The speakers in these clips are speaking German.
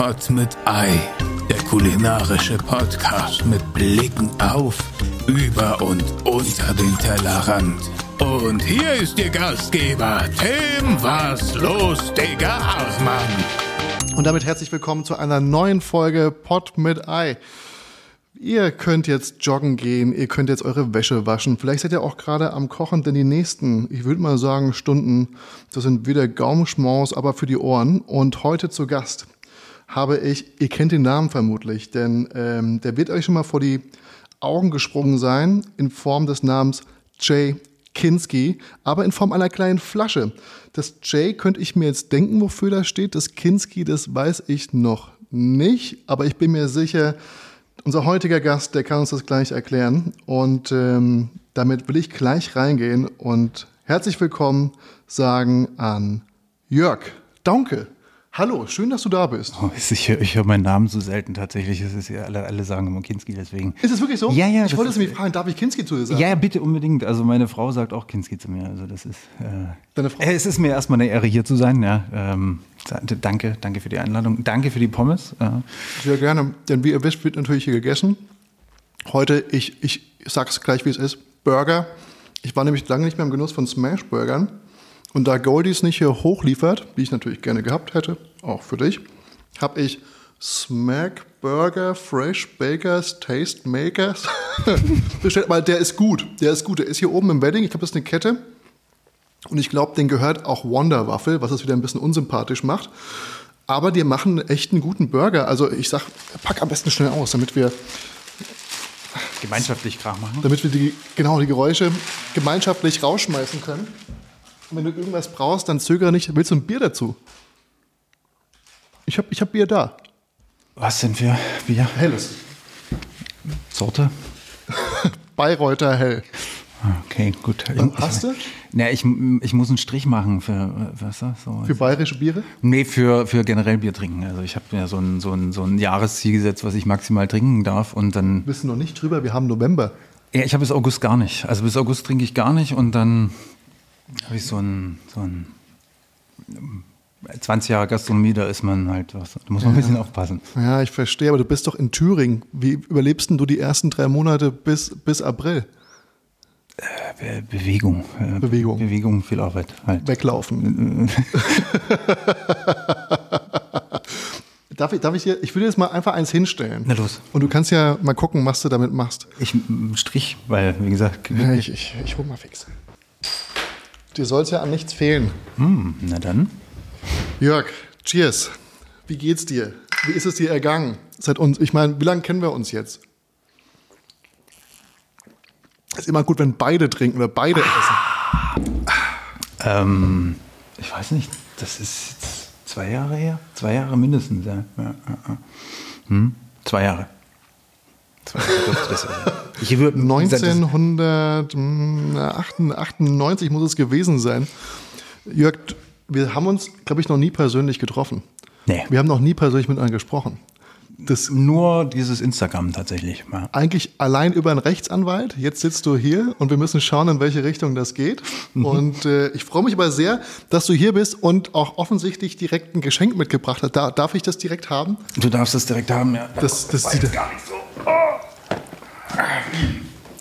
Pot mit Ei, der kulinarische Podcast mit Blicken auf, über und unter den Tellerrand. Und hier ist Ihr Gastgeber, Tim Was los, Digga Hartmann. Und damit herzlich willkommen zu einer neuen Folge Pot mit Ei. Ihr könnt jetzt joggen gehen, ihr könnt jetzt eure Wäsche waschen. Vielleicht seid ihr auch gerade am Kochen, denn die nächsten, ich würde mal sagen, Stunden, das sind wieder Gaumenschmaus, aber für die Ohren. Und heute zu Gast habe ich, ihr kennt den Namen vermutlich, denn ähm, der wird euch schon mal vor die Augen gesprungen sein, in Form des Namens Jay Kinski, aber in Form einer kleinen Flasche. Das J könnte ich mir jetzt denken, wofür das steht. Das Kinski, das weiß ich noch nicht, aber ich bin mir sicher, unser heutiger Gast, der kann uns das gleich erklären. Und ähm, damit will ich gleich reingehen und herzlich willkommen sagen an Jörg Daunke. Hallo, schön, dass du da bist. Oh, ich höre hör meinen Namen so selten tatsächlich. Es ist ja alle, alle sagen immer Kinski, deswegen. Ist es wirklich so? Ja, ja. Ich wollte es nämlich fragen, darf ich Kinski zu dir sagen? Ja, ja, bitte unbedingt. Also meine Frau sagt auch Kinski zu mir. Also das ist. Äh, Deine Frau? Äh, es ist mir erstmal eine Ehre hier zu sein. Ja, ähm, danke, danke für die Einladung. Danke für die Pommes. Ja. Sehr gerne, denn wie ihr wisst, wird natürlich hier gegessen. Heute, ich, ich sag's gleich, wie es ist, Burger. Ich war nämlich lange nicht mehr im Genuss von Smash-Burgern. Und da Goldies nicht hier hochliefert, wie ich natürlich gerne gehabt hätte, auch für dich, habe ich Smack Burger Fresh Bakers Taste Makers bestellt, weil der ist gut. Der ist gut. Der ist hier oben im Wedding. Ich glaube, das ist eine Kette. Und ich glaube, den gehört auch Wonder Waffel, was es wieder ein bisschen unsympathisch macht. Aber die machen echt einen guten Burger. Also ich sag, pack am besten schnell aus, damit wir gemeinschaftlich Krach machen. Damit wir die genau die Geräusche gemeinschaftlich rausschmeißen können. Und wenn du irgendwas brauchst, dann zögere nicht. Willst du ein Bier dazu? Ich habe ich hab Bier da. Was sind wir? Bier? Helles. Sorte? Bayreuther Hell. Okay, gut. Hast du? Na, ich, ich muss einen Strich machen für was das? So, Für bayerische Biere? Nee, für, für generell Bier trinken. Also ich habe mir so ein, so, ein, so ein Jahresziel gesetzt, was ich maximal trinken darf. Und dann. Wir wissen noch nicht drüber, wir haben November. Ja, ich habe bis August gar nicht. Also bis August trinke ich gar nicht und dann habe ich so ein, so ein 20 Jahre Gastronomie, da ist man halt was. Da muss man ja. ein bisschen aufpassen. Ja, ich verstehe, aber du bist doch in Thüringen. Wie überlebst denn du die ersten drei Monate bis, bis April? Äh, Bewegung. Bewegung. Bewegung, viel Arbeit. Halt. Weglaufen. darf, ich, darf ich dir, ich will dir jetzt mal einfach eins hinstellen. Na los. Und du kannst ja mal gucken, was du damit machst. Ich Strich, weil, wie gesagt. Ja, ich, ich, ich hol mal fix. Dir soll es ja an nichts fehlen. Hm, na dann. Jörg, cheers. Wie geht's dir? Wie ist es dir ergangen? Seit uns, ich meine, wie lange kennen wir uns jetzt? Ist immer gut, wenn beide trinken oder beide ah. essen. Ähm, ich weiß nicht, das ist jetzt zwei Jahre her? Zwei Jahre mindestens, ja. ja, ja. Hm? Zwei Jahre. Ich würde 1998 muss es gewesen sein. Jörg, wir haben uns, glaube ich, noch nie persönlich getroffen. Nee. Wir haben noch nie persönlich miteinander gesprochen. Das Nur dieses Instagram tatsächlich. Ja. Eigentlich allein über einen Rechtsanwalt. Jetzt sitzt du hier und wir müssen schauen, in welche Richtung das geht. Mhm. Und äh, ich freue mich aber sehr, dass du hier bist und auch offensichtlich direkt ein Geschenk mitgebracht hast. Da, darf ich das direkt haben? Du darfst das direkt haben, ja. Das, das, das sieht gar nicht so. Oh.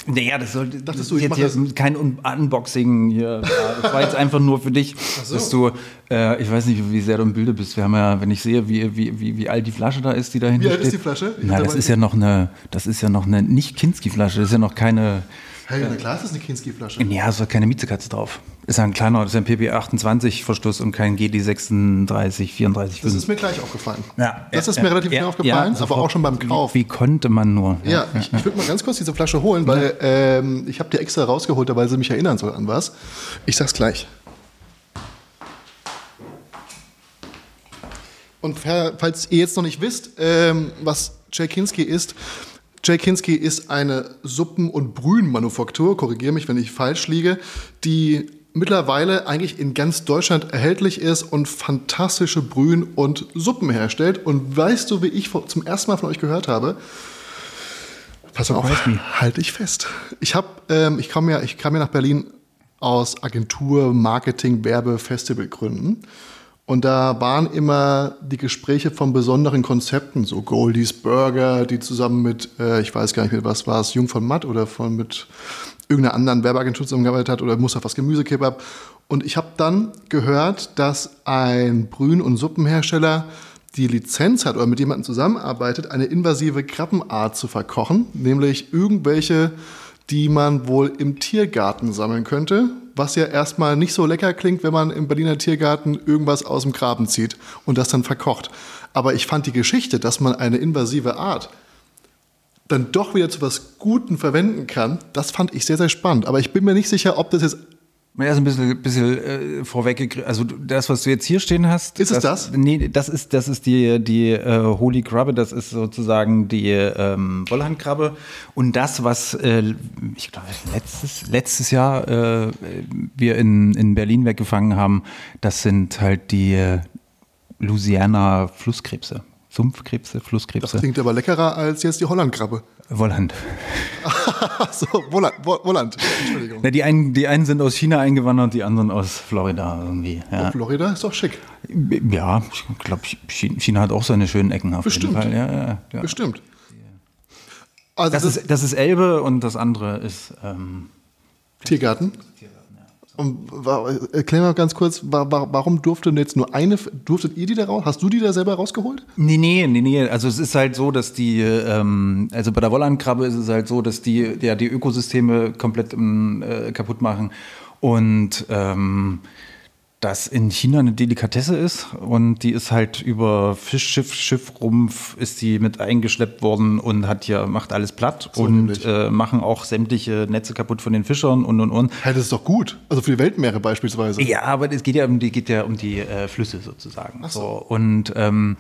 Naja, das sollte das du, jetzt hier kein Unboxing hier. Das war jetzt einfach nur für dich, so. dass du, äh, ich weiß nicht, wie sehr du im Bilde bist. Wir haben ja, wenn ich sehe, wie, wie, wie, wie alt die Flasche da ist, die dahinter steht. Wie alt ist die Flasche? Ich Na, das ist ja noch eine, das ist ja noch eine nicht Kinski-Flasche. Das ist ja noch keine Hey, na klar ist das eine Kinski-Flasche. Ja, es hat keine Miezekatze drauf. Ist ja ein kleiner, das ist ein PP28-Verschluss und kein GD36, 34. Das ist mir gleich aufgefallen. Ja, das ist mir relativ schnell aufgefallen, aber auch schon beim Kauf. Wie, wie konnte man nur? Ja, ich, ich würde mal ganz kurz diese Flasche holen, weil ähm, ich habe die extra rausgeholt, weil sie mich erinnern soll an was. Ich sag's gleich. Und falls ihr jetzt noch nicht wisst, ähm, was Jay Kinski ist, Jay Kinski ist eine Suppen- und Brühenmanufaktur, korrigiere mich, wenn ich falsch liege, die mittlerweile eigentlich in ganz Deutschland erhältlich ist und fantastische Brühen und Suppen herstellt. Und weißt du, wie ich zum ersten Mal von euch gehört habe? Pass auf, halte ich fest. Ich ähm, ich kam ja, ich kam ja nach Berlin aus Agentur, Marketing, Werbe, Festivalgründen Und da waren immer die Gespräche von besonderen Konzepten, so Goldies Burger, die zusammen mit, äh, ich weiß gar nicht mehr, was war es, Jung von Matt oder von mit irgendeiner anderen Werbeagentur zusammengearbeitet hat oder Mustafas Gemüsekebab. Und ich habe dann gehört, dass ein Brühen- und Suppenhersteller die Lizenz hat oder mit jemandem zusammenarbeitet, eine invasive Krabbenart zu verkochen, nämlich irgendwelche, die man wohl im Tiergarten sammeln könnte, was ja erstmal nicht so lecker klingt, wenn man im Berliner Tiergarten irgendwas aus dem Graben zieht und das dann verkocht. Aber ich fand die Geschichte, dass man eine invasive Art dann doch wieder zu was Guten verwenden kann, das fand ich sehr, sehr spannend. Aber ich bin mir nicht sicher, ob das jetzt ja, so ein bisschen, bisschen äh, vorweggegriffen. Also das, was du jetzt hier stehen hast. Ist es das? Nee, das ist, das ist die, die äh, Holy Krabbe, das ist sozusagen die ähm, Wollhandkrabbe. Und das, was äh, ich glaube letztes, letztes Jahr äh, wir in, in Berlin weggefangen haben, das sind halt die äh, Louisiana Flusskrebse. Sumpfkrebse, Flusskrebse. Das klingt aber leckerer als jetzt die Hollandkrabbe. Wolland. so, Wolland, Wolland. Entschuldigung. Ja, die, einen, die einen sind aus China eingewandert, die anderen aus Florida irgendwie. Ja. Oh, Florida ist doch schick. Ja, ich glaube, China hat auch seine schönen Ecken auf Bestimmt. jeden Fall. Ja, ja, Bestimmt. Also das, das, ist, das ist Elbe und das andere ist ähm, Tiergarten. Und erklär mal ganz kurz, warum durfte jetzt nur eine, durftet ihr die da raus? Hast du die da selber rausgeholt? Nee, nee, nee, nee. Also es ist halt so, dass die, ähm, also bei der Wollandkrabbe ist es halt so, dass die ja die Ökosysteme komplett äh, kaputt machen. Und ähm, das in China eine Delikatesse ist und die ist halt über Fischschiff, Schiffrumpf ist die mit eingeschleppt worden und hat hier, macht alles platt so und äh, machen auch sämtliche Netze kaputt von den Fischern und und und. Hey, das ist doch gut. Also für die Weltmeere beispielsweise. Ja, aber es geht ja um die, geht ja um die äh, Flüsse sozusagen. Ach so. so. Und ähm,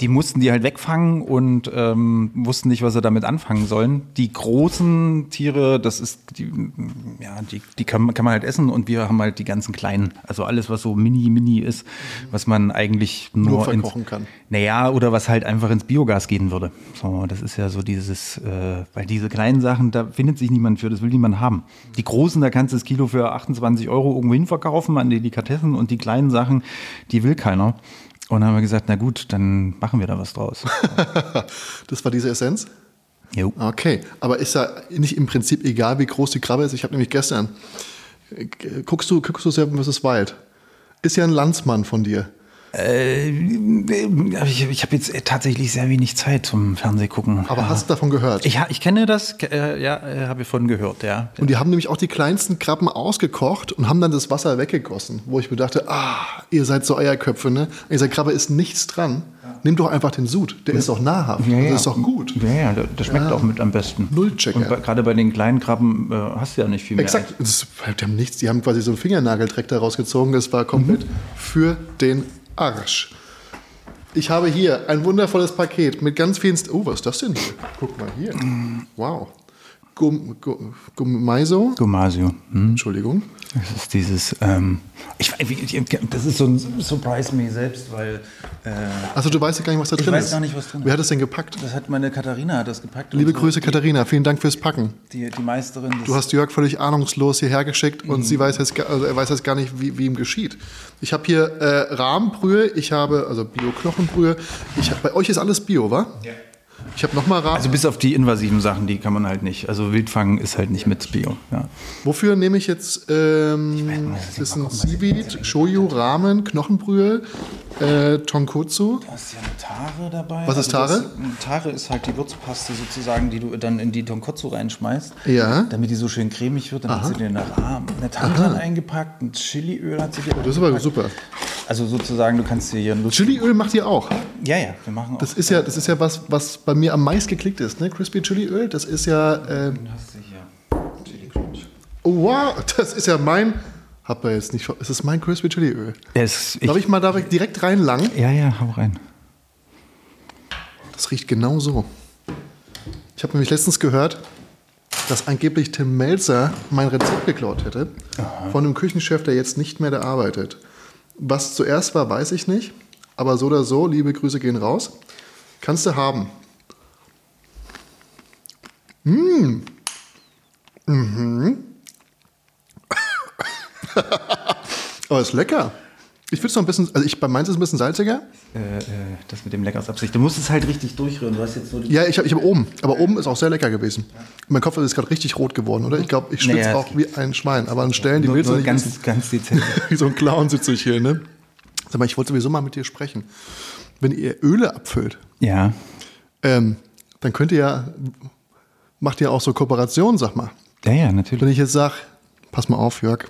die mussten die halt wegfangen und ähm, wussten nicht, was sie damit anfangen sollen. Die großen Tiere, das ist, die, ja, die, die kann, kann man halt essen und wir haben halt die ganzen kleinen. Also alles, was so mini, mini ist, was man eigentlich nur, nur verkochen ins, kann. Naja, oder was halt einfach ins Biogas gehen würde. So, das ist ja so dieses, äh, weil diese kleinen Sachen, da findet sich niemand für, das will niemand haben. Die großen, da kannst du das Kilo für 28 Euro irgendwo hin verkaufen an Delikatessen und die kleinen Sachen, die will keiner. Und dann haben wir gesagt, na gut, dann machen wir da was draus. das war diese Essenz? Jo. Okay, aber ist ja nicht im Prinzip egal, wie groß die Krabbe ist. Ich habe nämlich gestern, guckst du, guckst du Seven vs. Wild? Ist ja ein Landsmann von dir. Äh, ich, ich habe jetzt tatsächlich sehr wenig Zeit zum Fernsehgucken. Aber ja. hast du davon gehört? Ich, ich kenne das, äh, ja, äh, habe ich von gehört, ja. Und die haben nämlich auch die kleinsten Krabben ausgekocht und haben dann das Wasser weggegossen, wo ich mir dachte, ah, ihr seid so Eierköpfe, ne? In dieser Krabbe ist nichts dran. Ja. Nimm doch einfach den Sud, der ist doch nahrhaft, ja, ja. das ist doch gut. Ja, ja, der, schmeckt auch mit am besten. Nullchecker. Und gerade bei den kleinen Krabben äh, hast du ja nicht viel mehr. Exakt, das, die haben nichts, die haben quasi so einen Fingernageldreck da rausgezogen, das war komplett mhm. für den Arsch. Ich habe hier ein wundervolles Paket mit ganz vielen. St oh, was ist das denn hier? Guck mal hier. Wow. Gum, Gum, Gumaiso? Gumasio. Hm. Entschuldigung. Das ist dieses, ähm, ich, das ist so ein Surprise me selbst, weil. Äh, Achso, du weißt ja gar nicht, was da drin ist. Ich weiß gar nicht, was drin ist. Wer hat das denn gepackt? Das hat meine Katharina hat das gepackt. Liebe so. Grüße, Katharina. Vielen Dank fürs Packen. Die, die Meisterin. Du hast Jörg völlig ahnungslos hierher geschickt und mhm. sie weiß jetzt, also er weiß jetzt gar nicht, wie, wie ihm geschieht. Ich habe hier äh, Rahmenbrühe, ich habe, also Bio-Knochenbrühe. bei euch ist alles Bio, wa? Ja. Ich habe nochmal Rahmen. Also bis auf die invasiven Sachen, die kann man halt nicht. Also Wildfangen ist halt nicht mit Bio. Ja. Wofür nehme ich jetzt? Ähm, ich das sind Seaweed, Shoyu, Ramen, Knochenbrühe, äh, Tonkotsu. Da ist ja eine Tare dabei. Was ist Tare? Also das, Tare ist halt die Würzpaste sozusagen, die du dann in die Tonkotsu reinschmeißt. Ja. Damit die so schön cremig wird. Dann Aha. hat sie dir eine Rahmen, eine Tantan eingepackt, ein Chiliöl hat sie dir oh, Das ist aber super. Also sozusagen, du kannst dir hier ein Chiliöl macht ihr auch? Ja, ja, wir machen auch. Das ist ja, das ist ja was, was bei mir am meisten geklickt ist, ne? Crispy Chiliöl. Das ist ja. Äh, hast du hier. Chili Crunch. Oh, wow, das ist ja mein. Hab da jetzt nicht. Es ist mein Crispy Chiliöl. Es, Darf ich mal da direkt reinlangen? Ja, ja, hau rein. Das riecht genau so. Ich habe nämlich letztens gehört, dass angeblich Tim Melzer mein Rezept geklaut hätte. Aha. Von einem Küchenchef, der jetzt nicht mehr da arbeitet. Was zuerst war, weiß ich nicht. Aber so oder so, liebe Grüße gehen raus. Kannst du haben. Mmh. Mhm. Aber ist lecker. Ich finde es noch ein bisschen, also ich, bei meins ist es ein bisschen salziger. Äh, äh, das mit dem Leckers Absicht. Du musst es halt richtig durchrühren. Du hast jetzt so ja, ich habe ich hab oben. Aber oben ist auch sehr lecker gewesen. Mein Kopf ist gerade richtig rot geworden, oder? Ich glaube, ich schwitze naja, auch wie ein Schwein. Aber an Stellen, die nur, willst du nicht ganz, wissen. ganz dezent. wie so ein Clown sitze ich hier, ne? Sag mal, ich wollte sowieso mal mit dir sprechen. Wenn ihr Öle abfüllt, ja. Ähm, dann könnt ihr ja, macht ihr auch so Kooperationen, sag mal. Ja, ja, natürlich. Wenn ich jetzt sage, pass mal auf, Jörg,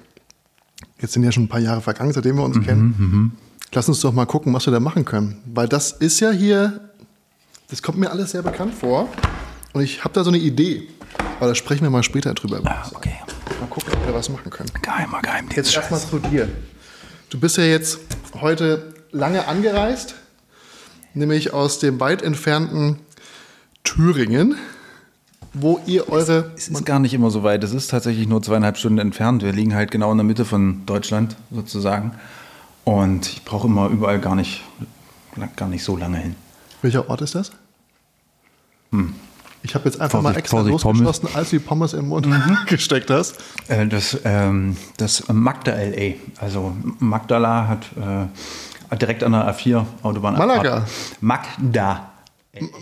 jetzt sind ja schon ein paar Jahre vergangen, seitdem wir uns mhm, kennen. Mhm. Lass uns doch mal gucken, was wir da machen können. Weil das ist ja hier, das kommt mir alles sehr bekannt vor. Und ich habe da so eine Idee. Aber da sprechen wir mal später drüber. Ah, okay. Mal gucken, ob wir was machen können. Geheimer Geheimdienst. Jetzt erstmal zu dir. Du bist ja jetzt heute lange angereist, nämlich aus dem weit entfernten Thüringen wo ihr eure. Es, es ist gar nicht immer so weit. Es ist tatsächlich nur zweieinhalb Stunden entfernt. Wir liegen halt genau in der Mitte von Deutschland sozusagen. Und ich brauche immer überall gar nicht, gar nicht so lange hin. Welcher Ort ist das? Hm. Ich habe jetzt einfach Vorsicht, mal extra Vorsicht, losgeschlossen, Pommes. als du die Pommes im Mund mhm. gesteckt hast. Äh, das, ähm, das Magda LA. Also Magdala hat äh, direkt an der A4 Autobahn. Malaga. Magda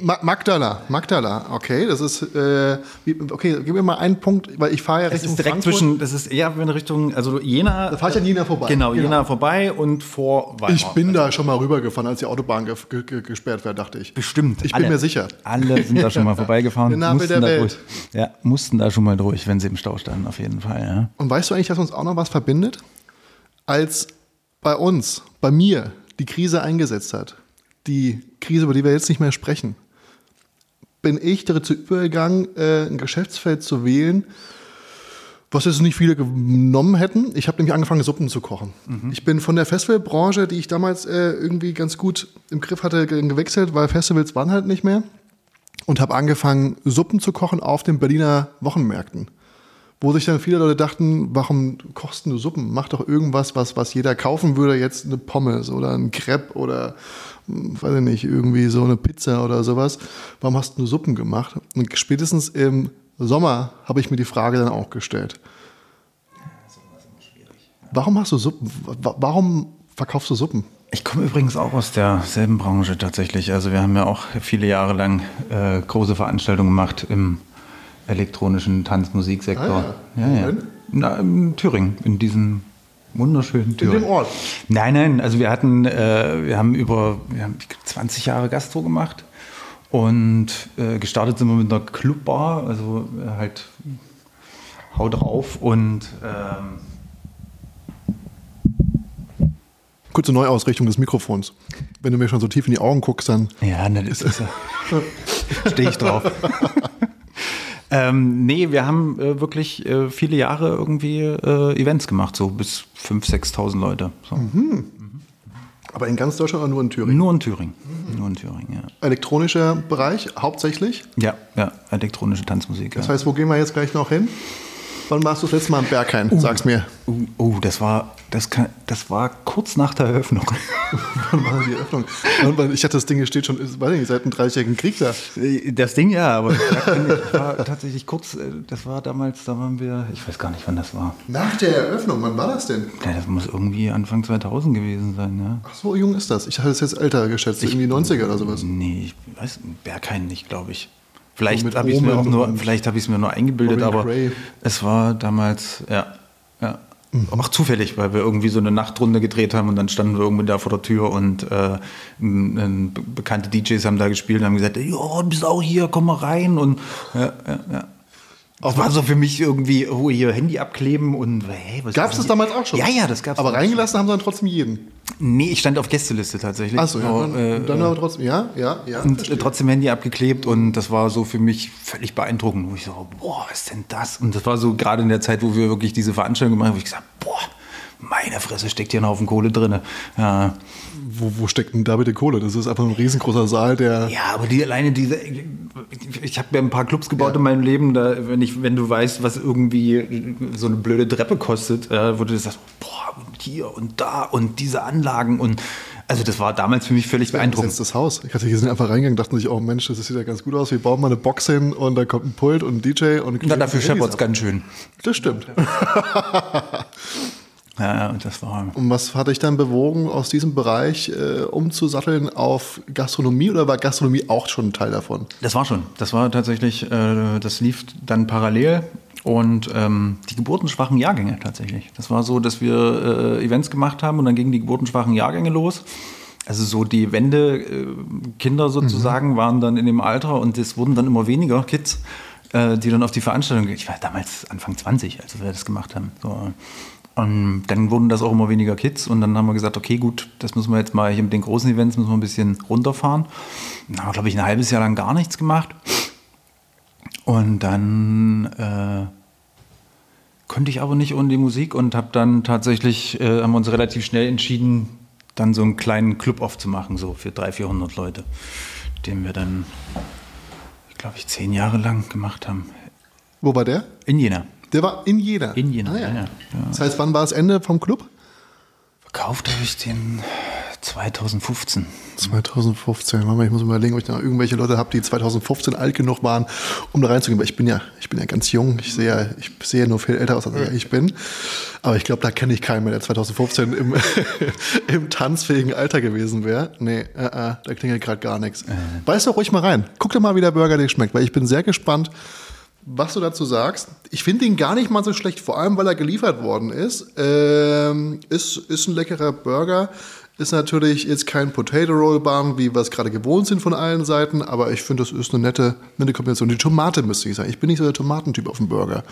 Ma Magdala, Magdala, okay, das ist, äh, okay, gib mir mal einen Punkt, weil ich fahre ja Richtung ist direkt Frankfurt. zwischen, das ist eher in Richtung, also Jena. Da fahre ich an Jena vorbei. Genau, genau, Jena vorbei und vor Weimar. Ich bin da schon mal rübergefahren, als die Autobahn ge ge gesperrt war, dachte ich. Bestimmt. Ich alle, bin mir sicher. Alle sind da schon mal vorbeigefahren. Der Name der Welt. Durch, ja, mussten da schon mal durch, wenn sie im Stau standen, auf jeden Fall, ja. Und weißt du eigentlich, dass uns auch noch was verbindet? Als bei uns, bei mir, die Krise eingesetzt hat die Krise, über die wir jetzt nicht mehr sprechen, bin ich dazu übergegangen, äh, ein Geschäftsfeld zu wählen, was jetzt nicht viele genommen hätten. Ich habe nämlich angefangen, Suppen zu kochen. Mhm. Ich bin von der Festivalbranche, die ich damals äh, irgendwie ganz gut im Griff hatte, gewechselt, weil Festivals waren halt nicht mehr. Und habe angefangen, Suppen zu kochen auf den Berliner Wochenmärkten wo sich dann viele Leute dachten, warum kochst du Suppen? Mach doch irgendwas, was, was jeder kaufen würde, jetzt eine Pommes oder ein Crepe oder, weiß ich nicht, irgendwie so eine Pizza oder sowas. Warum hast du Suppen gemacht? Und spätestens im Sommer habe ich mir die Frage dann auch gestellt. Warum hast du Suppen? Warum verkaufst du Suppen? Ich komme übrigens auch aus derselben Branche tatsächlich. Also wir haben ja auch viele Jahre lang äh, große Veranstaltungen gemacht im elektronischen Tanzmusiksektor. Ah, ja. Ja, ja. Na, in Thüringen, in diesem wunderschönen Thüringen. In dem Ort? Nein, nein, also wir hatten, äh, wir haben über wir haben 20 Jahre Gastro gemacht und äh, gestartet sind wir mit einer Clubbar, also äh, halt Hau drauf und ähm, Kurze Neuausrichtung des Mikrofons. Wenn du mir schon so tief in die Augen guckst, dann. Ja, das ist, stehe ich drauf. Ähm, nee, wir haben äh, wirklich äh, viele Jahre irgendwie äh, Events gemacht, so bis 5.000, 6.000 Leute. So. Mhm. Aber in ganz Deutschland oder nur in Thüringen? Nur in Thüringen. Mhm. Nur in Thüringen, ja. Elektronischer Bereich hauptsächlich? Ja, ja, elektronische Tanzmusik. Das heißt, wo gehen wir jetzt gleich noch hin? Wann warst du das letzte Mal im Berghain? Uh, Sag's mir. Uh, uh, das war das, kann, das war kurz nach der Eröffnung. Wann war die Eröffnung? Ich hatte das Ding steht schon, weiß nicht, seit dem Dreißigjährigen Krieg da. Das Ding ja, aber das war tatsächlich kurz, äh, das war damals, da waren wir, ich weiß gar nicht, wann das war. Nach der Eröffnung, wann war das denn? Ja, das muss irgendwie Anfang 2000 gewesen sein, ja. Ach so jung ist das. Ich hatte es jetzt älter geschätzt, ich, irgendwie 90er oder sowas. Nee, ich weiß, Berghain nicht, glaube ich. Vielleicht habe ich es mir nur, vielleicht es mir nur eingebildet, Robin aber Gray. es war damals, ja, ja. Mhm. Auch zufällig, weil wir irgendwie so eine Nachtrunde gedreht haben und dann standen wir irgendwie da vor der Tür und äh, bekannte DJs haben da gespielt und haben gesagt, ja, du bist auch hier, komm mal rein und ja, ja, ja. Auch war so für mich irgendwie, oh, hier Handy abkleben und hey, was Gab es das damals auch schon? Ja, ja, das gab es. Aber reingelassen schon. haben sie dann trotzdem jeden. Nee, ich stand auf Gästeliste tatsächlich. Achso, ja. Dann, äh, dann aber trotzdem, ja, ja, ja. Und verstehe. trotzdem Handy abgeklebt und das war so für mich völlig beeindruckend. Wo ich so, boah, was ist denn das? Und das war so gerade in der Zeit, wo wir wirklich diese Veranstaltung gemacht haben, wo ich gesagt boah, meine Fresse steckt hier ein Haufen Kohle drin. Ja. Wo, wo steckt denn da bitte Kohle? Das ist einfach ein riesengroßer Saal, der. Ja, aber die alleine diese. Ich habe ja ein paar Clubs gebaut ja. in meinem Leben, da, wenn, ich, wenn du weißt, was irgendwie so eine blöde Treppe kostet, äh, wo du sagst, boah, und hier und da und diese Anlagen und. Also das war damals für mich völlig beeindruckend. Das ist das Haus. Ich hatte hier sind einfach reingegangen, dachten sich, oh Mensch, das sieht ja ganz gut aus. Wir bauen mal eine Box hin und da kommt ein Pult und ein DJ und. Na, dafür scheppert es ganz schön. Das stimmt. Ja, und das war. Und was hat dich dann bewogen, aus diesem Bereich äh, umzusatteln auf Gastronomie oder war Gastronomie auch schon ein Teil davon? Das war schon. Das war tatsächlich, äh, das lief dann parallel und ähm, die geburtenschwachen Jahrgänge tatsächlich. Das war so, dass wir äh, Events gemacht haben und dann gingen die geburtenschwachen Jahrgänge los. Also so die Wendekinder sozusagen mhm. waren dann in dem Alter und es wurden dann immer weniger Kids, äh, die dann auf die Veranstaltung gehen. Ich war damals Anfang 20, als wir das gemacht haben. So. Und dann wurden das auch immer weniger Kids und dann haben wir gesagt, okay, gut, das müssen wir jetzt mal hier mit den großen Events müssen wir ein bisschen runterfahren. Dann haben wir, glaube ich, ein halbes Jahr lang gar nichts gemacht. Und dann äh, konnte ich aber nicht ohne die Musik und habe dann tatsächlich, äh, haben wir uns relativ schnell entschieden, dann so einen kleinen Club aufzumachen, so für 300, 400 Leute, den wir dann, glaube ich, zehn Jahre lang gemacht haben. Wo war der? In Jena. Der war in Jena. In Jena, ah, ja. Ja, ja. Das heißt, wann war das Ende vom Club? Verkauft habe ich den 2015. 2015. Ich muss mal überlegen, ob ich da irgendwelche Leute habe, die 2015 alt genug waren, um da reinzugehen. Weil ich bin ja, ich bin ja ganz jung. Ich sehe ja, ich sehe nur viel älter aus, als ich bin. Aber ich glaube, da kenne ich keinen mehr, der 2015 im, im tanzfähigen Alter gewesen wäre. Nee, äh, äh, da klingelt gerade gar nichts. Äh. Beiß doch ruhig mal rein. Guck dir mal, wie der Burger dir schmeckt, weil ich bin sehr gespannt, was du dazu sagst. Ich finde ihn gar nicht mal so schlecht, vor allem weil er geliefert worden ist. Ähm, ist, ist ein leckerer Burger. Ist natürlich jetzt kein Potato Roll Bun, wie wir es gerade gewohnt sind von allen Seiten, aber ich finde, das ist eine nette, nette Kombination. Die Tomate müsste ich sagen. Ich bin nicht so der Tomatentyp auf dem Burger.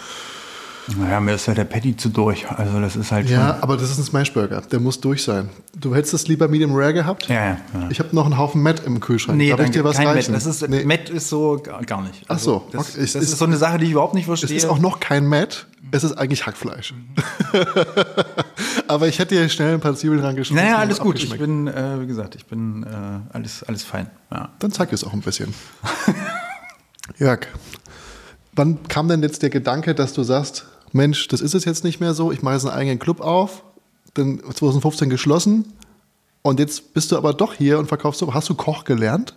Naja, mir ist halt der Patty zu durch. Also das ist halt Ja, aber das ist ein Smashburger. Der muss durch sein. Du hättest das lieber Medium Rare gehabt? Ja, ja. Ich habe noch einen Haufen Matt im Kühlschrank. Nee, Darf danke, ich dir was kein reichen? Matt. Das ist, nee. Matt ist so gar nicht. Ach so. Das, okay. das ist, so eine Sache, die ich überhaupt nicht verstehe. Es ist auch noch kein Matt. Es ist eigentlich Hackfleisch. aber ich hätte hier schnell ein paar Zwiebeln reingeschmissen. Naja, alles gut. Ich bin, äh, wie gesagt, ich bin äh, alles, alles fein. Ja. Dann zeig es auch ein bisschen. Jörg, wann kam denn jetzt der Gedanke, dass du sagst, Mensch, das ist es jetzt nicht mehr so, ich mache jetzt einen eigenen Club auf, dann 2015 geschlossen und jetzt bist du aber doch hier und verkaufst so. Hast du Koch gelernt?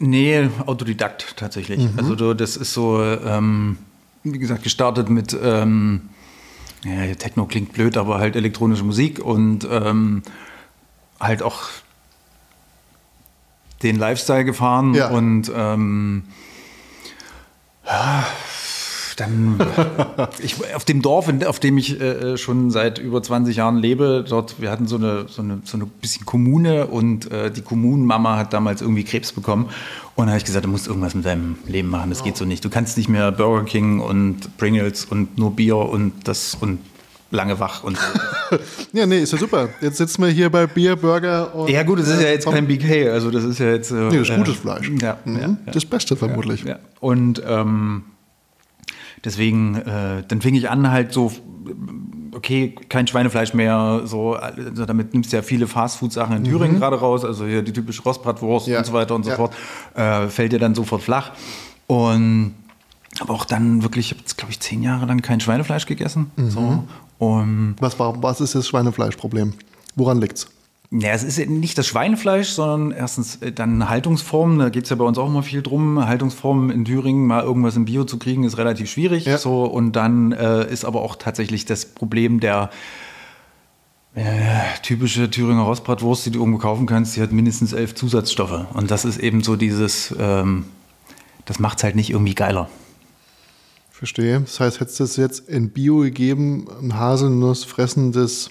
Nee, Autodidakt tatsächlich. Mhm. Also du, das ist so, ähm, wie gesagt, gestartet mit, ähm, ja, Techno klingt blöd, aber halt elektronische Musik und ähm, halt auch den Lifestyle gefahren Ja. und ähm, ja, dann ich, auf dem Dorf, auf dem ich äh, schon seit über 20 Jahren lebe, dort, wir hatten so eine, so eine, so eine bisschen Kommune und äh, die Kommunenmama hat damals irgendwie Krebs bekommen. Und da habe ich gesagt, du musst irgendwas mit deinem Leben machen, das geht so nicht. Du kannst nicht mehr Burger King und Pringles und nur Bier und das und lange wach und so. Ja, nee, ist ja super. Jetzt sitzen wir hier bei Bier, Burger und. Ja gut, das ist ja jetzt kein BK, also das ist ja jetzt... Äh, Nee, das ist äh, gutes Fleisch. Ja, Mhm. ja, ja. Das Beste vermutlich. Ja. Und ähm, deswegen, äh, dann fing ich an halt so, okay, kein Schweinefleisch mehr, so, also damit nimmst du ja viele Fastfood-Sachen in Thüringen gerade raus, also hier die typische Rostbratwurst Mhm. Ja. und so weiter und so Ja. fort, äh, fällt dir dann sofort flach. Und aber auch dann wirklich, ich habe jetzt, glaube ich, zehn Jahre lang kein Schweinefleisch gegessen. Mhm. So. Und Was, war, was ist das Schweinefleischproblem? Woran liegt's? Ja, es ist nicht das Schweinefleisch, sondern erstens äh, dann Haltungsformen. Da geht es ja bei uns auch immer viel drum. Haltungsformen in Thüringen, mal irgendwas im Bio zu kriegen, ist relativ schwierig. Ja. So, und dann äh, ist aber auch tatsächlich das Problem der äh, typische Thüringer Rostbratwurst, die du irgendwo kaufen kannst, die hat mindestens elf Zusatzstoffe. Und das ist eben so dieses, ähm, das macht es halt nicht irgendwie geiler. Verstehe. Das heißt, hättest du es jetzt in Bio gegeben, ein Haselnuss fressendes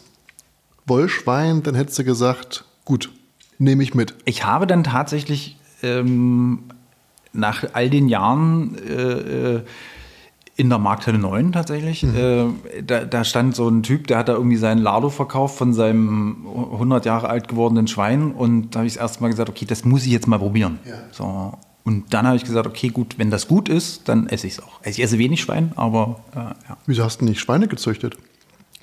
Wollschwein, dann hättest du gesagt, gut, nehme ich mit. Ich habe dann tatsächlich ähm, nach all den Jahren äh, äh, in der Markthalle 9 tatsächlich, äh, da, da stand so ein Typ, der hat da irgendwie seinen Lardo verkauft von seinem 100 Jahre alt gewordenen Schwein und da habe ich das erste Mal gesagt, okay, das muss ich jetzt mal probieren. Ja. So. Und dann habe ich gesagt, okay, gut, wenn das gut ist, dann esse ich es auch. Also ich esse wenig Schwein, aber äh, ja. Wieso hast du nicht Schweine gezüchtet?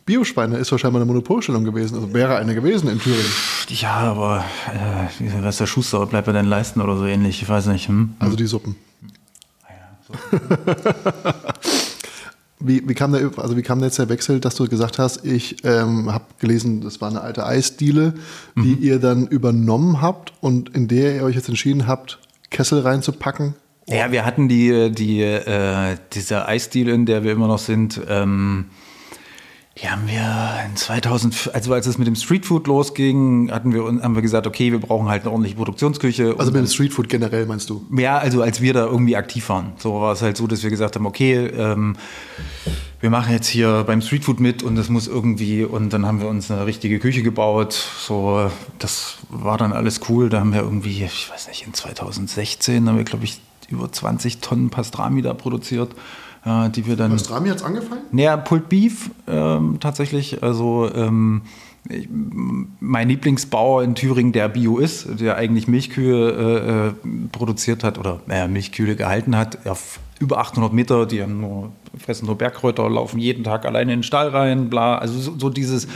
Bioschweine ist wahrscheinlich mal eine Monopolstellung gewesen, also wäre eine gewesen in Thüringen. Ja, aber äh, wie- was der Schuster bleibt bei deinen Leisten oder so ähnlich, ich weiß nicht. Hm? Also die Suppen. Wie, wie, kam der, also wie kam jetzt der Wechsel, dass du gesagt hast, ich ähm, habe gelesen, das war eine alte Eisdiele, die ihr dann übernommen habt und in der ihr euch jetzt entschieden habt, Kessel reinzupacken? Ja, wir hatten die, die, äh, diese Eisdiele, in der wir immer noch sind, ähm, Die haben wir in 2000, also als es mit dem Streetfood losging, hatten wir, haben wir gesagt, okay, wir brauchen halt eine ordentliche Produktionsküche. Also mit dem Streetfood generell meinst du? Ja, also als wir da irgendwie aktiv waren. So war es halt so, dass wir gesagt haben, okay, ähm, wir machen jetzt hier beim Streetfood mit und das muss irgendwie, und dann haben wir uns eine richtige Küche gebaut. So, das war dann alles cool. Da haben wir irgendwie, ich weiß nicht, in 2016 haben wir, glaube ich, über 20 Tonnen Pastrami da produziert äh, die wir dann. Pastrami hat es angefallen? Naja, Pulled Beef ähm, tatsächlich. Also ähm, ich, mein Lieblingsbauer in Thüringen, der Bio ist, der eigentlich Milchkühe äh, äh produziert hat oder äh, Milchkühe gehalten hat, auf über 800 Meter, die haben nur fressen nur Bergkräuter, laufen jeden Tag alleine in den Stall rein, bla. Also so, so dieses,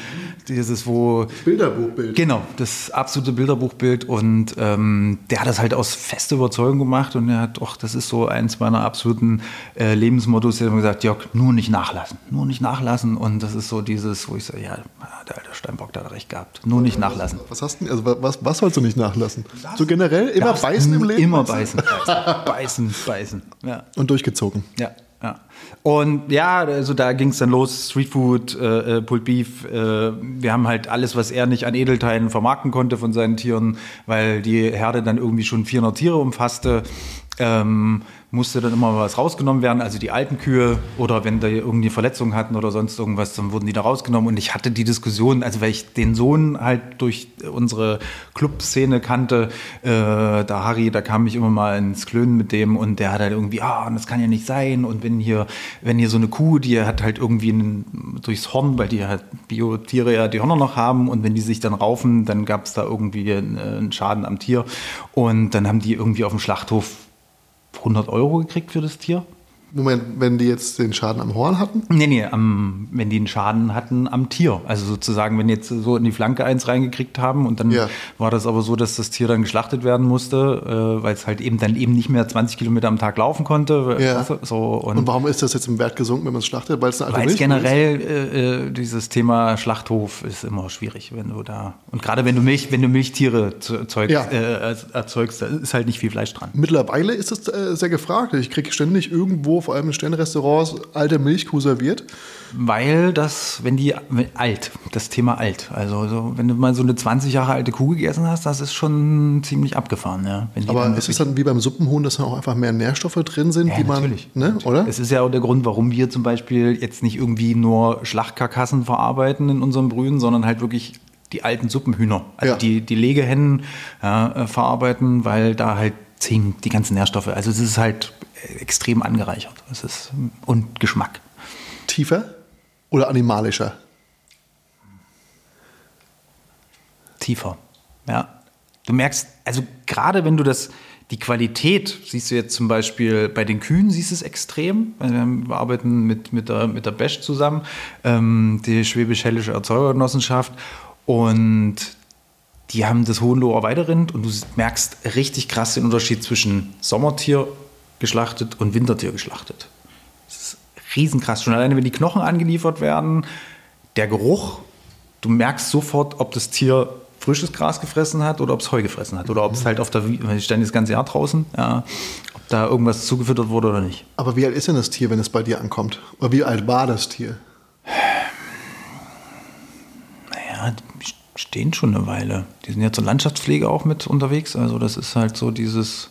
dieses, wo. Bilderbuchbild. Genau, das absolute Bilderbuchbild. Und ähm, der hat das halt aus fester Überzeugung gemacht und er hat, doch, das ist so eins meiner absoluten äh, Lebensmottos. Er hat gesagt, Jörg, nur nicht nachlassen, nur nicht nachlassen. Und das ist so dieses, wo ich sage, ja, der alte Steinbock, der hat recht gehabt. Nur nicht nachlassen. Was hast du, also was, was sollst du nicht nachlassen? So generell immer beißen im Leben? Immer beißen, beißen, beißen, beißen. Ja. Und durchgezogen. Ja. Ja. Und ja, also da ging es dann los, Streetfood, äh, äh, Pulled Beef. Äh, wir haben halt alles, was er nicht an Edelteilen vermarkten konnte von seinen Tieren, weil die Herde dann irgendwie schon 400 Tiere umfasste. Ähm, musste dann immer was rausgenommen werden, also die alten Kühe oder wenn die irgendwie Verletzungen hatten oder sonst irgendwas, dann wurden die da rausgenommen und ich hatte die Diskussion, also weil ich den Sohn halt durch unsere Clubszene kannte, äh, da Harry, da kam ich immer mal ins Klönen mit dem und der hat halt irgendwie, ah, das kann ja nicht sein und wenn hier, wenn hier so eine Kuh, die hat halt irgendwie einen, durchs Horn, weil die halt Biotiere ja die Hörner noch haben und wenn die sich dann raufen, dann gab es da irgendwie einen, einen Schaden am Tier und dann haben die irgendwie auf dem Schlachthof 100 Euro gekriegt für das Tier. Moment, wenn die jetzt den Schaden am Horn hatten? Nee, nee, am, wenn die einen Schaden hatten am Tier. Also sozusagen, wenn die jetzt so in die Flanke eins reingekriegt haben und dann ja. war das aber so, dass das Tier dann geschlachtet werden musste, äh, weil es halt eben dann eben nicht mehr 20 Kilometer am Tag laufen konnte. Ja. So, und, und, warum ist das jetzt im Wert gesunken, wenn man es schlachtet? Weil es eine alte Milch generell äh, äh, dieses Thema Schlachthof ist immer schwierig, wenn du da und gerade wenn du Milch, wenn du Milchtiere erzeugst, ja. äh, erzeugst, da ist halt nicht viel Fleisch dran. Mittlerweile ist es äh, sehr gefragt. Ich kriege ständig irgendwo vor allem in Sternrestaurants alte Milchkuh serviert? Weil das, wenn die alt, das Thema alt, also so, wenn du mal so eine 20 Jahre alte Kuh gegessen hast, das ist schon ziemlich abgefahren. Ja, Aber ist es dann wie beim Suppenhuhn, dass da auch einfach mehr Nährstoffe drin sind, ja, die man, natürlich, ne, natürlich. oder? Es ist ja auch der Grund, warum wir zum Beispiel jetzt nicht irgendwie nur Schlachtkarkassen verarbeiten in unserem Brühen, sondern halt wirklich die alten Suppenhühner, also ja. die, die Legehennen ja, äh, verarbeiten, weil da halt Zink, die ganzen Nährstoffe. Also es ist halt extrem angereichert. Es ist, und Geschmack. Tiefer oder animalischer? Tiefer, ja. Du merkst, also gerade wenn du das, die Qualität siehst du jetzt zum Beispiel bei den Kühen, siehst du es extrem. Wir arbeiten mit, mit der, mit der Besch zusammen, ähm, die Schwäbisch-Hellische Erzeugergenossenschaft. Und die haben das Hohenloher Weiderind und du merkst richtig krass den Unterschied zwischen Sommertier geschlachtet und Wintertier geschlachtet. Das ist riesenkrass. Schon alleine, wenn die Knochen angeliefert werden, der Geruch, du merkst sofort, ob das Tier frisches Gras gefressen hat oder ob es Heu gefressen hat. Oder ob es halt auf der, weil ich stand das ganze Jahr draußen, ja, ob da irgendwas zugefüttert wurde oder nicht. Aber wie alt ist denn das Tier, wenn es bei dir ankommt? Oder wie alt war das Tier? Naja, die stehen schon eine Weile. Die sind ja zur Landschaftspflege auch mit unterwegs. Also das ist halt so dieses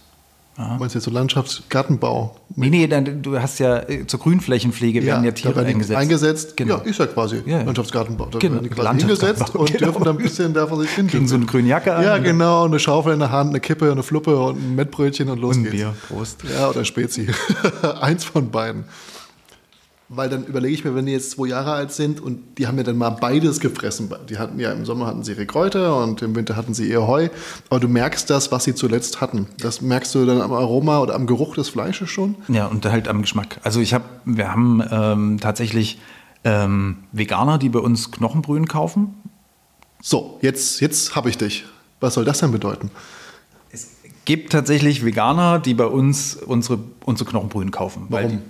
Aha. Meinst du jetzt so Landschaftsgartenbau? Nee, nee, dann, du hast ja äh, zur Grünflächenpflege ja, werden ja Tiere werden eingesetzt. Eingesetzt, genau. ja, ist ja quasi ja. Landschaftsgartenbau. Da genau. werden die quasi hingesetzt und genau. dürfen dann ein bisschen da vor sich hin. Kriegen so eine grüne Jacke an. Ja, genau, eine Schaufel in der Hand, eine Kippe, eine Fluppe und ein Mettbrötchen und los und geht's. Bier, Prost. Ja, oder Spezi. Eins von beiden. Weil dann überlege ich mir, wenn die jetzt zwei Jahre alt sind und die haben ja dann mal beides gefressen. Die hatten ja im Sommer hatten sie ihre Kräuter und im Winter hatten sie ihr Heu. Aber du merkst das, was sie zuletzt hatten. Das merkst du dann am Aroma oder am Geruch des Fleisches schon? Ja, und halt am Geschmack. Also ich habe, wir haben ähm, tatsächlich ähm, Veganer, die bei uns Knochenbrühen kaufen. So, jetzt, jetzt habe ich dich. Was soll das denn bedeuten? Gibt tatsächlich Veganer, die bei uns unsere, unsere Knochenbrühen kaufen. Warum?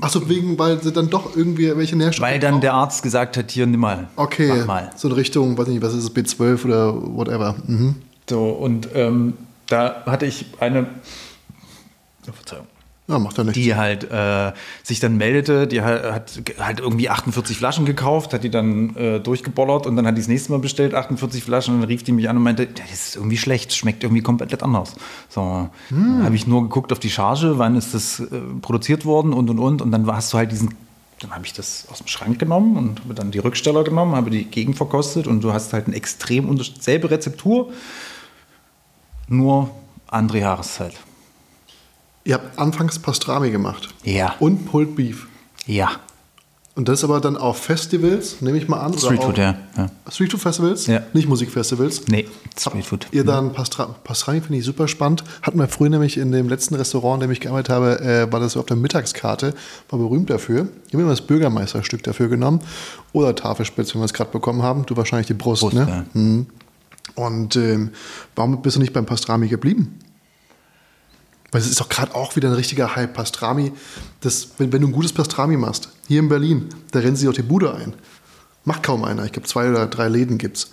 Achso, wegen, weil sie dann doch irgendwie welche Nährstoffe Weil dann brauchen? der Arzt gesagt hat, hier nimm mal. Okay, mach mal. so eine Richtung, weiß nicht, was ist es, B12 oder whatever. Mhm. So, und ähm, da hatte ich eine, oh, Verzeihung, Ja, macht er nicht. Die halt äh, sich dann meldete, die hat, hat, halt irgendwie 48 Flaschen gekauft, hat die dann äh, durchgebollert und dann hat die das nächste Mal bestellt, 48 Flaschen, und dann rief die mich an und meinte, das ist irgendwie schlecht, schmeckt irgendwie komplett anders. So, hm. habe ich nur geguckt auf die Charge, wann ist das äh, produziert worden und und und und dann hast du halt diesen dann habe ich das aus dem Schrank genommen und habe dann die Rücksteller genommen, habe die gegenverkostet und du hast halt eine extrem selbe Rezeptur, nur andere Jahreszeit. Ihr habt anfangs Pastrami gemacht. Ja. Und Pulled Beef. Ja. Und das aber dann auf Festivals, nehme ich mal an. Streetfood, ja. ja. Streetfood Festivals? Ja. Nicht Musikfestivals? Nee, Streetfood. Ihr dann Pastra Pastrami finde ich super spannend. Hatten wir früher nämlich in dem letzten Restaurant, in dem ich gearbeitet habe, äh, war das auf der Mittagskarte, war berühmt dafür. Ich habe immer das Bürgermeisterstück dafür genommen. Oder Tafelspitze, wenn wir es gerade bekommen haben. Du wahrscheinlich die Brust, Brust ne? Ja. Mhm. Und ähm, warum bist du nicht beim Pastrami geblieben? Weil es ist doch gerade auch wieder ein richtiger Hype. Pastrami, das, wenn, wenn, du ein gutes Pastrami machst, hier in Berlin, da rennen sie doch die Bude ein. Macht kaum einer. Ich glaube, zwei oder drei Läden gibt's.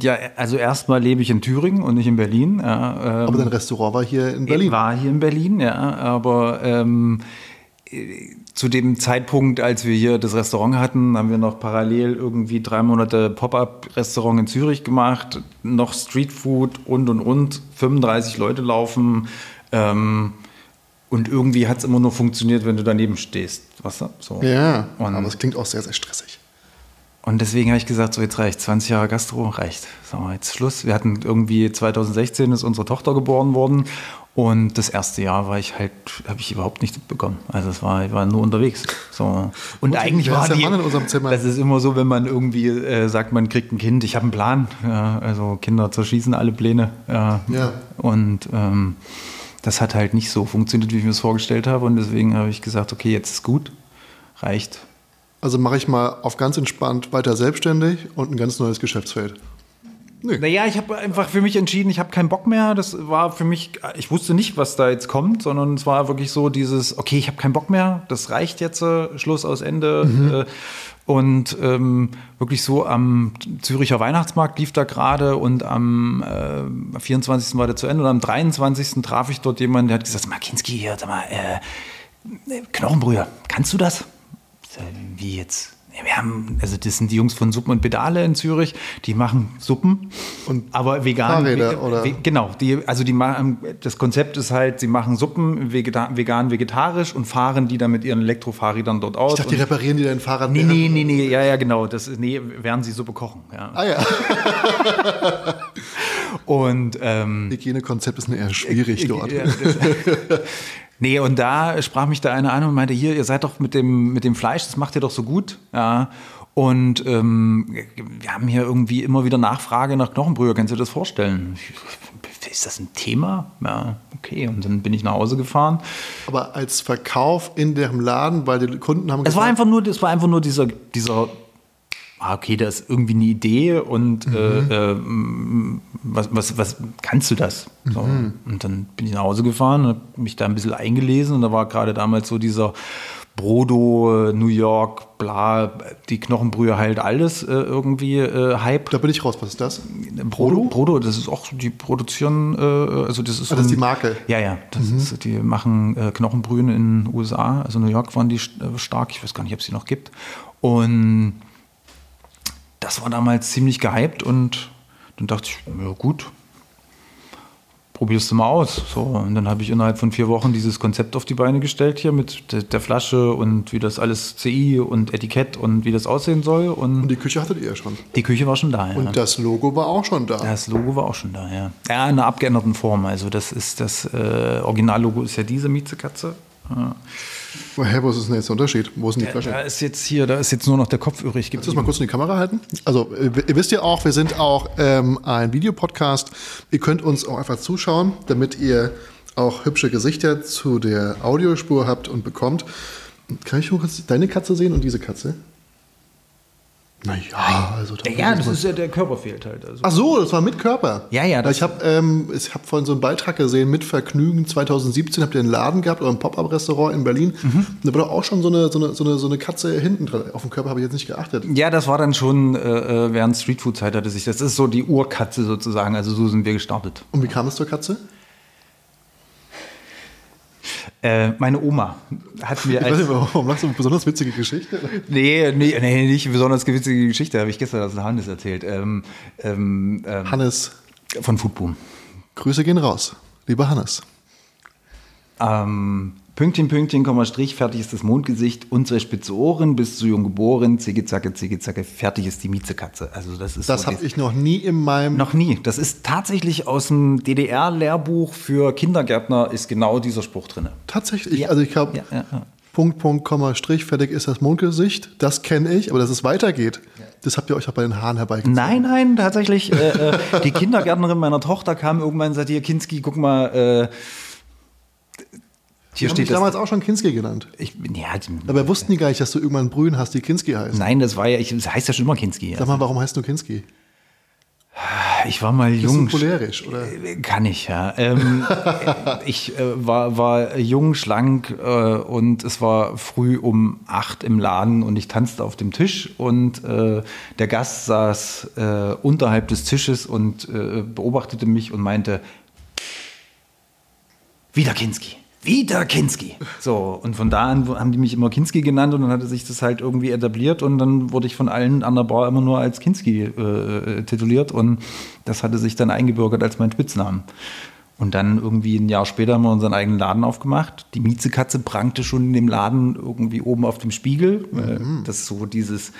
Ja, also erstmal lebe ich in Thüringen und nicht in Berlin. Ja, ähm, aber dein Restaurant war hier in Berlin. War hier in Berlin, ja. Aber ähm, zu dem Zeitpunkt, als wir hier das Restaurant hatten, haben wir noch parallel irgendwie drei Monate Pop-up-Restaurant in Zürich gemacht, noch Streetfood und und und, 35 Leute laufen. Ähm, und irgendwie hat es immer nur funktioniert, wenn du daneben stehst. Was, so. Ja, und, aber es klingt auch sehr, sehr stressig. Und deswegen habe ich gesagt, so jetzt reicht, 20 Jahre Gastro reicht. So, jetzt Schluss. Wir hatten irgendwie 2016 ist unsere Tochter geboren worden und das erste Jahr war ich halt, habe ich überhaupt nichts bekommen. Also es war, ich war nur unterwegs. So. Und Mutti, eigentlich war die, Mann in unserem Zimmer. das ist immer so, wenn man irgendwie äh, sagt, man kriegt ein Kind, ich habe einen Plan. Ja, also Kinder zerschießen alle Pläne. Ja. ja. Und ähm, das hat halt nicht so funktioniert, wie ich mir das vorgestellt habe. Und deswegen habe ich gesagt, okay, jetzt ist gut, reicht. Also mache ich mal auf ganz entspannt weiter selbstständig und ein ganz neues Geschäftsfeld. Nee. Naja, ich habe einfach für mich entschieden, ich habe keinen Bock mehr. Das war für mich, ich wusste nicht, was da jetzt kommt, sondern es war wirklich so dieses, okay, ich habe keinen Bock mehr, das reicht jetzt, äh, Schluss aus Ende. Mhm. Äh, und ähm, wirklich so am Züricher Weihnachtsmarkt lief da gerade und am äh, 24. war der zu Ende und am 23. traf ich dort jemanden, der hat gesagt, Markinski, hier, sag mal, äh, Knochenbrühe, kannst du das? Wie jetzt? Wir haben, also das sind die Jungs von Suppen und Pedale in Zürich, die machen Suppen, und aber vegan. Fahrräder, oder? Genau, die, also die machen, das Konzept ist halt, sie machen Suppen vegan, vegetarisch und fahren die dann mit ihren Elektrofahrrädern dort aus. Ich dachte, die reparieren die dein Fahrrad. Nee, nee, nee, nee, ja, ja, genau, das ist, nee, während sie Suppe kochen. Ja. Ah ja. und ähm, Hygienekonzept ist eher schwierig äh, dort. Ja, Nee, und da sprach mich da einer an und meinte, hier, ihr seid doch mit dem, mit dem Fleisch, das macht ihr doch so gut. Ja. Und ähm, wir haben hier irgendwie immer wieder Nachfrage nach Knochenbrühe. Kannst du dir das vorstellen? Ist das ein Thema? Ja, okay. Und dann bin ich nach Hause gefahren. Aber als Verkauf in dem Laden, weil die Kunden haben es gesagt, war einfach nur, es war einfach nur dieser, dieser ah, okay, da ist irgendwie eine Idee und mhm. äh, äh, was, was, was kannst du das? So. Mhm. Und dann bin ich nach Hause gefahren, habe mich da ein bisschen eingelesen und da war gerade damals so dieser Brodo, New York, bla, die Knochenbrühe heilt alles äh, irgendwie äh, Hype. Da bin ich raus, was ist das? Brodo? Brodo, das ist auch, die produzieren, äh, also das ist. Ah, das ist die Marke? Ja, ja, das mhm. ist, die machen äh, Knochenbrühen in den USA, also New York waren die äh, stark, ich weiß gar nicht, ob es die noch gibt. Und das war damals ziemlich gehypt und dann dachte ich, ja gut, probierst du mal aus. So, und dann habe ich innerhalb von vier Wochen dieses Konzept auf die Beine gestellt hier mit der, Flasche und wie das alles CI und Etikett und wie das aussehen soll. Und, und die Küche hattet ihr ja schon. Die Küche war schon da, ja. Und das Logo war auch schon da. Das Logo war auch schon da, ja. Ja, in einer abgeänderten Form. Also das ist das äh, Originallogo ist ja diese Miezekatze. Ja. Hä, wo ist denn jetzt der Unterschied? Wo ist denn die Flasche? Da ist jetzt hier, da ist jetzt nur noch der Kopf übrig. Kannst du das mal kurz in die Kamera halten? Also, ihr wisst ja auch, wir sind auch ähm, ein Videopodcast. Ihr könnt uns auch einfach zuschauen, damit ihr auch hübsche Gesichter zu der Audiospur habt und bekommt. Kann ich nur kurz deine Katze sehen und diese Katze? Naja, also da Ja, das ist ja der Körper fehlt halt. Also. Ach so, das war mit Körper. Ja, ja. Ich habe ähm, hab vorhin so einen Beitrag gesehen, mit Vergnügen 2017 habt ihr einen Laden gehabt oder ein Pop-Up-Restaurant in Berlin. Mhm. Da war doch auch schon so eine, so eine, so eine, so eine Katze hinten dran. Auf den Körper habe ich jetzt nicht geachtet. Ja, das war dann schon äh, äh, während Streetfood-Zeit hatte sich. Das ist so die Urkatze sozusagen. Also so sind wir gestartet. Und wie kam es zur Katze? Äh, meine Oma hat mir. Ich weiß nicht, warum lachst du eine besonders witzige Geschichte? Nee, nee, nee, nicht besonders witzige Geschichte, habe ich gestern aus Hannes erzählt. Ähm, ähm, ähm, Hannes. Von Foodboom. Grüße gehen raus, lieber Hannes. Ähm, Pünktchen, Pünktchen, Komma, Strich, fertig ist das Mondgesicht, unsere spitze Ohren, bis zu jung geboren, zicke, zacke, zicke, zacke, fertig ist die Miezekatze. Also das ist Das so habe ich noch nie in meinem... Noch nie. Das ist tatsächlich aus dem DDR-Lehrbuch für Kindergärtner ist genau dieser Spruch drin. Tatsächlich? Ja. Also ich habe... Ja, ja, Punkt, Punkt, Komma, Strich, fertig ist das Mondgesicht. Das kenne ich, aber dass es weitergeht, das habt ihr euch auch bei den Haaren herbeigezogen. Nein, nein, tatsächlich. äh, äh, die Kindergärtnerin meiner Tochter kam irgendwann und sagte, hier, Kinski, guck mal, äh, hier steht damals auch schon Kinski genannt. Ich, ja, Aber wussten die gar nicht, dass du irgendwann Brühen hast, die Kinski heißt. Nein, das war ja, ich, das heißt ja schon immer Kinski. Sag mal, warum heißt du Kinski? Ich war mal jung. Bist du cholerisch, oder? Kann ich, ja. Ähm, ich äh, war, war jung, schlank äh, und es war früh um acht im Laden und ich tanzte auf dem Tisch und äh, der Gast saß äh, unterhalb des Tisches und äh, beobachtete mich und meinte, wieder Kinski wieder Kinski. So, und von da an haben die mich immer Kinski genannt und dann hatte sich das halt irgendwie etabliert und dann wurde ich von allen an der Bar immer nur als Kinski äh, tituliert und das hatte sich dann eingebürgert als mein Spitznamen. Und dann irgendwie ein Jahr später haben wir unseren eigenen Laden aufgemacht. Die Miezekatze prangte schon in dem Laden irgendwie oben auf dem Spiegel. Mhm. Das ist so dieses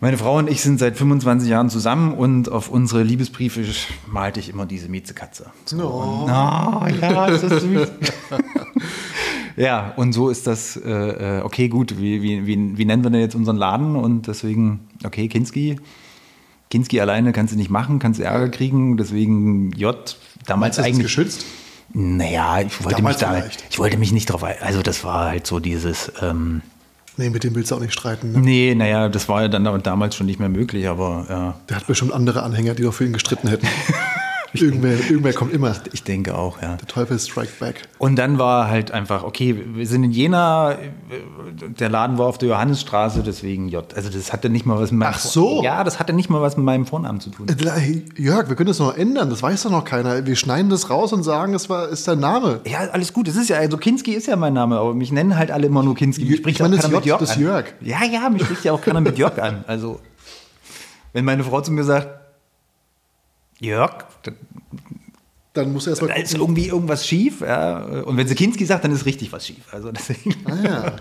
meine Frau und ich sind seit 25 Jahren zusammen und auf unsere Liebesbriefe malte ich immer diese Miezekatze. So. Und, oh, ja, ist das süß. ja, und so ist das, äh, äh, okay, gut, wie, wie, wie, wie nennen wir denn jetzt unseren Laden? Und deswegen, okay, Kinski. Kinski alleine kannst du nicht machen, kannst du Ärger kriegen, deswegen J. Damals Meinst eigentlich. geschützt? Naja, ich wollte mich da, ich wollte mich nicht drauf, also das war halt so dieses, ähm, Nee, mit dem willst du auch nicht streiten. Ne? Nee, naja, das war ja dann damals schon nicht mehr möglich, aber ja. Der hat bestimmt andere Anhänger, die doch für ihn gestritten hätten. irgendwer, irgendwer kommt immer. Ich, ich, denke auch, ja. Der Teufel strike back. Und dann war halt einfach, okay, wir sind in Jena, der Laden war auf der Johannesstraße, deswegen J. Also das hatte nicht mal was mit meinem Ach so. Ja, das hatte nicht mal was mit meinem Vornamen zu tun. Äh, Jörg, wir können das noch ändern, das weiß doch noch keiner. Wir schneiden das raus und sagen, es war, ist dein Name. Ja, alles gut. Es ist ja, also Kinski ist ja mein Name, aber mich nennen halt alle immer nur Kinski. Mich spricht ich meine, auch keiner J, mit Jörg das an. Jörg. Ja, ja, mich spricht ja auch keiner mit Jörg an. Also, wenn meine Frau zu mir sagt, Jörg, dann muss er erstmal. Da ist irgendwie irgendwas schief. Ja. Und wenn sie Kinski sagt, dann ist richtig was schief. Also deswegen. Ah, ja.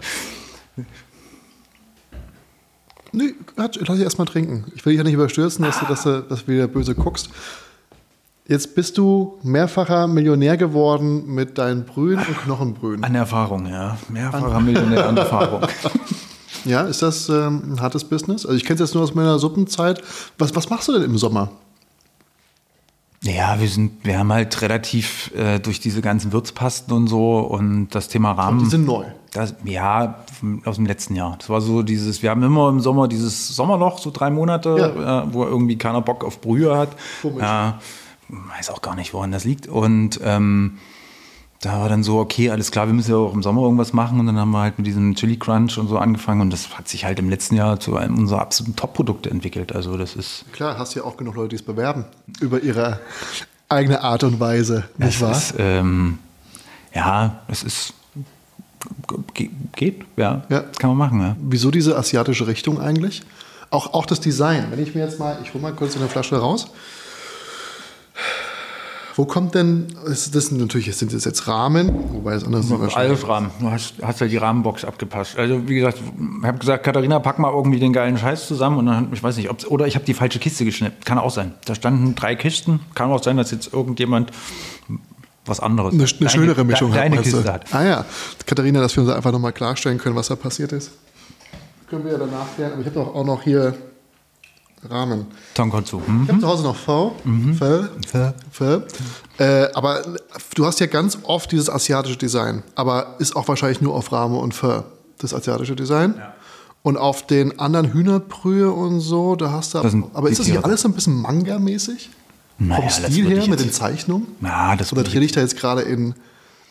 Nee, lass dich erstmal trinken. Ich will dich ja nicht überstürzen, dass, ah. du, dass, du, dass du wieder böse guckst. Jetzt bist du mehrfacher Millionär geworden mit deinen Brühen und Knochenbrühen. An Erfahrung, ja. Mehrfacher an Millionär an Erfahrung. ja, ist das ähm, ein hartes Business? Also ich kenne es jetzt nur aus meiner Suppenzeit. Was, was machst du denn im Sommer? Ja, wir sind, wir haben halt relativ äh, durch diese ganzen Würzpasten und so und das Thema Rahmen. Und die sind neu. Das, ja, aus dem letzten Jahr. Das war so dieses, wir haben immer im Sommer dieses Sommerloch, so drei Monate, ja. äh, wo irgendwie keiner Bock auf Brühe hat. Komisch. Ja, weiß auch gar nicht, woran das liegt. Und ähm, da war dann so, okay, alles klar, wir müssen ja auch im Sommer irgendwas machen. Und dann haben wir halt mit diesem Chili Crunch und so angefangen. Und das hat sich halt im letzten Jahr zu einem unserer absoluten Top-Produkte entwickelt. Also das ist. Klar, hast ja auch genug Leute, die es bewerben. Über ihre eigene Art und Weise, nicht wahr? Ist, ähm, ja, es ist. Geht, ja. ja. Kann man machen, ja. Wieso diese asiatische Richtung eigentlich? Auch, auch das Design. Wenn ich mir jetzt mal, ich hole mal kurz eine Flasche raus. Wo kommt denn, das sind natürlich, sind das jetzt Rahmen, wobei es anders ist. Alles Rahmen. Du hast, hast ja die Rahmenbox abgepasst. Also wie gesagt, ich habe gesagt, Katharina, pack mal irgendwie den geilen Scheiß zusammen und dann, ich weiß nicht, ob oder ich habe die falsche Kiste geschnippt. Kann auch sein. Da standen drei Kisten. Kann auch sein, dass jetzt irgendjemand was anderes. Eine, eine deine, schönere Mischung de, hat, Kiste hat. Ah ja, Katharina, dass wir uns einfach nochmal klarstellen können, was da passiert ist. Können wir ja danach klären. Aber ich habe auch noch hier Rahmen. Tonkotsu. Mhm. Ich habe zu Hause noch V. Mhm. V. V. v. Äh, aber du hast ja ganz oft dieses asiatische Design, aber ist auch wahrscheinlich nur auf Rahmen und V, das asiatische Design. Ja. Und auf den anderen Hühnerbrühe und so, da hast du. Aber ist das nicht alles so ein bisschen Manga-mäßig? Naja, Vom Stil her, mit den Zeichnungen? Na, das Oder drehe ich da jetzt gerade in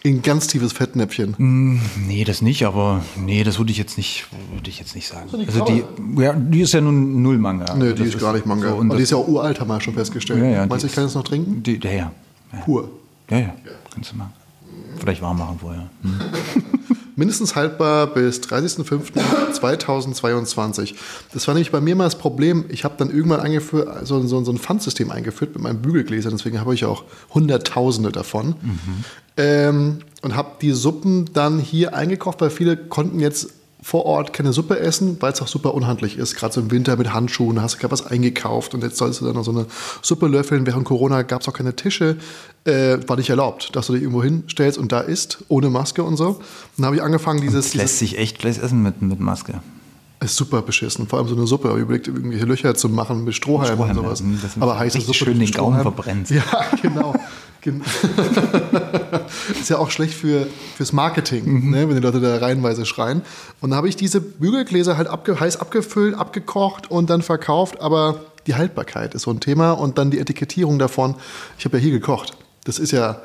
in ganz tiefes Fettnäpfchen. Mm, nee, das nicht, aber nee, das würde ich jetzt nicht, würde ich jetzt nicht sagen. Also die, ja, die ist ja nun null Manga. Nee, also die ist, gar nicht Manga. So, und die ist ja auch uralt, haben wir schon festgestellt. Ja, ja, Meinst du, ich kann das noch trinken? Die, ja, ja. Pur. Ja, ja, kannst du machen. Vielleicht warm machen vorher. Hm. Mindestens haltbar bis 30.05.2022. Das war nämlich bei mir mal das Problem. Ich habe dann irgendwann eingeführt, so, so, so ein Pfandsystem eingeführt mit meinem Bügelgläser. Deswegen habe ich auch Hunderttausende davon. Mhm. Ähm, und habe die Suppen dann hier eingekocht, weil viele konnten jetzt vor Ort keine Suppe essen, weil es auch super unhandlich ist. Gerade so im Winter mit Handschuhen, hast du gerade was eingekauft und jetzt sollst du dann noch so eine Suppe löffeln. Während Corona gab es auch keine Tische, äh, war nicht erlaubt, dass du dich irgendwo hinstellst und da isst, ohne Maske und so. Dann habe ich angefangen, dieses. Das lässt sich echt schlecht essen mit, mit Maske. Ist super beschissen. Vor allem so eine Suppe. Ich überlegt, irgendwelche Löcher zu machen mit Strohhalmen Strohhalm, und sowas. Aber heiße Suppe. schön den Gaumen verbrennt. Ja, genau. ist ja auch schlecht für, fürs Marketing, mhm. ne, wenn die Leute da reihenweise schreien. Und da habe ich diese Bügelgläser halt abge, heiß abgefüllt, abgekocht und dann verkauft. Aber die Haltbarkeit ist so ein Thema und dann die Etikettierung davon. Ich habe ja hier gekocht. Das ist ja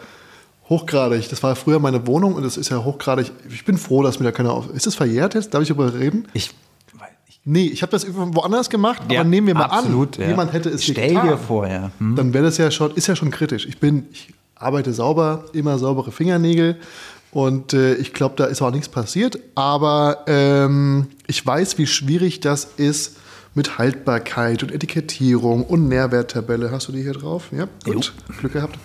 hochgradig. Das war früher meine Wohnung und das ist ja hochgradig. Ich bin froh, dass mir da keiner. Ist das verjährt jetzt? Darf ich darüber reden? Ich Nee, ich habe das woanders gemacht, ja, aber nehmen wir mal absolut, an, ja. jemand hätte es Stell getan, dir vor, ja. Hm. Dann wäre das ja schon, ist ja schon kritisch. Ich bin, ich arbeite sauber, immer saubere Fingernägel und äh, ich glaube, da ist auch nichts passiert. Aber ähm, ich weiß, wie schwierig das ist mit Haltbarkeit und Etikettierung und Nährwerttabelle. Hast du die hier drauf? Ja, gut, jo. Glück gehabt.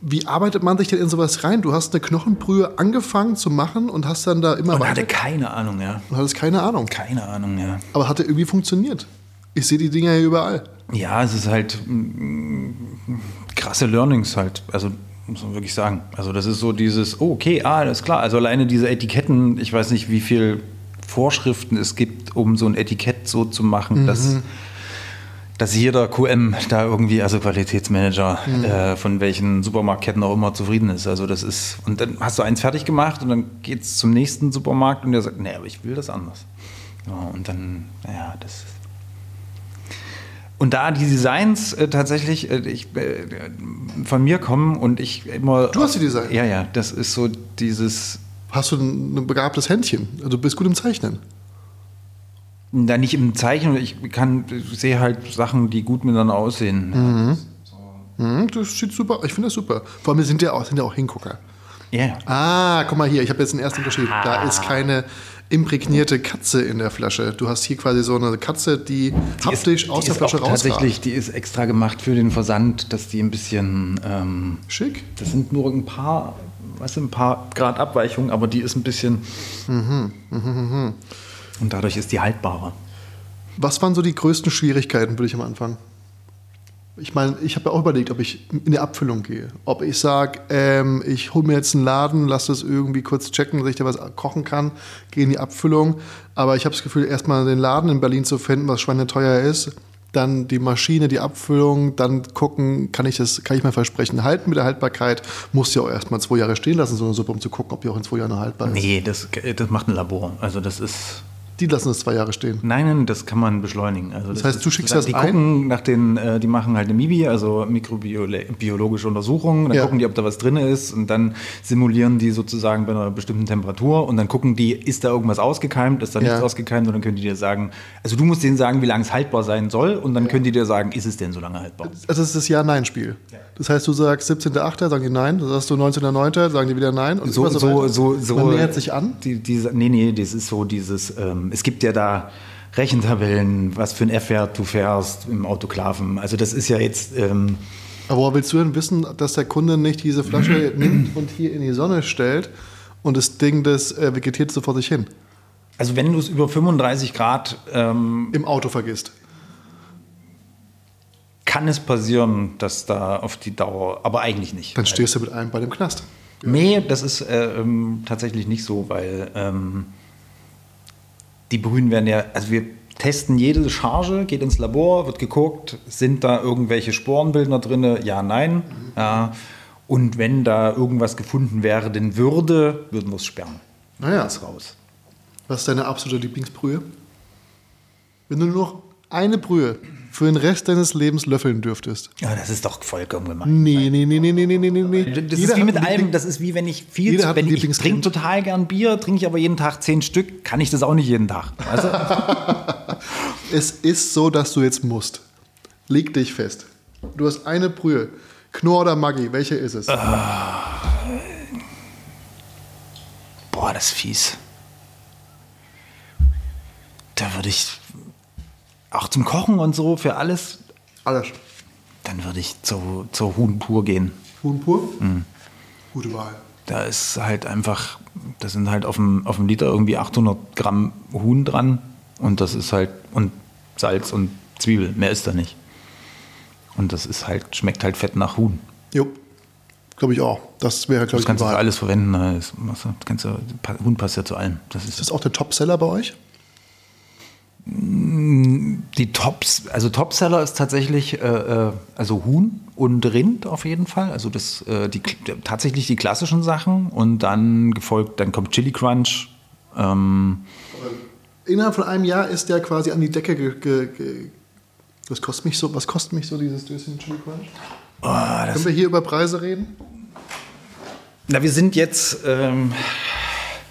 Wie arbeitet man sich denn in sowas rein? Du hast eine Knochenbrühe angefangen zu machen und hast dann da immer und weiter. hatte keine Ahnung, ja. Und hattest keine Ahnung. Keine Ahnung, ja. Aber hatte irgendwie funktioniert. Ich sehe die Dinger hier überall. Ja, es ist halt mm, krasse Learnings halt. Also muss man wirklich sagen. Also das ist so dieses, oh, okay, ah, das ist klar. Also alleine diese Etiketten, ich weiß nicht, wie viel Vorschriften es gibt, um so ein Etikett so zu machen, mhm. dass dass jeder QM da irgendwie, also Qualitätsmanager mhm. äh, von welchen Supermarktketten auch immer zufrieden ist. Also das ist, und dann hast du eins fertig gemacht und dann geht es zum nächsten Supermarkt und der sagt, nee, aber ich will das anders. Ja, und dann, naja, das und da die Designs äh, tatsächlich äh, ich, äh, von mir kommen und ich immer. Du hast die Designs? Ja, ja, das ist so dieses. Hast du ein begabtes Händchen? Also du bist gut im Zeichnen. Da nicht im Zeichnen, ich kann, sehe halt Sachen, die gut miteinander aussehen. Mhm. So. Mhm, das sieht super, ich finde das super. Vor allem sind ja auch, sind ja auch Hingucker. Ja. Yeah. Ah, guck mal hier, ich habe jetzt einen ersten Unterschied. Ah. Da ist keine imprägnierte Katze in der Flasche. Du hast hier quasi so eine Katze, die, die haptisch ist, aus die der Flasche rauskommt. Tatsächlich, die ist extra gemacht für den Versand, dass die ein bisschen ähm, schick. Das sind nur ein paar, was ein paar Grad Abweichungen, aber die ist ein bisschen. Mhm, mh, mh, mh. Und dadurch ist die haltbarer. Was waren so die größten Schwierigkeiten, würde ich am Anfang? Ich meine, ich habe ja auch überlegt, ob ich in die Abfüllung gehe. Ob ich sage, ähm, ich hole mir jetzt einen Laden, lasse das irgendwie kurz checken, dass ich da was kochen kann, gehe in die Abfüllung. Aber ich habe das Gefühl, erstmal den Laden in Berlin zu finden, was schweineteuer ist, dann die Maschine, die Abfüllung, dann gucken, kann ich das, kann ich mein Versprechen halten mit der Haltbarkeit? Muss ja auch erstmal zwei Jahre stehen lassen, so eine Suppe, um zu gucken, ob die auch in zwei Jahren noch haltbar ist. Nee, das, das macht ein Labor. Also das ist die lassen es zwei Jahre stehen. Nein, nein, das kann man beschleunigen. Also das, das heißt, du schickst ist, das die ein? gucken nach den, äh, die machen halt eine MIBI, also mikrobiologische Untersuchungen. Dann ja. gucken die, ob da was drin ist und dann simulieren die sozusagen bei einer bestimmten Temperatur und dann gucken die, ist da irgendwas ausgekeimt, ist da nichts ja. ausgekeimt und dann können die dir sagen, also du musst denen sagen, wie lange es haltbar sein soll und dann ja. können die dir sagen, ist es denn so lange haltbar? Also es ist das Ja-Nein-Spiel. Das heißt, du sagst 17.8., sagen die Nein, du sagst du 19.9., sagen die wieder Nein und so, so, so, so, so Man nähert sich an? Die, die, nee, nee, das ist so dieses, ähm, es gibt ja da Rechentabellen, was für ein F-Wert du fährst im Autoklaven. Also das ist ja jetzt... Ähm Aber woher willst du denn wissen, dass der Kunde nicht diese Flasche nimmt und hier in die Sonne stellt und das Ding, das äh, vegetiert so vor sich hin? Also wenn du es über 35 Grad... Ähm, Im Auto vergisst. Kann es passieren, dass da auf die Dauer... Aber eigentlich nicht. Dann stehst du mit einem bei dem Knast. Ja. Nee, das ist äh, ähm, tatsächlich nicht so, weil... Ähm, die Brühen werden ja, also wir testen jede Charge, geht ins Labor, wird geguckt, sind da irgendwelche Sporenbildner drin? Ja, nein. Ja. Und wenn da irgendwas gefunden werden würde, würden wir es sperren. Naja. Das raus. Was ist deine absolute Lieblingsbrühe? Wenn du nur noch eine Brühe für den Rest deines Lebens löffeln dürftest. Ja, das ist doch vollkommen gemacht. Nee, nee, nee, nee, nee, nee, nee, nee. Das jeder ist wie mit allem, das ist wie wenn ich viel, jeder wenn ich, ich trinke total gern Bier, trinke ich aber jeden Tag zehn Stück, kann ich das auch nicht jeden Tag. Du? es ist so, dass du jetzt musst. Leg dich fest. Du hast eine Brühe. Knorr oder Maggi, welche ist es? Ah. boah, das ist fies. Da würde ich auch zum Kochen und so für alles. Alles. Dann würde ich zu, zur Huhn pur gehen. Huhn pur? Mhm. Gute Wahl. Da ist halt einfach, da sind halt auf dem, auf dem Liter irgendwie 800 Gramm Huhn dran und das ist halt, und Salz und Zwiebel, mehr ist da nicht. Und das ist halt, schmeckt halt fett nach Huhn. Jo, glaube ich auch. Das wäre, glaube ich, Das kannst du für alles verwenden. Das, kannst du, Huhn passt ja zu allem. Das ist, ist das auch der Topseller bei euch? Die Tops, also Topseller ist tatsächlich äh, äh, also Huhn und Rind auf jeden Fall. Also das äh, die, tatsächlich die klassischen Sachen und dann gefolgt, dann kommt Chili Crunch. Ähm, Innerhalb von einem Jahr ist der quasi an die Decke ge, ge, ge was kostet mich so, was kostet mich so dieses Döschen Chili Crunch? Oh, Können wir hier über Preise reden? Na, wir sind jetzt ähm,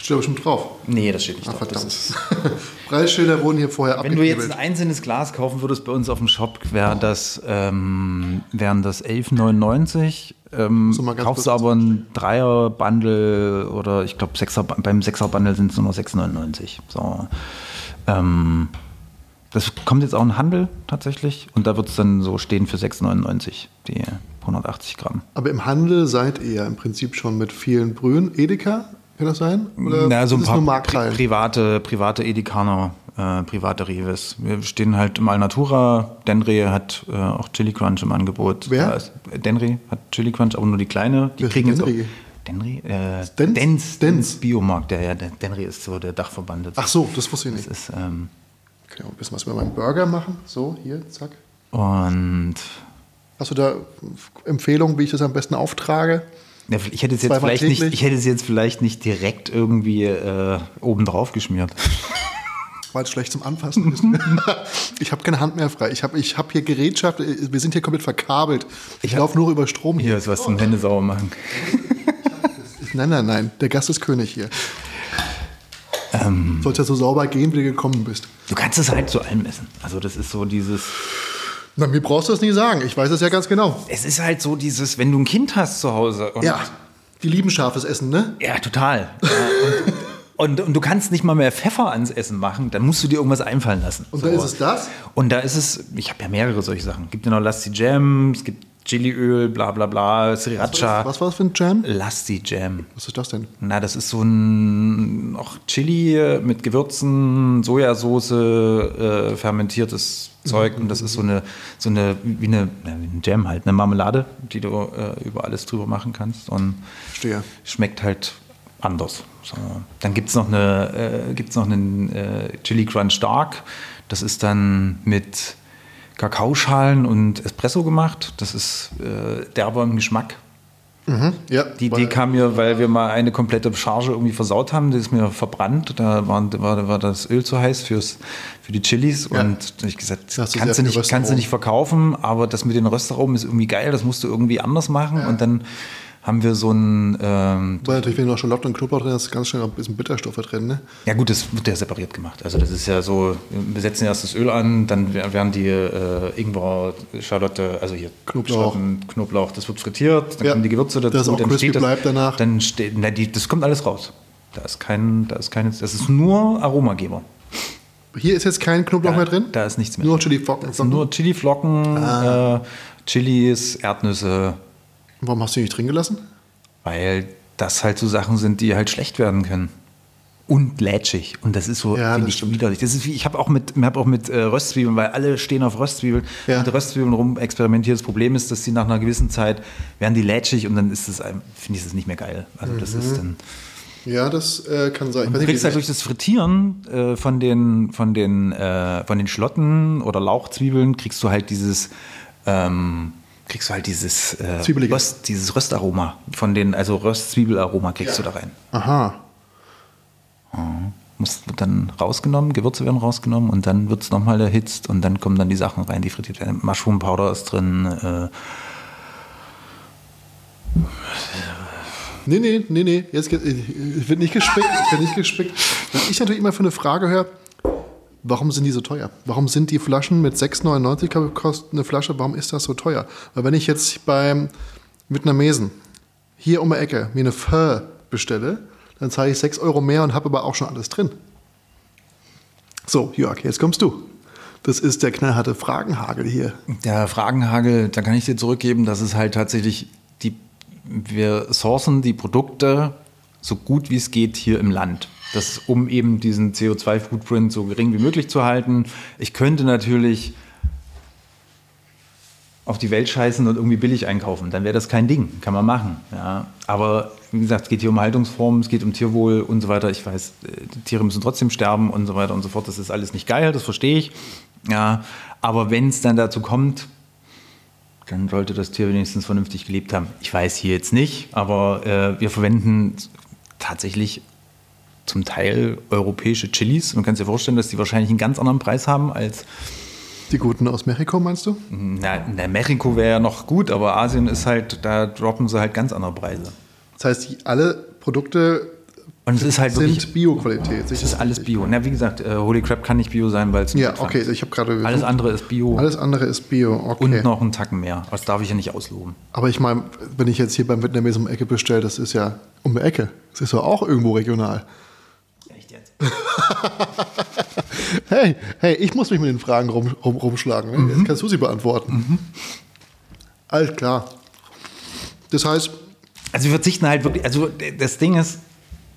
Steht aber schon drauf. Nee, das steht nicht Ach, drauf. Verdammt. Preisschilder wurden hier vorher Wenn du jetzt ein einzelnes Glas kaufen würdest bei uns auf dem Shop, wäre das, ähm, wären das 11,99. Ähm, so kaufst du aber ein Dreier-Bundle oder ich glaube Sechser, beim Sechser-Bundle sind es nur noch 6,99. So. Ähm, das kommt jetzt auch in Handel tatsächlich und da wird es dann so stehen für 6,99 die 180 Gramm. Aber im Handel seid ihr ja im Prinzip schon mit vielen Brühen. Edeka kann das sein? Oder Na, so ein paar pri private, private Edikaner, äh, private Reves. Wir stehen halt im Alnatura. Denry hat äh, auch Chili Crunch im Angebot. Wer? Denry hat Chili Crunch, aber nur die kleine. Die Wer kriegen jetzt Denry? Denry? Äh, Dens? Dens, Dens. Biomarkt, der, ja, der Denry ist so der Dachverband. Ach so, das wusste ich nicht. Das ist, ähm, kann ich auch ein bisschen was mit meinem Burger machen. So, hier, zack. Und. Hast du da Empfehlungen, wie ich das am besten auftrage? Ja, ich, hätte es jetzt vielleicht nicht, ich hätte es jetzt vielleicht nicht direkt irgendwie äh, oben drauf geschmiert. Weil es schlecht zum Anfassen ist. ich habe keine Hand mehr frei. Ich habe ich hab hier Gerätschaft. Wir sind hier komplett verkabelt. Ich, ich laufe nur über Strom hier. Hier ist was zum Hände sauber machen. nein, nein, nein. Der Gast ist König hier. Ähm, Sollte ja so sauber gehen, wie du gekommen bist. Du kannst es halt zu allem essen. Also das ist so dieses na, mir brauchst du das nie sagen. Ich weiß es ja ganz genau. Es ist halt so dieses, wenn du ein Kind hast zu Hause. ja, die lieben scharfes Essen, ne? Ja, total. Ja, und, und, und, du kannst nicht mal mehr Pfeffer ans Essen machen, dann musst du dir irgendwas einfallen lassen. Und so. da ist es das? Und da ist es, ich habe ja mehrere solche Sachen. Es gibt ja noch Lassi Jam, es gibt Chiliöl, bla bla bla, Sriracha. Was, was war das für ein Jam? Lassi Jam. Was ist das denn? Na, das ist so ein auch Chili mit Gewürzen, Sojasauce, äh, fermentiertes Zeug. Mhm. Und das ist so eine, so eine wie eine, wie ein Jam halt, eine Marmelade, die du äh, über alles drüber machen kannst. Und Stehe. schmeckt halt anders. So. Dann gibt es noch, eine, äh, gibt's noch einen äh, Chili Crunch Dark. Das ist dann mit Kakaoschalen und Espresso gemacht. Das ist äh, derber im Geschmack. Mhm, ja, die Idee kam mir, weil wir mal eine komplette Charge irgendwie versaut haben. Die ist mir verbrannt. Da war, war, war das Öl zu heiß fürs, für die Chilis. Ja. Und ich gesagt, das kannst, du nicht, kannst du nicht verkaufen, aber das mit den Röstaromen ist irgendwie geil. Das musst du irgendwie anders machen. Ja. Und dann haben wir so ein. Ähm, Weil natürlich, wenn du noch Schalotten und Knoblauch drin hast, ganz schnell ein bisschen Bitterstoffe drin, ne? Ja, gut, das wird ja separiert gemacht. Also, das ist ja so: wir setzen erst das Öl an, dann werden die äh, Ingwer, Schalotte, also hier Knoblauch. Knoblauch, das wird frittiert, dann ja, kommen die Gewürze dazu, das auch dann steht das, bleibt danach. Dann steht, na, die, das kommt alles raus. Da ist kein, da ist keine, das ist nur Aromageber. Hier ist jetzt kein Knoblauch da, mehr drin? Da ist nichts mehr. Nur Chili-Flocken? Nur Chili-Flocken, ah. äh, Chilis, Erdnüsse. Warum hast du die nicht drin gelassen? Weil das halt so Sachen sind, die halt schlecht werden können. Und lätschig. Und das ist so, ja, finde ich, stimmt. widerlich. Das ist wie, ich habe auch mit, hab auch mit äh, Röstzwiebeln, weil alle stehen auf Röstzwiebeln. Ja. Mit Röstzwiebeln rum experimentiert. Das Problem ist, dass die nach einer gewissen Zeit werden die lätschig und dann ist das, finde ich das nicht mehr geil. Also mhm. das ist dann. Ja, das äh, kann sein. du kriegst halt durch das Frittieren äh, von den, von den, äh, von den Schlotten oder Lauchzwiebeln, kriegst du halt dieses, ähm, kriegst du halt dieses, äh, Röst, dieses Röstaroma von den, also Röstzwiebelaroma kriegst ja. du da rein. Aha. Mhm. Muss dann rausgenommen, Gewürze werden rausgenommen und dann wird es nochmal erhitzt und dann kommen dann die Sachen rein, die frittiert werden. Mushroom Powder ist drin. Äh, Nee, nee, nee, nee. Jetzt ich wird nicht gespickt. Ich werde nicht gespickt. Wenn ich natürlich immer für eine Frage höre, warum sind die so teuer? Warum sind die Flaschen mit 6,99 kostet eine Flasche, warum ist das so teuer? Weil wenn ich jetzt beim Vietnamesen hier um die Ecke mir eine Pho bestelle, dann zahle ich 6 Euro mehr und habe aber auch schon alles drin. So, Jörg, jetzt kommst du. Das ist der knallharte Fragenhagel hier. Der Fragenhagel, da kann ich dir zurückgeben, das ist halt tatsächlich die, wir sourcen die Produkte so gut wie es geht hier im Land. Das, um eben diesen CO2-Footprint so gering wie möglich zu halten. Ich könnte natürlich auf die Welt scheißen und irgendwie billig einkaufen, dann wäre das kein Ding, kann man machen. Ja. Aber wie gesagt, es geht hier um Haltungsformen, es geht um Tierwohl und so weiter. Ich weiß, äh, Tiere müssen trotzdem sterben und so weiter und so fort. Das ist alles nicht geil, das verstehe ich. Ja. Aber wenn es dann dazu kommt, dann sollte das Tier wenigstens vernünftig gelebt haben. Ich weiß hier jetzt nicht, aber äh, wir verwenden tatsächlich zum Teil europäische Chilis. Man kann sich vorstellen, dass die wahrscheinlich einen ganz anderen Preis haben als die guten aus Mexiko, meinst du? Na, na Mexiko wäre ja noch gut, aber Asien ist halt, da droppen sie halt ganz andere Preise. Das heißt, alle Produkte und es ist halt sind Bio-Qualität. Es ist alles Bio. Na, wie gesagt, äh, Holy Crap kann nicht Bio sein, weil es Ja, okay, ich habe gerade Alles andere ist Bio. Alles andere ist Bio, okay. Und noch einen Tacken mehr. Das darf ich ja nicht ausloben. Aber ich meine, wenn ich jetzt hier beim Vietnamesen um die Ecke bestelle, das ist ja um die Ecke. Das ist ja auch irgendwo regional. Hey, hey, ich muss mich mit den Fragen rum, rum, rumschlagen. Ne? Mhm. Jetzt kannst du sie beantworten. Mhm. Alles klar. Das heißt. Also wir verzichten halt wirklich, also das Ding ist,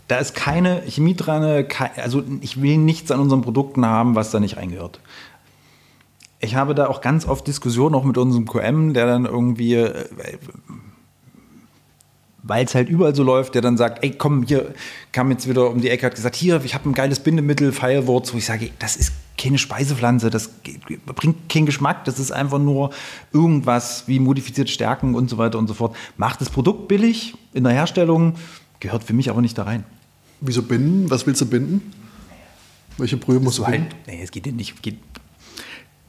da ist keine Chemie dran, also ich will nichts an unseren Produkten haben, was da nicht reingehört. Ich habe da auch ganz oft Diskussionen auch mit unserem QM, der dann irgendwie, äh, weil es halt überall so läuft, der dann sagt, ey komm, hier kam jetzt wieder um die Ecke, hat gesagt, hier, ich habe ein geiles Bindemittel, Firewurz, wo ich sage, das ist keine Speisepflanze, das bringt keinen Geschmack, das ist einfach nur irgendwas wie modifizierte Stärken und so weiter und so fort. Macht das Produkt billig in der Herstellung, gehört für mich aber nicht da rein. Wieso binden? Was willst du binden? Welche Brühe musst du binden? Halt, nee, es geht ja nicht. Geht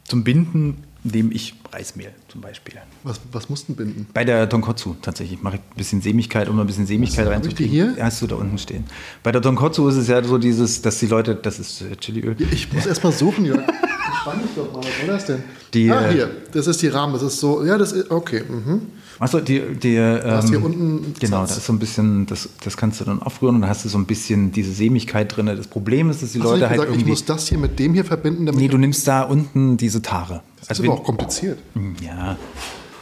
zum Binden nehme ich Reismehl zum Beispiel. Was, was musst du binden? Bei der Tonkotsu tatsächlich. Mache ich ein bisschen Sämigkeit, um ein bisschen Sämigkeit was, reinzukriegen. hier? Ja, hast du da unten stehen. Bei der Tonkotsu ist es ja so dieses, dass die Leute, das ist äh, Chiliöl. Ich muss erst mal suchen, Jörg. Spann dich doch mal, was war das denn? Die, ah, äh, hier, das ist die Rahmen. Das ist so, ja, das ist, okay. Mhm. Achso, die, die, ähm, hier unten genau, das ist so ein bisschen, das, das kannst du dann aufrühren und dann hast du so ein bisschen diese Sämigkeit drin. Das Problem ist, dass die Leute halt gesagt, irgendwie... Ich muss das hier mit dem hier verbinden, damit... Nee, du nimmst da unten diese Tare. Das also ist aber auch kompliziert. Ja,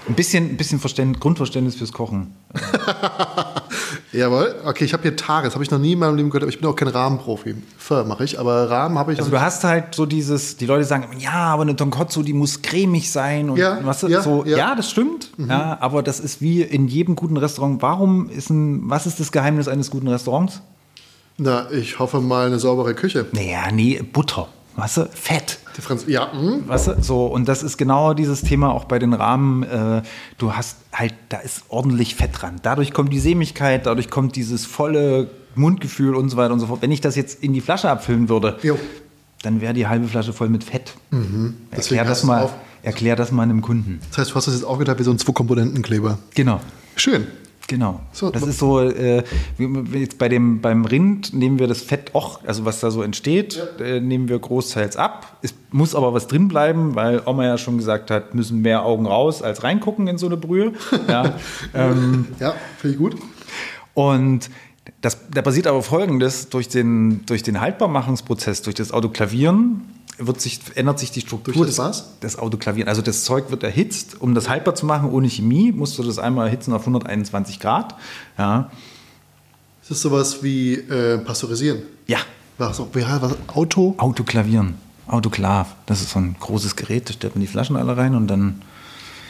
ein bisschen, ein bisschen Verständ, Grundverständnis fürs Kochen. Jawohl. Okay, ich habe hier Tare. Das habe ich noch nie in meinem Leben gehört, aber ich bin auch kein Rahmenprofi. Pho mache ich, aber Rahmen habe ich. Also du hast halt so dieses, die Leute sagen, ja, aber eine Tonkotsu, die muss cremig sein und ja, was ja, so. Ja. ja, das stimmt. Mhm. Ja, aber das ist wie in jedem guten Restaurant. Warum ist ein, was ist das Geheimnis eines guten Restaurants? Na, ich hoffe mal eine saubere Küche. Naja, nee, Butter. Weißt du, Fett. Die Franz ja. Mh. Weißt du, so, und das ist genau dieses Thema auch bei den Rahmen. Äh, du hast halt, da ist ordentlich Fett dran. Dadurch kommt die Sämigkeit, dadurch kommt dieses volle Mundgefühl und so weiter und so fort. Wenn ich das jetzt in die Flasche abfüllen würde, jo. dann wäre die halbe Flasche voll mit Fett. Mhm. Erklär, das mal, erklär das mal einem Kunden. Das heißt, du hast das jetzt aufgeteilt wie so ein Zwei-Komponenten-Kleber. Genau. Schön. Genau. So, das ist so, äh, jetzt bei dem, beim Rind nehmen wir das Fett auch, also was da so entsteht, ja. äh, nehmen wir großteils ab. Es muss aber was drin bleiben, weil Oma ja schon gesagt hat, müssen mehr Augen raus als reingucken in so eine Brühe. Ja, ähm, ja finde ich gut. Und das, da passiert aber Folgendes, durch den, durch den Haltbarmachungsprozess, durch das Autoklavieren, wird sich, ändert sich die Struktur Durch das, was? des Autoklavieren. Also das Zeug wird erhitzt. Um das haltbar zu machen ohne Chemie, musst du das einmal erhitzen auf 121 Grad. Ja. Ist das sowas wie äh, Pasteurisieren? Ja. Was, was, Auto? Autoklavieren. Autoklav. Das ist so ein großes Gerät, da stellt man die Flaschen alle rein und dann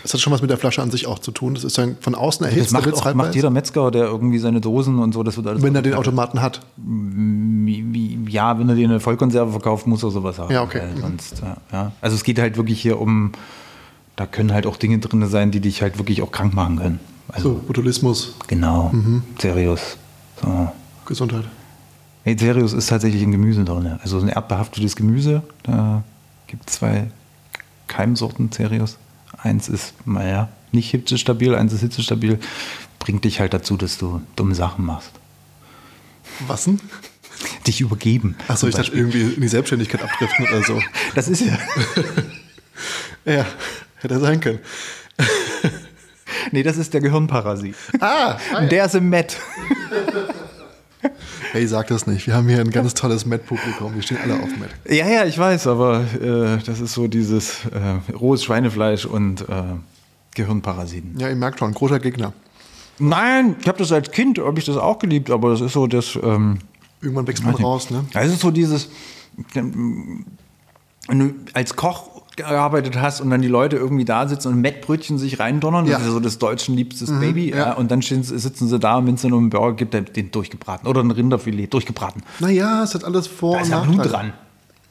das hat schon was mit der Flasche an sich auch zu tun. Das ist dann von außen erhitzt. Das macht, auch, macht jeder Metzger, der irgendwie seine Dosen und so, das wird alles. Wenn er den Automaten hat. Ja, wenn er dir eine Vollkonserve verkauft, muss er sowas haben. Ja, okay. Mhm. Sonst, ja. Also es geht halt wirklich hier um, da können halt auch Dinge drin sein, die dich halt wirklich auch krank machen können. Also, so, Botulismus. Genau. Mhm. Serious. So. Gesundheit. Hey, Serious ist tatsächlich ein Gemüse drin. Also ein erdbehaftetes Gemüse. Da gibt es zwei Keimsorten Serious. Eins ist, naja, nicht hitzestabil, eins ist hitzestabil. Bringt dich halt dazu, dass du dumme Sachen machst. Was denn? Dich übergeben. Achso, ich dachte irgendwie in die Selbstständigkeit abdriften oder so. Das ist ja. ja, hätte sein können. nee, das ist der Gehirnparasit. Ah, Und der ist im Met. Hey, sag das nicht. Wir haben hier ein ganz tolles Met-Publikum. Wir stehen alle auf Met. Ja, ja, ich weiß, aber äh, das ist so dieses äh, rohes Schweinefleisch und äh, Gehirnparasiten. Ja, ihr merkt schon, großer Gegner. Nein, ich habe das als Kind, habe ich das auch geliebt, aber das ist so das. Ähm, Irgendwann wächst man raus, ne? Das ist so dieses, du als Koch gearbeitet hast und dann die Leute irgendwie da sitzen und Mettbrötchen sich reindonnern, Ja. das ist ja so das deutschen liebstes Baby, ja. und dann sitzen sie da und wenn es dann um einen Burger gibt, der den durchgebraten oder ein Rinderfilet durchgebraten. Naja, es hat alles Vor- Da ist ja. Blut dran.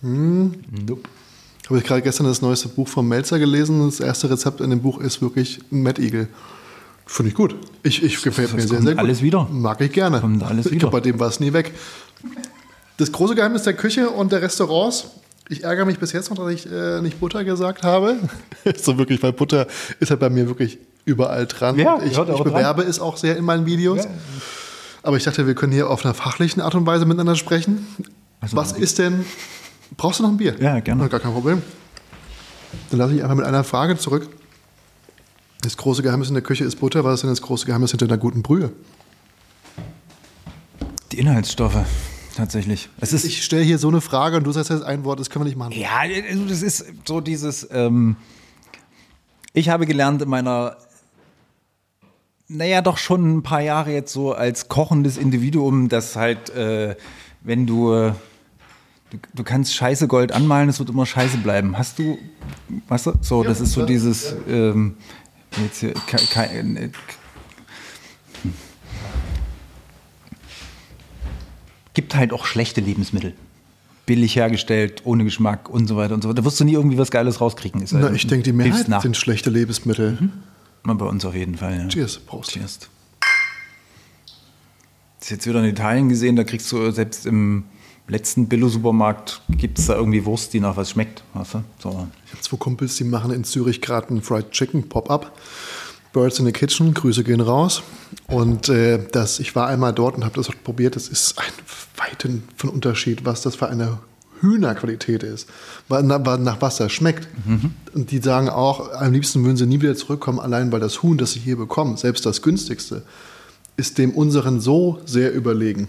Nope. Habe ich gerade gestern das neueste Buch von Melzer gelesen. Das erste Rezept in dem Buch ist wirklich ein Mettigel. Finde ich gut. Ich, ich gefällt mir sehr, sehr gut. alles wieder. Mag ich gerne. Kommt alles ich wieder. glaube, bei dem war es nie weg. Das große Geheimnis der Küche und der Restaurants. Ich ärgere mich bis jetzt noch, dass ich äh, nicht Butter gesagt habe. so wirklich, weil Butter ist halt bei mir wirklich überall dran. Ja, ich, ich auch dran. bewerbe es auch sehr in meinen Videos. Aber ich dachte, wir können hier auf einer fachlichen Art und Weise miteinander sprechen. Also, Was ist denn. Brauchst du noch ein Bier? Ja, gerne. Gar kein Problem. Dann lasse ich einfach mit einer Frage zurück. Das große Geheimnis in der Küche ist Butter. Was ist denn das große Geheimnis hinter einer guten Brühe? Die Inhaltsstoffe, tatsächlich. Es ist, Ich stelle hier so eine Frage und du sagst jetzt ein Wort, das können wir nicht machen. Ja, also das ist so dieses. Ähm, ich habe gelernt in meiner, naja, doch schon ein paar Jahre jetzt so als kochendes Individuum, dass halt, äh, wenn du, äh, du, du kannst Scheiße Gold anmalen, es wird immer Scheiße bleiben. Hast du, weißt du? So, das ist so klar. dieses. Ähm, jetzt hier, ke- ke- äh, gibt halt auch schlechte Lebensmittel. Billig hergestellt, ohne Geschmack und so weiter und so weiter. Da wirst du nie irgendwie was Geiles rauskriegen. Ist Na, halt- ich denke, die Mehrheit nach. sind schlechte Lebensmittel. Mal bei uns auf jeden Fall. Ja. Cheers, Prost. Cheers. Das ist jetzt wieder in Italien gesehen, da kriegst du selbst im letzten Billo-Supermarkt gibt es da irgendwie Wurst, die nach was schmeckt. Weißt du? so. Ich habe zwei Kumpels, die machen in Zürich gerade einen Fried Chicken Pop-Up. Birds in the Kitchen, Grüße gehen raus. Und äh, das, ich war einmal dort und habe das probiert. Das ist ein weiten von Unterschied, was das für eine Hühnerqualität ist, wa- nach was das schmeckt. Und die sagen auch, am liebsten würden sie nie wieder zurückkommen, allein weil das Huhn, das sie hier bekommen, selbst das günstigste, ist dem unseren so sehr überlegen.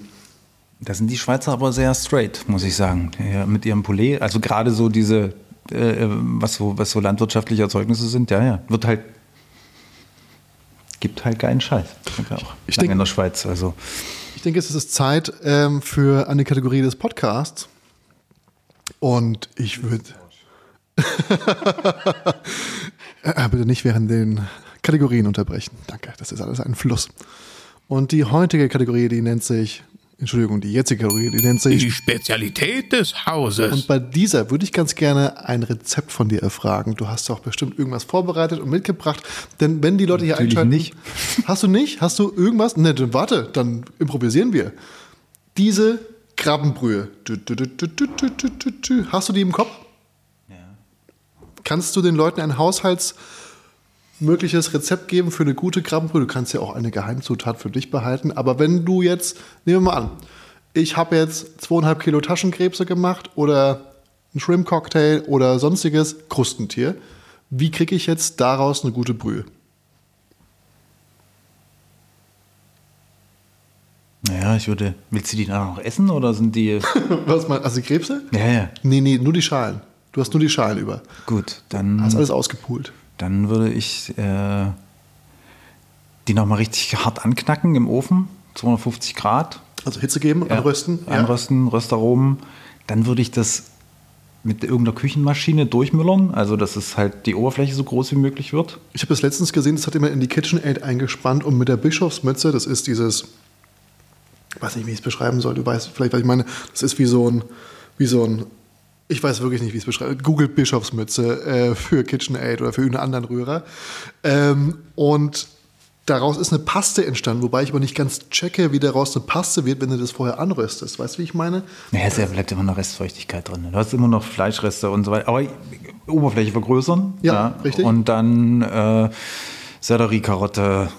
Da sind die Schweizer aber sehr straight, muss ich sagen. Ja, mit ihrem Poulet, also gerade so diese, äh, was, so, was so landwirtschaftliche Erzeugnisse sind, ja, ja, wird halt, gibt halt keinen Scheiß. Ich ja auch Ich lange denk- in der Schweiz, also. Ich denke, es ist Zeit ähm, für eine Kategorie des Podcasts. Und ich würde. äh, bitte nicht während den Kategorien unterbrechen. Danke, das ist alles ein Fluss. Und die heutige Kategorie, die nennt sich. Entschuldigung, die jetzige Kategorie, die nennt sich. Die Spezialität des Hauses. Und bei dieser würde ich ganz gerne ein Rezept von dir erfragen. Du hast doch bestimmt irgendwas vorbereitet und mitgebracht. Denn wenn die Leute hier einschalten. nicht. Hast du nicht? Hast du irgendwas? Ne, dann warte, dann improvisieren wir. Diese Krabbenbrühe. Hast du die im Kopf? Ja. Kannst du den Leuten ein Haushalts- haushaltsmögliches Rezept geben für eine gute Krabbenbrühe? Du kannst ja auch eine Geheimzutat für dich behalten. Aber wenn du jetzt, nehmen wir mal an, ich habe jetzt zweieinhalb Kilo Taschenkrebse gemacht oder ein Shrimp-Cocktail oder sonstiges Krustentier. Wie kriege ich jetzt daraus eine gute Brühe? Naja, ich würde. Willst du die dann noch essen oder sind die. Was meinst Also die Krebse? ja, ja. Nee, nee, nur die Schalen. Du hast nur die Schalen über. Gut, dann. Hast alles ausgepult. Dann würde ich äh, die nochmal richtig hart anknacken im Ofen, 250 Grad. Also Hitze geben, anrösten. Ja. Anrösten, Röstaromen. Dann würde ich das mit irgendeiner Küchenmaschine durchmüllern, also dass es halt die Oberfläche so groß wie möglich wird. Ich habe das letztens gesehen, das hat jemand in die KitchenAid eingespannt und mit der Bischofsmütze, das ist dieses, ich weiß nicht, wie ich es beschreiben soll, du weißt vielleicht, was ich meine, das ist wie so ein, wie so ein, ich weiß wirklich nicht, wie ich es beschreibe, Google Bischofsmütze äh, für KitchenAid oder für irgendeinen anderen Rührer. Ähm, und daraus ist eine Paste entstanden, wobei ich aber nicht ganz checke, wie daraus eine Paste wird, wenn du das vorher anröstest. Weißt du, wie ich meine? Ja, es bleibt immer noch Restfeuchtigkeit drin. Du hast immer noch Fleischreste und so weiter. Aber Oberfläche vergrößern. Ja, richtig. Und dann äh, Sellerie, Karotte,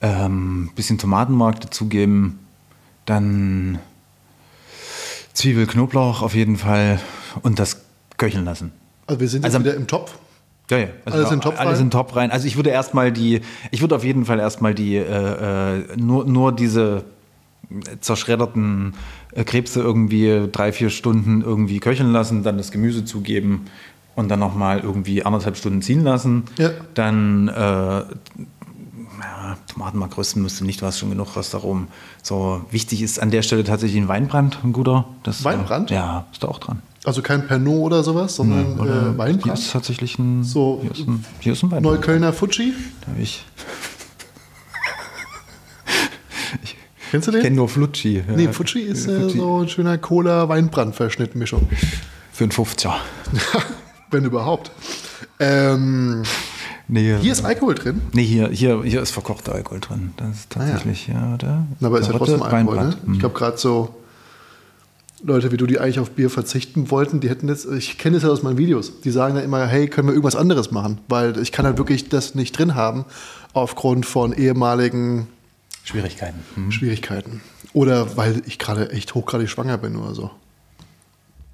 ähm, bisschen Tomatenmark dazugeben. Dann Zwiebel, Knoblauch auf jeden Fall und das köcheln lassen. Also wir sind jetzt Also- wieder im Topf. Ja, ja. Also alles in Top alles rein? in Top rein. Also ich würde erstmal die, ich würde auf jeden Fall erstmal die, äh, äh, nur, nur diese zerschredderten äh, Krebse irgendwie drei, vier Stunden irgendwie köcheln lassen, dann das Gemüse zugeben und dann nochmal irgendwie anderthalb Stunden ziehen lassen. Ja. Dann äh, ja, Tomatenmark rösten müsste nicht, du hast schon genug Röstaromen. So wichtig ist an der Stelle tatsächlich ein Weinbrand, ein guter. Das, Weinbrand? Äh, ja, ist da auch dran. Also kein Pernod oder sowas, sondern nee, oder äh, Weinbrand? Hier ist tatsächlich ein, so, hier ist ein, hier ist ein Weinbrand. Neuköllner Fuji? Da habe ich. Kennst du den? Ich kenne nur Flutschi. Ja. Nee, Fuji ist äh, so ein schöner Cola-Weinbrand-Verschnittmischung. Für einen 50er. Wenn überhaupt. Ähm, nee, hier ist Alkohol drin? Nee, hier, hier, hier ist verkochter Alkohol drin. Das ist tatsächlich, ah, ja. ja oder? Na, aber ist ja trotzdem Alkohol, ne? Ich glaube, gerade so Leute wie du, die eigentlich auf Bier verzichten wollten, die hätten jetzt, ich kenne das ja aus meinen Videos, die sagen dann immer, hey, können wir irgendwas anderes machen? Weil ich kann halt wirklich das nicht drin haben, aufgrund von ehemaligen Schwierigkeiten. Mhm. Schwierigkeiten. Oder weil ich gerade echt hochgradig schwanger bin oder so.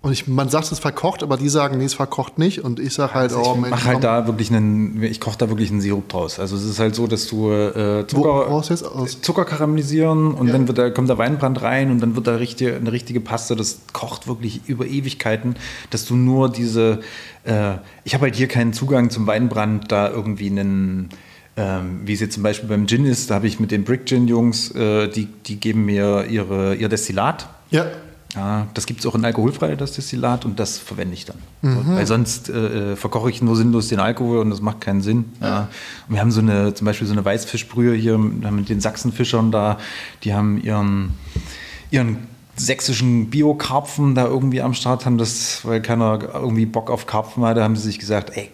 Und ich, man sagt, es ist verkocht, aber die sagen, nee, es verkocht nicht. Und ich sage halt, also oh, ich mach halt da wirklich einen, ich koche da wirklich einen Sirup draus. Also es ist halt so, dass du äh, Zucker, Wo, jetzt aus? Zucker karamellisieren und ja. dann wird da, kommt der Weinbrand rein und dann wird da richtig, eine richtige Paste. Das kocht wirklich über Ewigkeiten, dass du nur diese, äh, ich habe halt hier keinen Zugang zum Weinbrand, da irgendwie einen ähm, wie es jetzt zum Beispiel beim Gin ist, da habe ich mit den Brick Gin Jungs, äh, die, die geben mir ihre, ihr Destillat. Ja. Ja, das gibt es auch in alkoholfrei, das Destillat, und das verwende ich dann. Mhm. Weil sonst äh, äh, verkoche ich nur sinnlos den Alkohol und das macht keinen Sinn. Ja. Und wir haben so eine, zum Beispiel so eine Weißfischbrühe hier mit den Sachsenfischern da, die haben ihren, ihren sächsischen Bio-Karpfen da irgendwie am Start, haben das, weil keiner irgendwie Bock auf Karpfen hatte, haben sie sich gesagt, ey,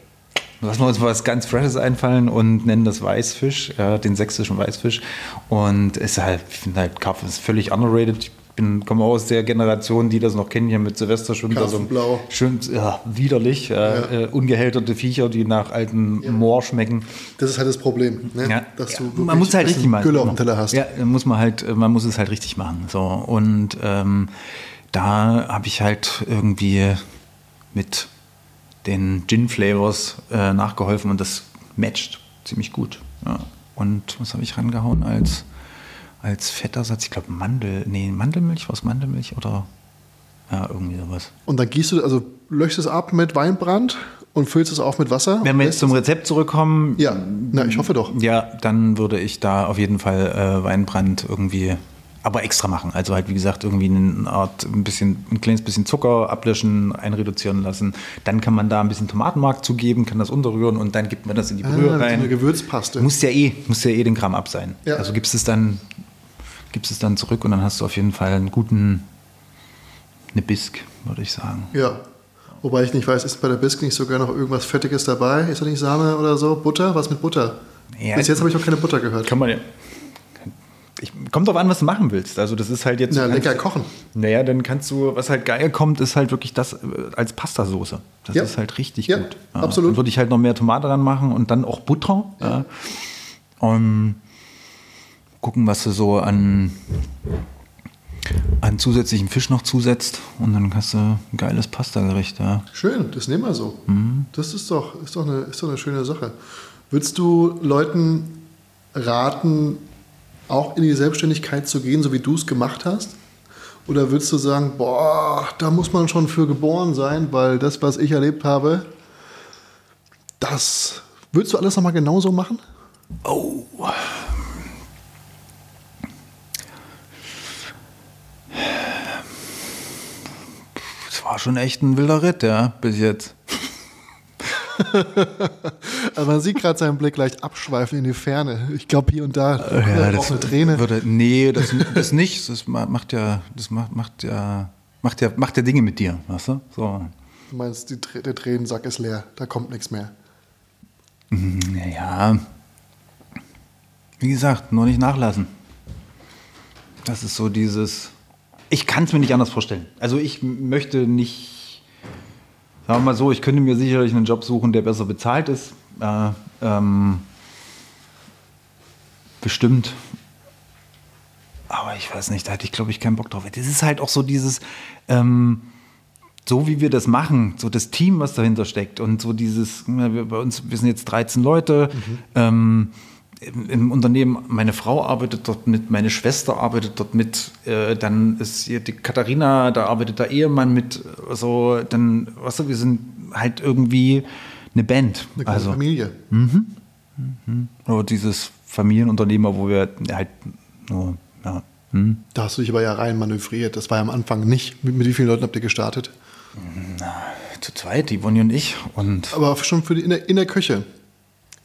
lassen wir uns was ganz Freshes einfallen und nennen das Weißfisch, ja, den sächsischen Weißfisch. Und es ist halt, ich finde halt, Karpfen ist völlig underrated. Ich bin, komme aus der Generation, die das noch kennen, hier mit Silvester schon da so schön ja, widerlich, äh, ja. äh, ungehälterte Viecher, die nach altem ja. Moor schmecken. Das ist halt das Problem, ne? ja. dass du man muss halt richtig machen. Gülle auf dem Teller hast. Ja, muss man halt, man muss es halt richtig machen. So und ähm, da habe ich halt irgendwie mit den Gin-Flavors äh, nachgeholfen und das matcht ziemlich gut. Und was habe ich rangehauen als, als Fettersatz? Ich glaube Mandel, nee, Mandelmilch, was Mandelmilch oder ja, irgendwie sowas. Und dann gießt du, also löschst es ab mit Weinbrand und füllst es auf mit Wasser? Wenn wir jetzt zum Rezept zurückkommen. Ja, na, ich hoffe doch. Ja, dann würde ich da auf jeden Fall äh, Weinbrand irgendwie aber extra machen. Also halt, wie gesagt, irgendwie eine Art, ein bisschen, ein kleines bisschen Zucker ablöschen, einreduzieren lassen. Dann kann man da ein bisschen Tomatenmark zugeben, kann das unterrühren und dann gibt man das in die Brühe ah, rein. Eine Gewürzpaste. Muss ja eh, muss ja eh den Gramm ab sein. Ja. Also gibst es dann, gibst es dann zurück und dann hast du auf jeden Fall einen guten, eine Bisk, würde ich sagen. Ja. Wobei ich nicht weiß, ist bei der Bisk nicht sogar noch irgendwas Fettiges dabei? Ist da nicht Sahne oder so? Butter? Was mit Butter? Ja, Bis jetzt habe ich noch keine Butter gehört. Kann man ja ich, kommt drauf an, was du machen willst. Also das ist halt jetzt. Ja, lecker kochen. Naja, dann kannst du, was halt geil kommt, ist halt wirklich das äh, als Pastasoße. Das ja. ist halt richtig ja, gut. Ja, absolut. Dann würde ich halt noch mehr Tomate dran machen und dann auch Butter. Ja. Und gucken, was du so an, an zusätzlichen Fisch noch zusetzt und dann hast du ein geiles Pastagericht. Ja. Schön, das nehmen wir so. Mhm. Das ist doch, ist, doch eine, ist doch eine schöne Sache. Würdest du Leuten raten, auch in die Selbstständigkeit zu gehen, so wie du es gemacht hast? Oder würdest du sagen, boah, da muss man schon für geboren sein, weil das, was ich erlebt habe, das würdest du alles nochmal genauso machen? Oh. War schon echt ein wilder Ritt, ja, bis jetzt. also man sieht gerade seinen Blick leicht abschweifen in die Ferne. Ich glaube, hier und da ja, das eine Träne. Würde, nee, das, das nicht. Das macht ja, das macht, macht ja, macht ja, macht ja Dinge mit dir, weißt du? So. Du meinst, die, der Tränensack ist leer, da kommt nichts mehr. Naja, wie gesagt, nur nicht nachlassen. Das ist so dieses. Ich kann es mir nicht anders vorstellen. Also ich möchte nicht Sagen wir mal so, ich könnte mir sicherlich einen Job suchen, der besser bezahlt ist. Äh, ähm, bestimmt. Aber ich weiß nicht, da hätte ich, glaube ich, keinen Bock drauf. Das ist halt auch so dieses, ähm, so wie wir das machen, so das Team, was dahinter steckt und so dieses, wir, bei uns, wir sind jetzt 13 Leute, mhm. ähm, im, Unternehmen, meine Frau arbeitet dort mit, meine Schwester arbeitet dort mit, äh, dann ist hier die Katharina, da arbeitet der Ehemann mit, so, dann, weißt du, wir sind halt irgendwie eine Band. Eine also, Familie. Mhm. Mhm. Aber dieses Familienunternehmen, wo wir halt nur, ja. Hm. Da hast du dich aber ja rein manövriert. Das war ja am Anfang nicht. Mit, mit wie vielen Leuten habt ihr gestartet? Na, zu zweit, die Bonnie und ich. Und aber schon für die, in, der, in der Küche.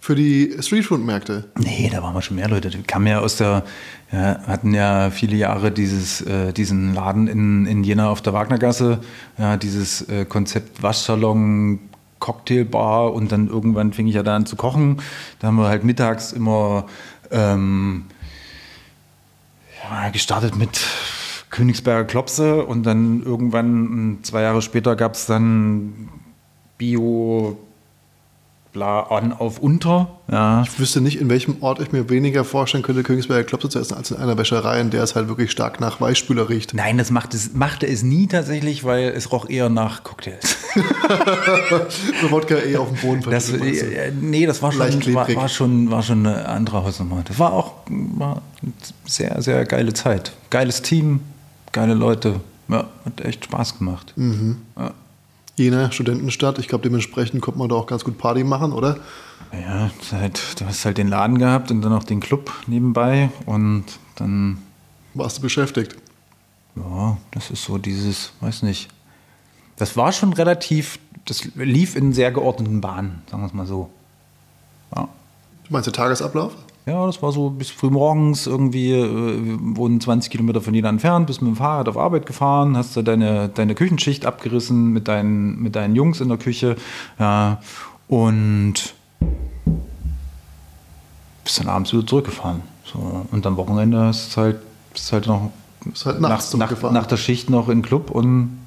Für die Streetfood-Märkte? Nee, da waren wir schon mehr Leute. Die kamen ja aus der, ja, hatten ja viele Jahre dieses, äh, diesen Laden in, in Jena auf der Wagnergasse, ja, dieses äh, Konzept Waschsalon, Cocktailbar und dann irgendwann fing ich ja da an zu kochen. Da haben wir halt mittags immer ähm, ja, gestartet mit Königsberger Klopse und dann irgendwann, zwei Jahre später, gab es dann Bio bla an auf unter. Ja. Ich wüsste nicht, in welchem Ort ich mir weniger vorstellen könnte, Königsberger Klopse zu essen, als in einer Wäscherei, in der es halt wirklich stark nach Weichspüler riecht. Nein, das macht es, machte es nie tatsächlich, weil es roch eher nach Cocktails. so Wodka eh auf dem Boden das, äh, Nee, das war schon, war, war, schon, war schon eine andere Hausnummer. Das war auch war eine sehr, sehr geile Zeit. Geiles Team, geile Leute. Ja, hat echt Spaß gemacht. Mhm. Ja. Jena, Studentenstadt, ich glaube, dementsprechend konnte man da auch ganz gut Party machen, oder? Ja, halt, du hast halt den Laden gehabt und dann auch den Club nebenbei und dann. Warst du beschäftigt? Ja, das ist so dieses, weiß nicht. Das war schon relativ, das lief in sehr geordneten Bahnen, sagen wir es mal so. Ja. Du meinst der Tagesablauf? Ja, das war so bis früh morgens irgendwie, äh, wir wohnen 20 Kilometer von Jena entfernt, bist mit dem Fahrrad auf Arbeit gefahren, hast du deine, deine Küchenschicht abgerissen mit deinen, mit deinen Jungs in der Küche ja, und bist dann abends wieder zurückgefahren. So, und am Wochenende ist halt, ist halt noch ist halt nachts nach, nach, nach der Schicht noch in den Club und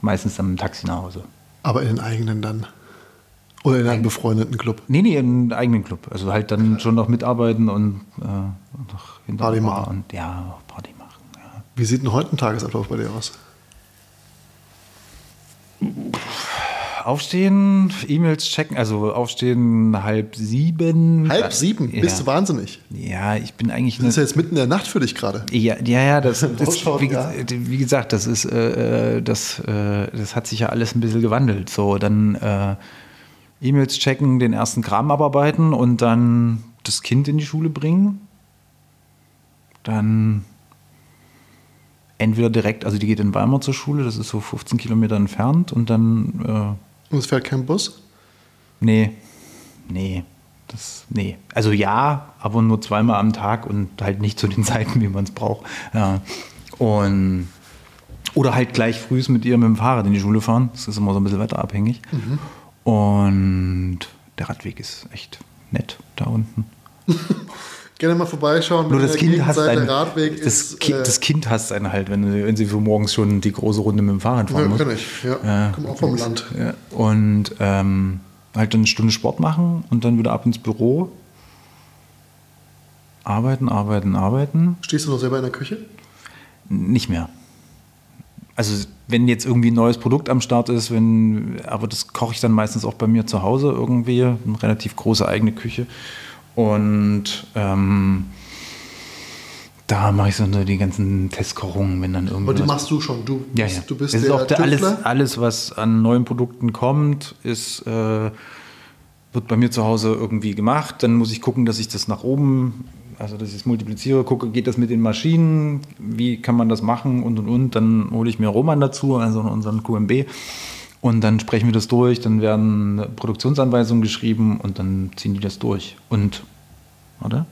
meistens dann im Taxi nach Hause. Aber in den eigenen dann? Oder in einem befreundeten Club? Nee, nee, in einem eigenen Club. Also halt dann schon noch mitarbeiten und äh, noch hinter Party machen. Und, ja, Party machen. Ja. Wie sieht denn heute ein Tagesablauf bei dir aus? Aufstehen, E-Mails checken, also aufstehen halb sieben. Halb sieben? Ja. Bist du wahnsinnig? Ja, ich bin eigentlich. Das ist ja jetzt mitten in der Nacht für dich gerade. Ja, ja, ja, das, ist, wie, wie, gesagt, das ist, äh, äh, das, äh, das hat sich ja alles ein bisschen gewandelt. So, dann äh, E-Mails checken, den ersten Kram abarbeiten und dann das Kind in die Schule bringen. Dann entweder direkt, also die geht in Weimar zur Schule, das ist so 15 Kilometer entfernt und dann. Äh, und es fährt kein Bus? Nee, nee. Das, nee. Also ja, aber nur zweimal am Tag und halt nicht zu den Zeiten, wie man es braucht. Ja. Und oder halt gleich früh mit ihr mit dem Fahrrad in die Schule fahren. Das ist immer so ein bisschen wetterabhängig. Mhm. Und der Radweg ist echt nett da unten. Gerne mal vorbeischauen. Nur das Kind, hasst einen, Radweg das, ist, kind, äh, das Kind hasst einen halt, wenn, wenn sie für morgens schon die große Runde mit dem Fahrrad fahren ja, muss. Kann ich, ja. Äh, Komm auch vom Land. Ja. Und ähm, halt eine Stunde Sport machen und dann wieder ab ins Büro. Arbeiten, arbeiten, arbeiten. Stehst du noch selber in der Küche? Nicht mehr also wenn jetzt irgendwie ein neues Produkt am Start ist, wenn, aber das koche ich dann meistens auch bei mir zu Hause irgendwie, eine relativ große eigene Küche. Und ähm, da mache ich so die ganzen Testkochungen, wenn dann irgendwie. Aber die machst du schon, du, ja, ja. du bist das ist auch der, alles, alles, was an neuen Produkten kommt, ist, äh, wird bei mir zu Hause irgendwie gemacht. Dann muss ich gucken, dass ich das nach oben also dass ich es multipliziere, gucke, geht das mit den Maschinen, wie kann man das machen und und und. Dann hole ich mir Roman dazu, also unseren QMB. Und dann sprechen wir das durch, dann werden Produktionsanweisungen geschrieben und dann ziehen die das durch. Und, oder?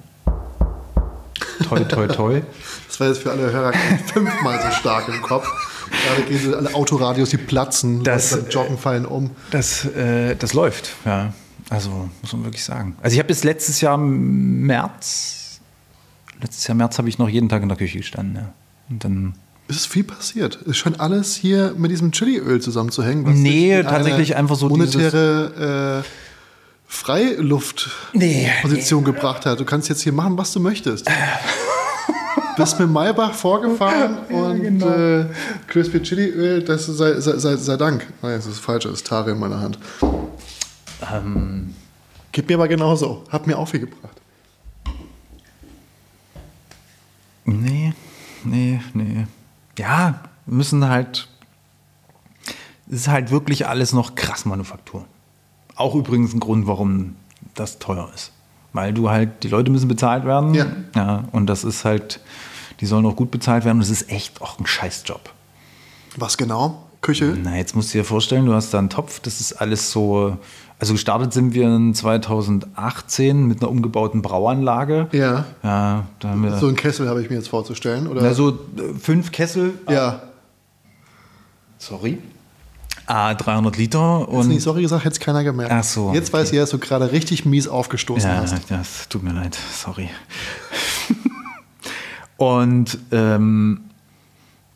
Toi, toi, toi. Das war jetzt für alle Hörer fünfmal so stark im Kopf. Gerade gehen alle Autoradios, die platzen, das, beim Joggen fallen um. Das, äh, das läuft, ja. Also muss man wirklich sagen. Also ich habe bis letztes Jahr im März letztes Jahr März habe ich noch jeden Tag in der Küche gestanden. Ja. Und dann es ist viel passiert. Es scheint alles hier mit diesem Chiliöl zusammenzuhängen. Was nee, tatsächlich einfach so monetäre äh, Freiluftposition nee, nee. gebracht hat. Du kannst jetzt hier machen, was du möchtest. bist mit Maybach vorgefahren ja, und genau. äh, Crispy Chili Öl, das sei, sei, sei, sei Dank. Nein, das ist falsch, das ist Tare in meiner Hand. Ähm. Gib mir aber genauso. Hat mir auch viel gebracht. Nee, nee, nee. Ja, müssen halt. Es ist halt wirklich alles noch krass Manufaktur. Auch übrigens ein Grund, warum das teuer ist. Weil du halt, die Leute müssen bezahlt werden. Ja. ja und das ist halt, die sollen auch gut bezahlt werden. Und es ist echt auch ein Scheißjob. Was genau? Küche? Na, jetzt musst du dir vorstellen, du hast da einen Topf, das ist alles so. Also gestartet sind wir in 2018 mit einer umgebauten Brauanlage. Ja. ja da haben wir so ein Kessel habe ich mir jetzt vorzustellen, oder? Na, so äh, fünf Kessel. Ja. Sorry. Ah, 300 Liter. Und nicht sorry gesagt, hätte es keiner gemerkt. Ach so. Jetzt okay. weiß ich, dass du gerade richtig mies aufgestoßen ja, hast. Ja, das tut mir leid. Sorry. und ähm,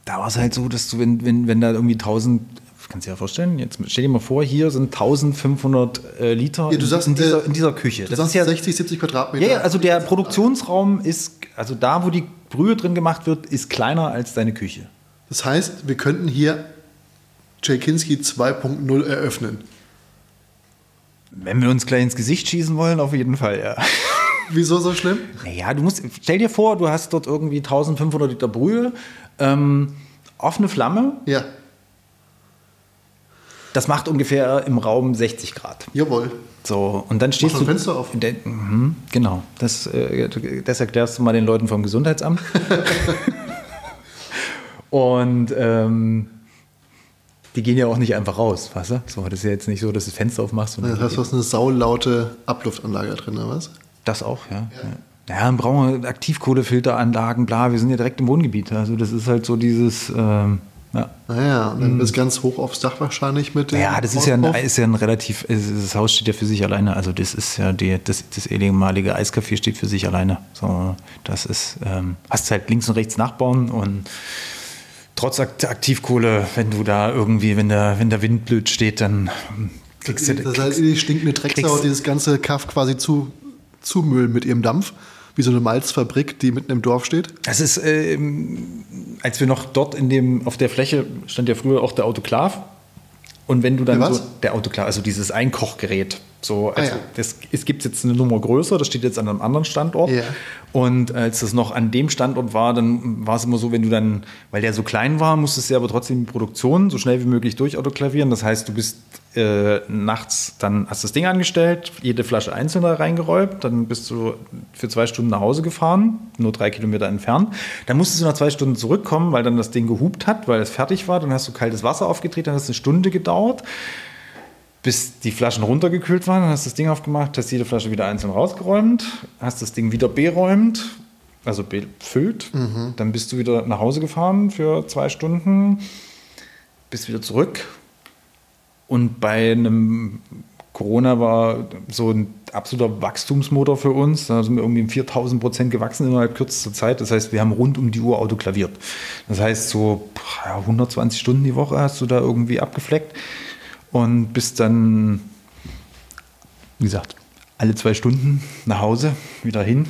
da war es halt so, dass du, wenn, wenn, wenn da irgendwie 1000 kannst du dir ja vorstellen, jetzt stell dir mal vor, hier sind 1500 äh, Liter ja, du sagst, in, dieser, äh, in dieser Küche. Du das sagst ist ja 60, 70 Quadratmeter. Ja, also der Produktionsraum ist, also da, wo die Brühe drin gemacht wird, ist kleiner als deine Küche. Das heißt, wir könnten hier Tschelkinski 2.0 eröffnen. Wenn wir uns gleich ins Gesicht schießen wollen, auf jeden Fall, ja. Wieso so schlimm? Naja, du musst, stell dir vor, du hast dort irgendwie 1500 Liter Brühe, ähm, offene Flamme. Ja. Das macht ungefähr im Raum 60 Grad. Jawohl. So, und dann stehst Mach du. Fenster auf. De, mh, genau. Das, äh, das erklärst du mal den Leuten vom Gesundheitsamt. und ähm, die gehen ja auch nicht einfach raus, weißt du? So, das ist ja jetzt nicht so, dass du das Fenster aufmachst. Und das heißt, du hast eine saulaute Abluftanlage drin, oder was? Das auch, ja. ja. ja. Dann brauchen wir Aktivkohlefilteranlagen, bla, wir sind ja direkt im Wohngebiet. Also das ist halt so dieses, ähm, ja. Naja, und dann mhm. bis ganz hoch aufs Dach wahrscheinlich mit dem. Ja, das ist ja, ein, ist ja ein relativ, das Haus steht ja für sich alleine. Also das ist ja die, das, das ehemalige Eiscafé steht für sich alleine. So, das ist, ähm, hast halt links und rechts Nachbarn und trotz Aktivkohle, wenn du da irgendwie, wenn der, wenn der Wind blöd steht, dann kriegst du. Das heißt, die stinkende Drecksau, dieses ganze Kaff quasi zu, zumüllen mit ihrem Dampf. Wie so eine Malzfabrik, die mitten im Dorf steht. Das ist, äh, als wir noch dort in dem, auf der Fläche stand ja früher auch der Autoklav. Und wenn du dann so, der Autoklav, also dieses Einkochgerät, so, also ah, ja. das, es gibt jetzt eine Nummer größer, das steht jetzt an einem anderen Standort. Ja. Und als das noch an dem Standort war, dann war es immer so, wenn du dann, weil der so klein war, musstest du aber trotzdem die Produktion so schnell wie möglich durchautoklavieren. Das heißt, du bist äh, nachts, dann hast du das Ding angestellt, jede Flasche einzeln da reingeräumt, dann bist du für zwei Stunden nach Hause gefahren, nur drei Kilometer entfernt. Dann musstest du nach zwei Stunden zurückkommen, weil dann das Ding gehupt hat, weil es fertig war. Dann hast du kaltes Wasser aufgedreht, dann hat es eine Stunde gedauert bis die Flaschen runtergekühlt waren. Dann hast du das Ding aufgemacht, hast jede Flasche wieder einzeln rausgeräumt, hast das Ding wieder beräumt, also befüllt. Mhm. Dann bist du wieder nach Hause gefahren für zwei Stunden, bist wieder zurück. Und bei einem Corona war so ein absoluter Wachstumsmotor für uns. Da sind wir irgendwie um 4000 Prozent gewachsen innerhalb kürzester Zeit. Das heißt, wir haben rund um die Uhr autoklaviert. Das heißt, so 120 Stunden die Woche hast du da irgendwie abgefleckt und bist dann, wie gesagt, alle zwei Stunden nach Hause, wieder hin,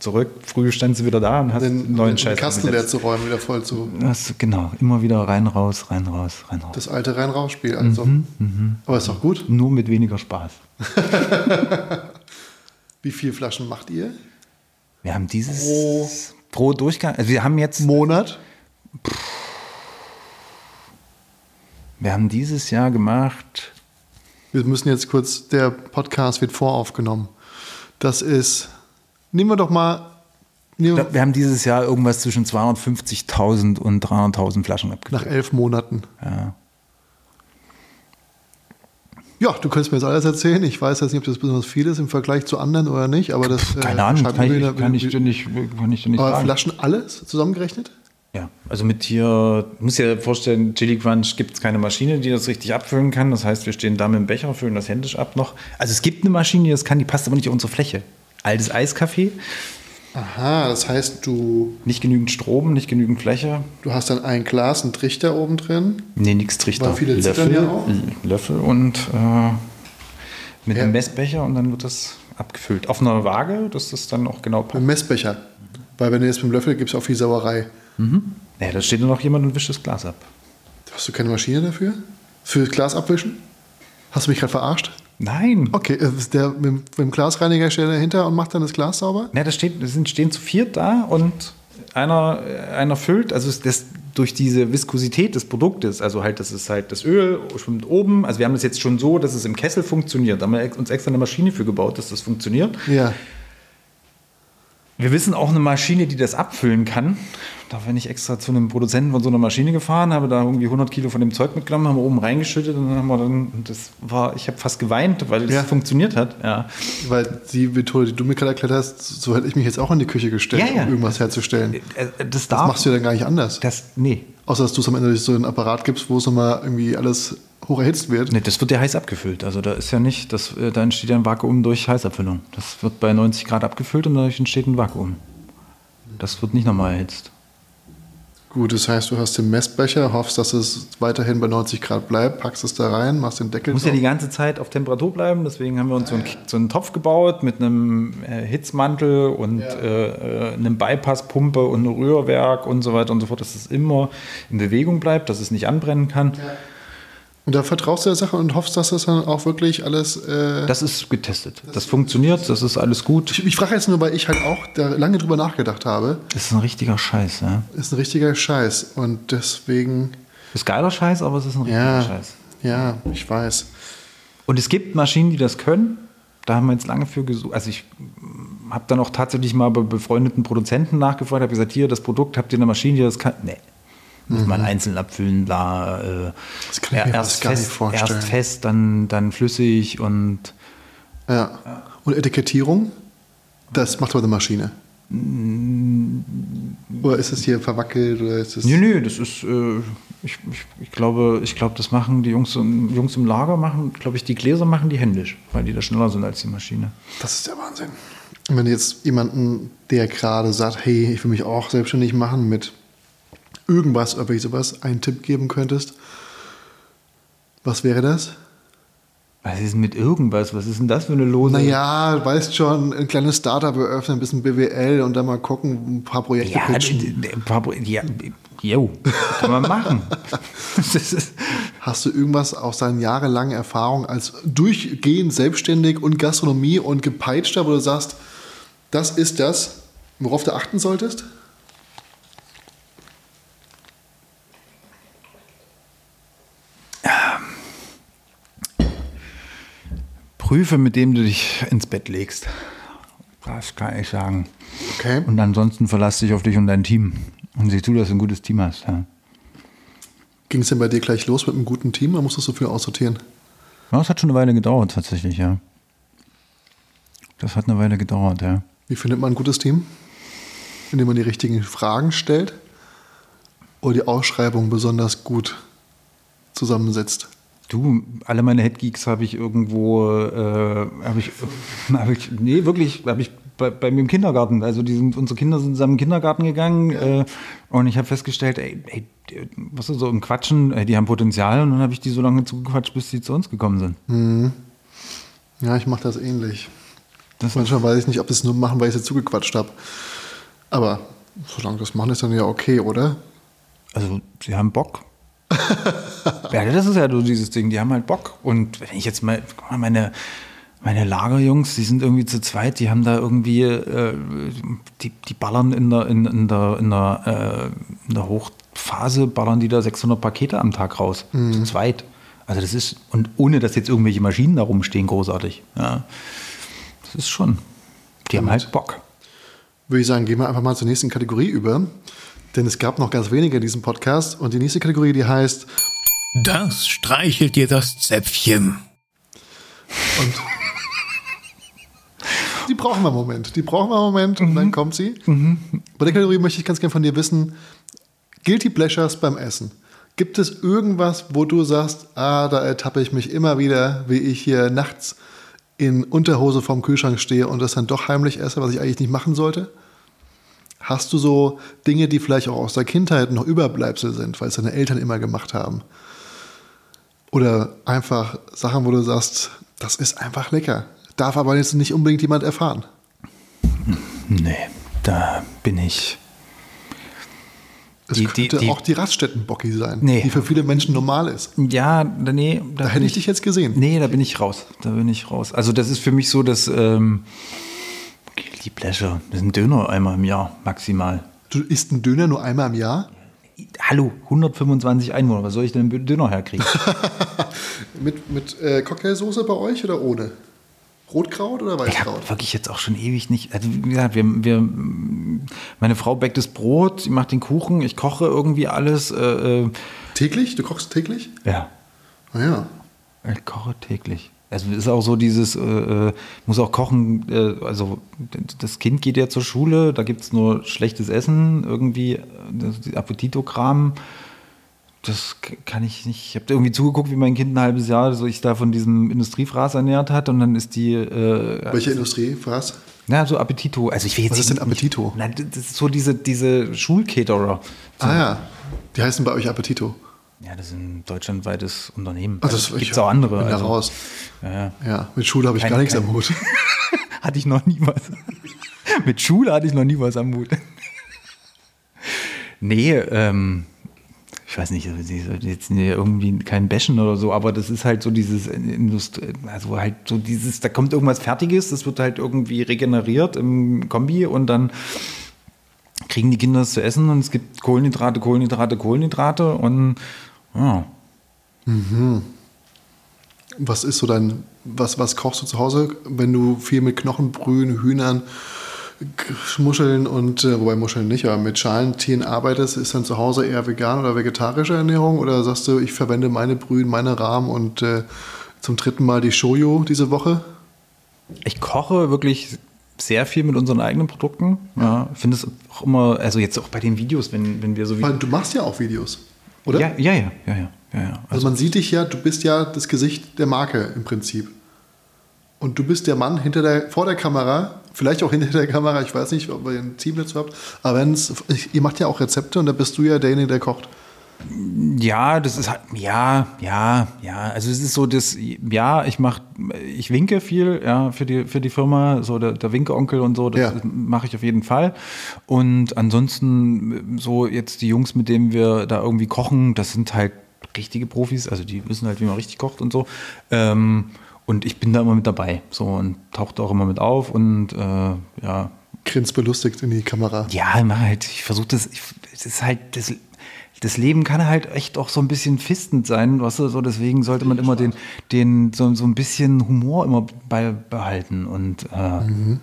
zurück. Früh standst du wieder da und hast den neuen Scheiß. Den Kasten leer zu räumen, wieder voll zu. Das, genau, immer wieder rein, raus, rein, raus, rein, raus. Das alte Rein-Raus-Spiel also. Mhm, mh. Aber ist doch gut. Nur mit weniger Spaß. Wie viele Flaschen macht ihr? Wir haben dieses pro, pro Durchgang. Also wir haben jetzt. Monat? Pff, wir haben dieses Jahr gemacht. Wir müssen jetzt kurz, der Podcast wird voraufgenommen. Das ist, nehmen wir doch mal. Wir, wir haben dieses Jahr irgendwas zwischen 250.000 und 300.000 Flaschen abgegeben. Nach elf Monaten. Ja. Ja, du könntest mir jetzt alles erzählen. Ich weiß jetzt nicht, ob das besonders viel ist im Vergleich zu anderen oder nicht, aber das. Keine äh, Ahnung, kann, ich, kann, ich dir nicht, kann ich dir nicht aber sagen. Flaschen alles zusammengerechnet? Ja, also mit hier, muss ja vorstellen, Chili Crunch gibt es keine Maschine, die das richtig abfüllen kann. Das heißt, wir stehen da mit dem Becher, füllen das händisch ab noch. Also es gibt eine Maschine, die das kann, die passt aber nicht auf unsere Fläche. Altes Eiskaffee. Aha, das heißt, du. Nicht genügend Strom, nicht genügend Fläche. Du hast dann ein Glas, einen Trichter oben drin. Nee, nichts Trichter. Weil viele Löffel, ja auch. Löffel und äh, mit ja. einem Messbecher und dann wird das abgefüllt. Auf einer Waage, dass das dann auch genau passt. Ein Messbecher. Weil wenn du jetzt mit dem Löffel gibt es auch viel Sauerei. Mhm. Ja, da steht nur noch jemand und wischt das Glas ab. Hast du keine Maschine dafür? Für Glas abwischen? Hast du mich gerade verarscht? Nein. Okay, äh, der mit, mit dem Glasreiniger steht dahinter und macht dann das Glas sauber? Ja, das steht, das sind, stehen zu viert da und einer, einer füllt, also das, durch diese Viskosität des Produktes, also halt, das ist halt das Öl schwimmt oben, also wir haben das jetzt schon so, dass es im Kessel funktioniert. Da haben wir uns extra eine Maschine für gebaut, dass das funktioniert. Ja. Wir wissen auch eine Maschine, die das abfüllen kann. Da bin ich extra zu einem Produzenten von so einer Maschine gefahren, habe da irgendwie 100 Kilo von dem Zeug mitgenommen, haben wir oben reingeschüttet und dann haben wir dann, das war, ich habe fast geweint, weil es ja. funktioniert hat. Ja. Weil die Methode, die du mir gerade erklärt hast, so hätte ich mich jetzt auch in die Küche gestellt, ja, um irgendwas herzustellen. Äh, äh, das, das machst du ja dann gar nicht anders. Das, nee. Außer, dass du es am Ende so einen Apparat gibst, wo es nochmal irgendwie alles hoch erhitzt wird. Nee, das wird ja heiß abgefüllt. Also da ist ja nicht, das, äh, da entsteht ja ein Vakuum durch Heißabfüllung. Das wird bei 90 Grad abgefüllt und dadurch entsteht ein Vakuum. Das wird nicht nochmal erhitzt. Gut, das heißt, du hast den Messbecher, hoffst, dass es weiterhin bei 90 Grad bleibt, packst es da rein, machst den Deckel Muss drauf. ja die ganze Zeit auf Temperatur bleiben, deswegen haben wir uns so, einen, so einen Topf gebaut mit einem äh, Hitzmantel und ja. äh, äh einem Bypasspumpe und einem Rührwerk und so weiter und so fort, dass es immer in Bewegung bleibt, dass es nicht anbrennen kann. Ja. Und da vertraust du der Sache und hoffst, dass das dann auch wirklich alles. Äh das ist getestet. Das, das funktioniert, das ist alles gut. Ich, ich frage jetzt nur, weil ich halt auch da lange drüber nachgedacht habe. Das ist ein richtiger Scheiß, ja. Ist ein richtiger Scheiß. Und deswegen. Ist geiler Scheiß, aber es ist ein richtiger ja, Scheiß. Ja, ich weiß. Und es gibt Maschinen, die das können. Da haben wir jetzt lange für gesucht. Also ich habe dann auch tatsächlich mal bei befreundeten Produzenten nachgefragt, habe gesagt, hier, das Produkt, habt ihr eine Maschine, die das kann? Nee muss mhm. man einzeln abfüllen, da äh, das kann ich mir erst, gar fest, nicht vorstellen. erst fest, dann, dann flüssig und. Ja. Und Etikettierung? Das macht aber eine Maschine. Mm. Oder ist es hier verwackelt? Oder ist es nee, nee, das ist, äh, ich, ich, ich, glaube, ich glaube, das machen die Jungs, Jungs im Lager, machen, glaube ich, die Gläser machen die händisch, weil die da schneller sind als die Maschine. Das ist der Wahnsinn. Wenn jetzt jemanden, der gerade sagt, hey, ich will mich auch selbstständig machen mit irgendwas, ob ich sowas, einen Tipp geben könntest, was wäre das? Was ist denn mit irgendwas? Was ist denn das für eine Lose? Naja, weißt schon, ein kleines Startup eröffnen, ein bisschen BWL und dann mal gucken, ein paar Projekte ja, pitchen. Ein paar Pro ja, jo, kann man machen. Hast du irgendwas aus deinen jahrelangen Erfahrungen als durchgehend selbstständig und Gastronomie und gepeitschter, wo du sagst, das ist das, worauf du achten solltest? Prüfe, mit dem du dich ins Bett legst. Das kann ich sagen. Okay. Und ansonsten verlass dich auf dich und dein Team. Und sieh zu, dass du ein gutes Team hast. Ja. Ging es denn bei dir gleich los mit einem guten Team oder musstest du so viel aussortieren? Ja, es hat schon eine Weile gedauert, tatsächlich, ja. Das hat eine Weile gedauert, ja. Wie findet man ein gutes Team? Indem man die richtigen Fragen stellt oder die Ausschreibung besonders gut zusammensetzt? Du, alle meine Headgeeks habe ich irgendwo, äh, habe ich, hab ich, nee, wirklich, habe ich bei, bei, mir im Kindergarten. Also die sind, unsere Kinder sind zusammen im Kindergarten gegangen äh, und ich habe festgestellt, ey, ey, was ist so im Quatschen, ey, die haben Potenzial und dann habe ich die so lange zugequatscht, bis sie zu uns gekommen sind. Mhm. Ja, ich mache das ähnlich. Das Manchmal weiß ich nicht, ob das nur machen, weil ich sie zugequatscht habe. Aber solange das machen, ist dann ja okay, oder? Also, sie haben Bock ja, das ist ja so dieses Ding, die haben halt Bock. Und wenn ich jetzt mal, meine, meine Lagerjungs, die sind irgendwie zu zweit, die haben da irgendwie, äh, die, die ballern in der, in, in der, in der, äh, in der Hochphase, ballern die da 600 Pakete am Tag raus. Mhm. Zu zweit. Also das ist, und ohne dass jetzt irgendwelche Maschinen da rumstehen, großartig. Ja. Das ist schon, die haben halt Bock. Würde ich sagen, gehen wir einfach mal zur nächsten Kategorie über. Denn es gab noch ganz wenige in diesem Podcast. Und die nächste Kategorie, die heißt Das streichelt dir das Zäpfchen. Und die brauchen wir einen Moment. Die brauchen wir einen Moment und mhm. dann kommt sie. Mhm. Bei der Kategorie möchte ich ganz gerne von dir wissen, Guilty Pleasures beim Essen. Gibt es irgendwas, wo du sagst, ah, da ertappe ich mich immer wieder, wie ich hier nachts in Unterhose vorm Kühlschrank stehe und das dann doch heimlich esse, was ich eigentlich nicht machen sollte? Hast du so Dinge, die vielleicht auch aus der Kindheit noch Überbleibsel sind, weil es deine Eltern immer gemacht haben? Oder einfach Sachen, wo du sagst, das ist einfach lecker. Darf aber jetzt nicht unbedingt jemand erfahren. Nee. da bin ich. Es die, könnte die, die, auch die Raststättenbocki sein, nee. die für viele Menschen normal ist. Ja, nee. Da, da hätte ich, ich dich jetzt gesehen. Nee, da bin ich raus. Da bin ich raus. Also das ist für mich so, dass ähm, die Pleasure, das ist ein Döner einmal im Jahr maximal. Du isst einen Döner nur einmal im Jahr? Hallo, 125 Einwohner, was soll ich denn einen Döner herkriegen? mit mit äh, Cocktailsoße bei euch oder ohne? Rotkraut oder Weißkraut? Ich habe wirklich jetzt auch schon ewig nicht. Also wie gesagt, wir, wir, meine Frau backt das Brot, sie macht den Kuchen, ich koche irgendwie alles. Äh, äh täglich? Du kochst täglich? Ja. Ah ja. Ich koche täglich. Also es ist auch so dieses, äh, äh muss auch kochen, äh, also das Kind geht ja zur Schule, da gibt es nur schlechtes Essen, irgendwie, das Appetitokram das kann ich nicht. Ich habe irgendwie zugeguckt, wie mein Kind ein halbes Jahr sich da von diesem Industriefraß ernährt hat und dann ist die. Äh, Welche Industriefraß? Na, so Appetito. Also ich will jetzt Was ist denn Appetito? Nicht, na, das ist so diese, diese Schulcaterer. So. Ah ja. Die heißen bei euch Appetito. Ja, das ist ein deutschlandweites Unternehmen. Das also, gibt es auch andere. Bin also. da raus. Ja, ja. mit Schule habe ich kein, gar nichts kein, am Hut. hatte ich noch nie was. mit Schule hatte ich noch nie was am Hut. nee, ähm, ich weiß nicht, jetzt irgendwie kein Bashen oder so, aber das ist halt so dieses Industrie, also halt so dieses, da kommt irgendwas Fertiges, das wird halt irgendwie regeneriert im Kombi und dann kriegen die Kinder es zu essen und es gibt Kohlenhydrate, Kohlenhydrate, Kohlenhydrate und ja. Mhm. Was ist so dein, was, was kochst du zu Hause, wenn du viel mit Knochenbrühen, Hühnern, Muscheln und, äh, wobei Muscheln nicht, aber mit Schalentieren arbeitest, ist dann zu Hause eher vegan oder vegetarische Ernährung? Oder sagst du, ich verwende meine Brühen, meine Rahmen und äh, zum dritten Mal die Shoyo diese Woche? Ich koche wirklich sehr viel mit unseren eigenen Produkten. Ja, finde es auch immer, also jetzt auch bei den Videos, wenn, wenn wir so Weil du machst ja auch Videos, oder? Ja, ja, ja, ja, ja. ja. Also, also man sieht dich ja, du bist ja das Gesicht der Marke im Prinzip. Und du bist der Mann hinter der, vor der Kamera, vielleicht auch hinter der Kamera, ich weiß nicht, ob ihr ein Team dazu habt, aber ihr macht ja auch Rezepte und da bist du ja derjenige, der kocht. Ja, das ist halt, ja, ja, ja. Also es ist so, das, ja, ich mach, ich winke viel, ja, für die, für die Firma, so der, der Winkeonkel und so, das ja. mache ich auf jeden Fall. Und ansonsten, so jetzt die Jungs, mit denen wir da irgendwie kochen, das sind halt richtige Profis, also die wissen halt, wie man richtig kocht und so. Ähm, und ich bin da immer mit dabei. So und taucht auch immer mit auf und äh, ja. Grinst belustigt in die Kamera. Ja, ich halt, ich versuche das, ich, das ist halt, das, das Leben kann halt echt auch so ein bisschen fistend sein, weißt du, so deswegen sollte man immer den, den, so, so ein bisschen Humor immer beibehalten und äh, mhm.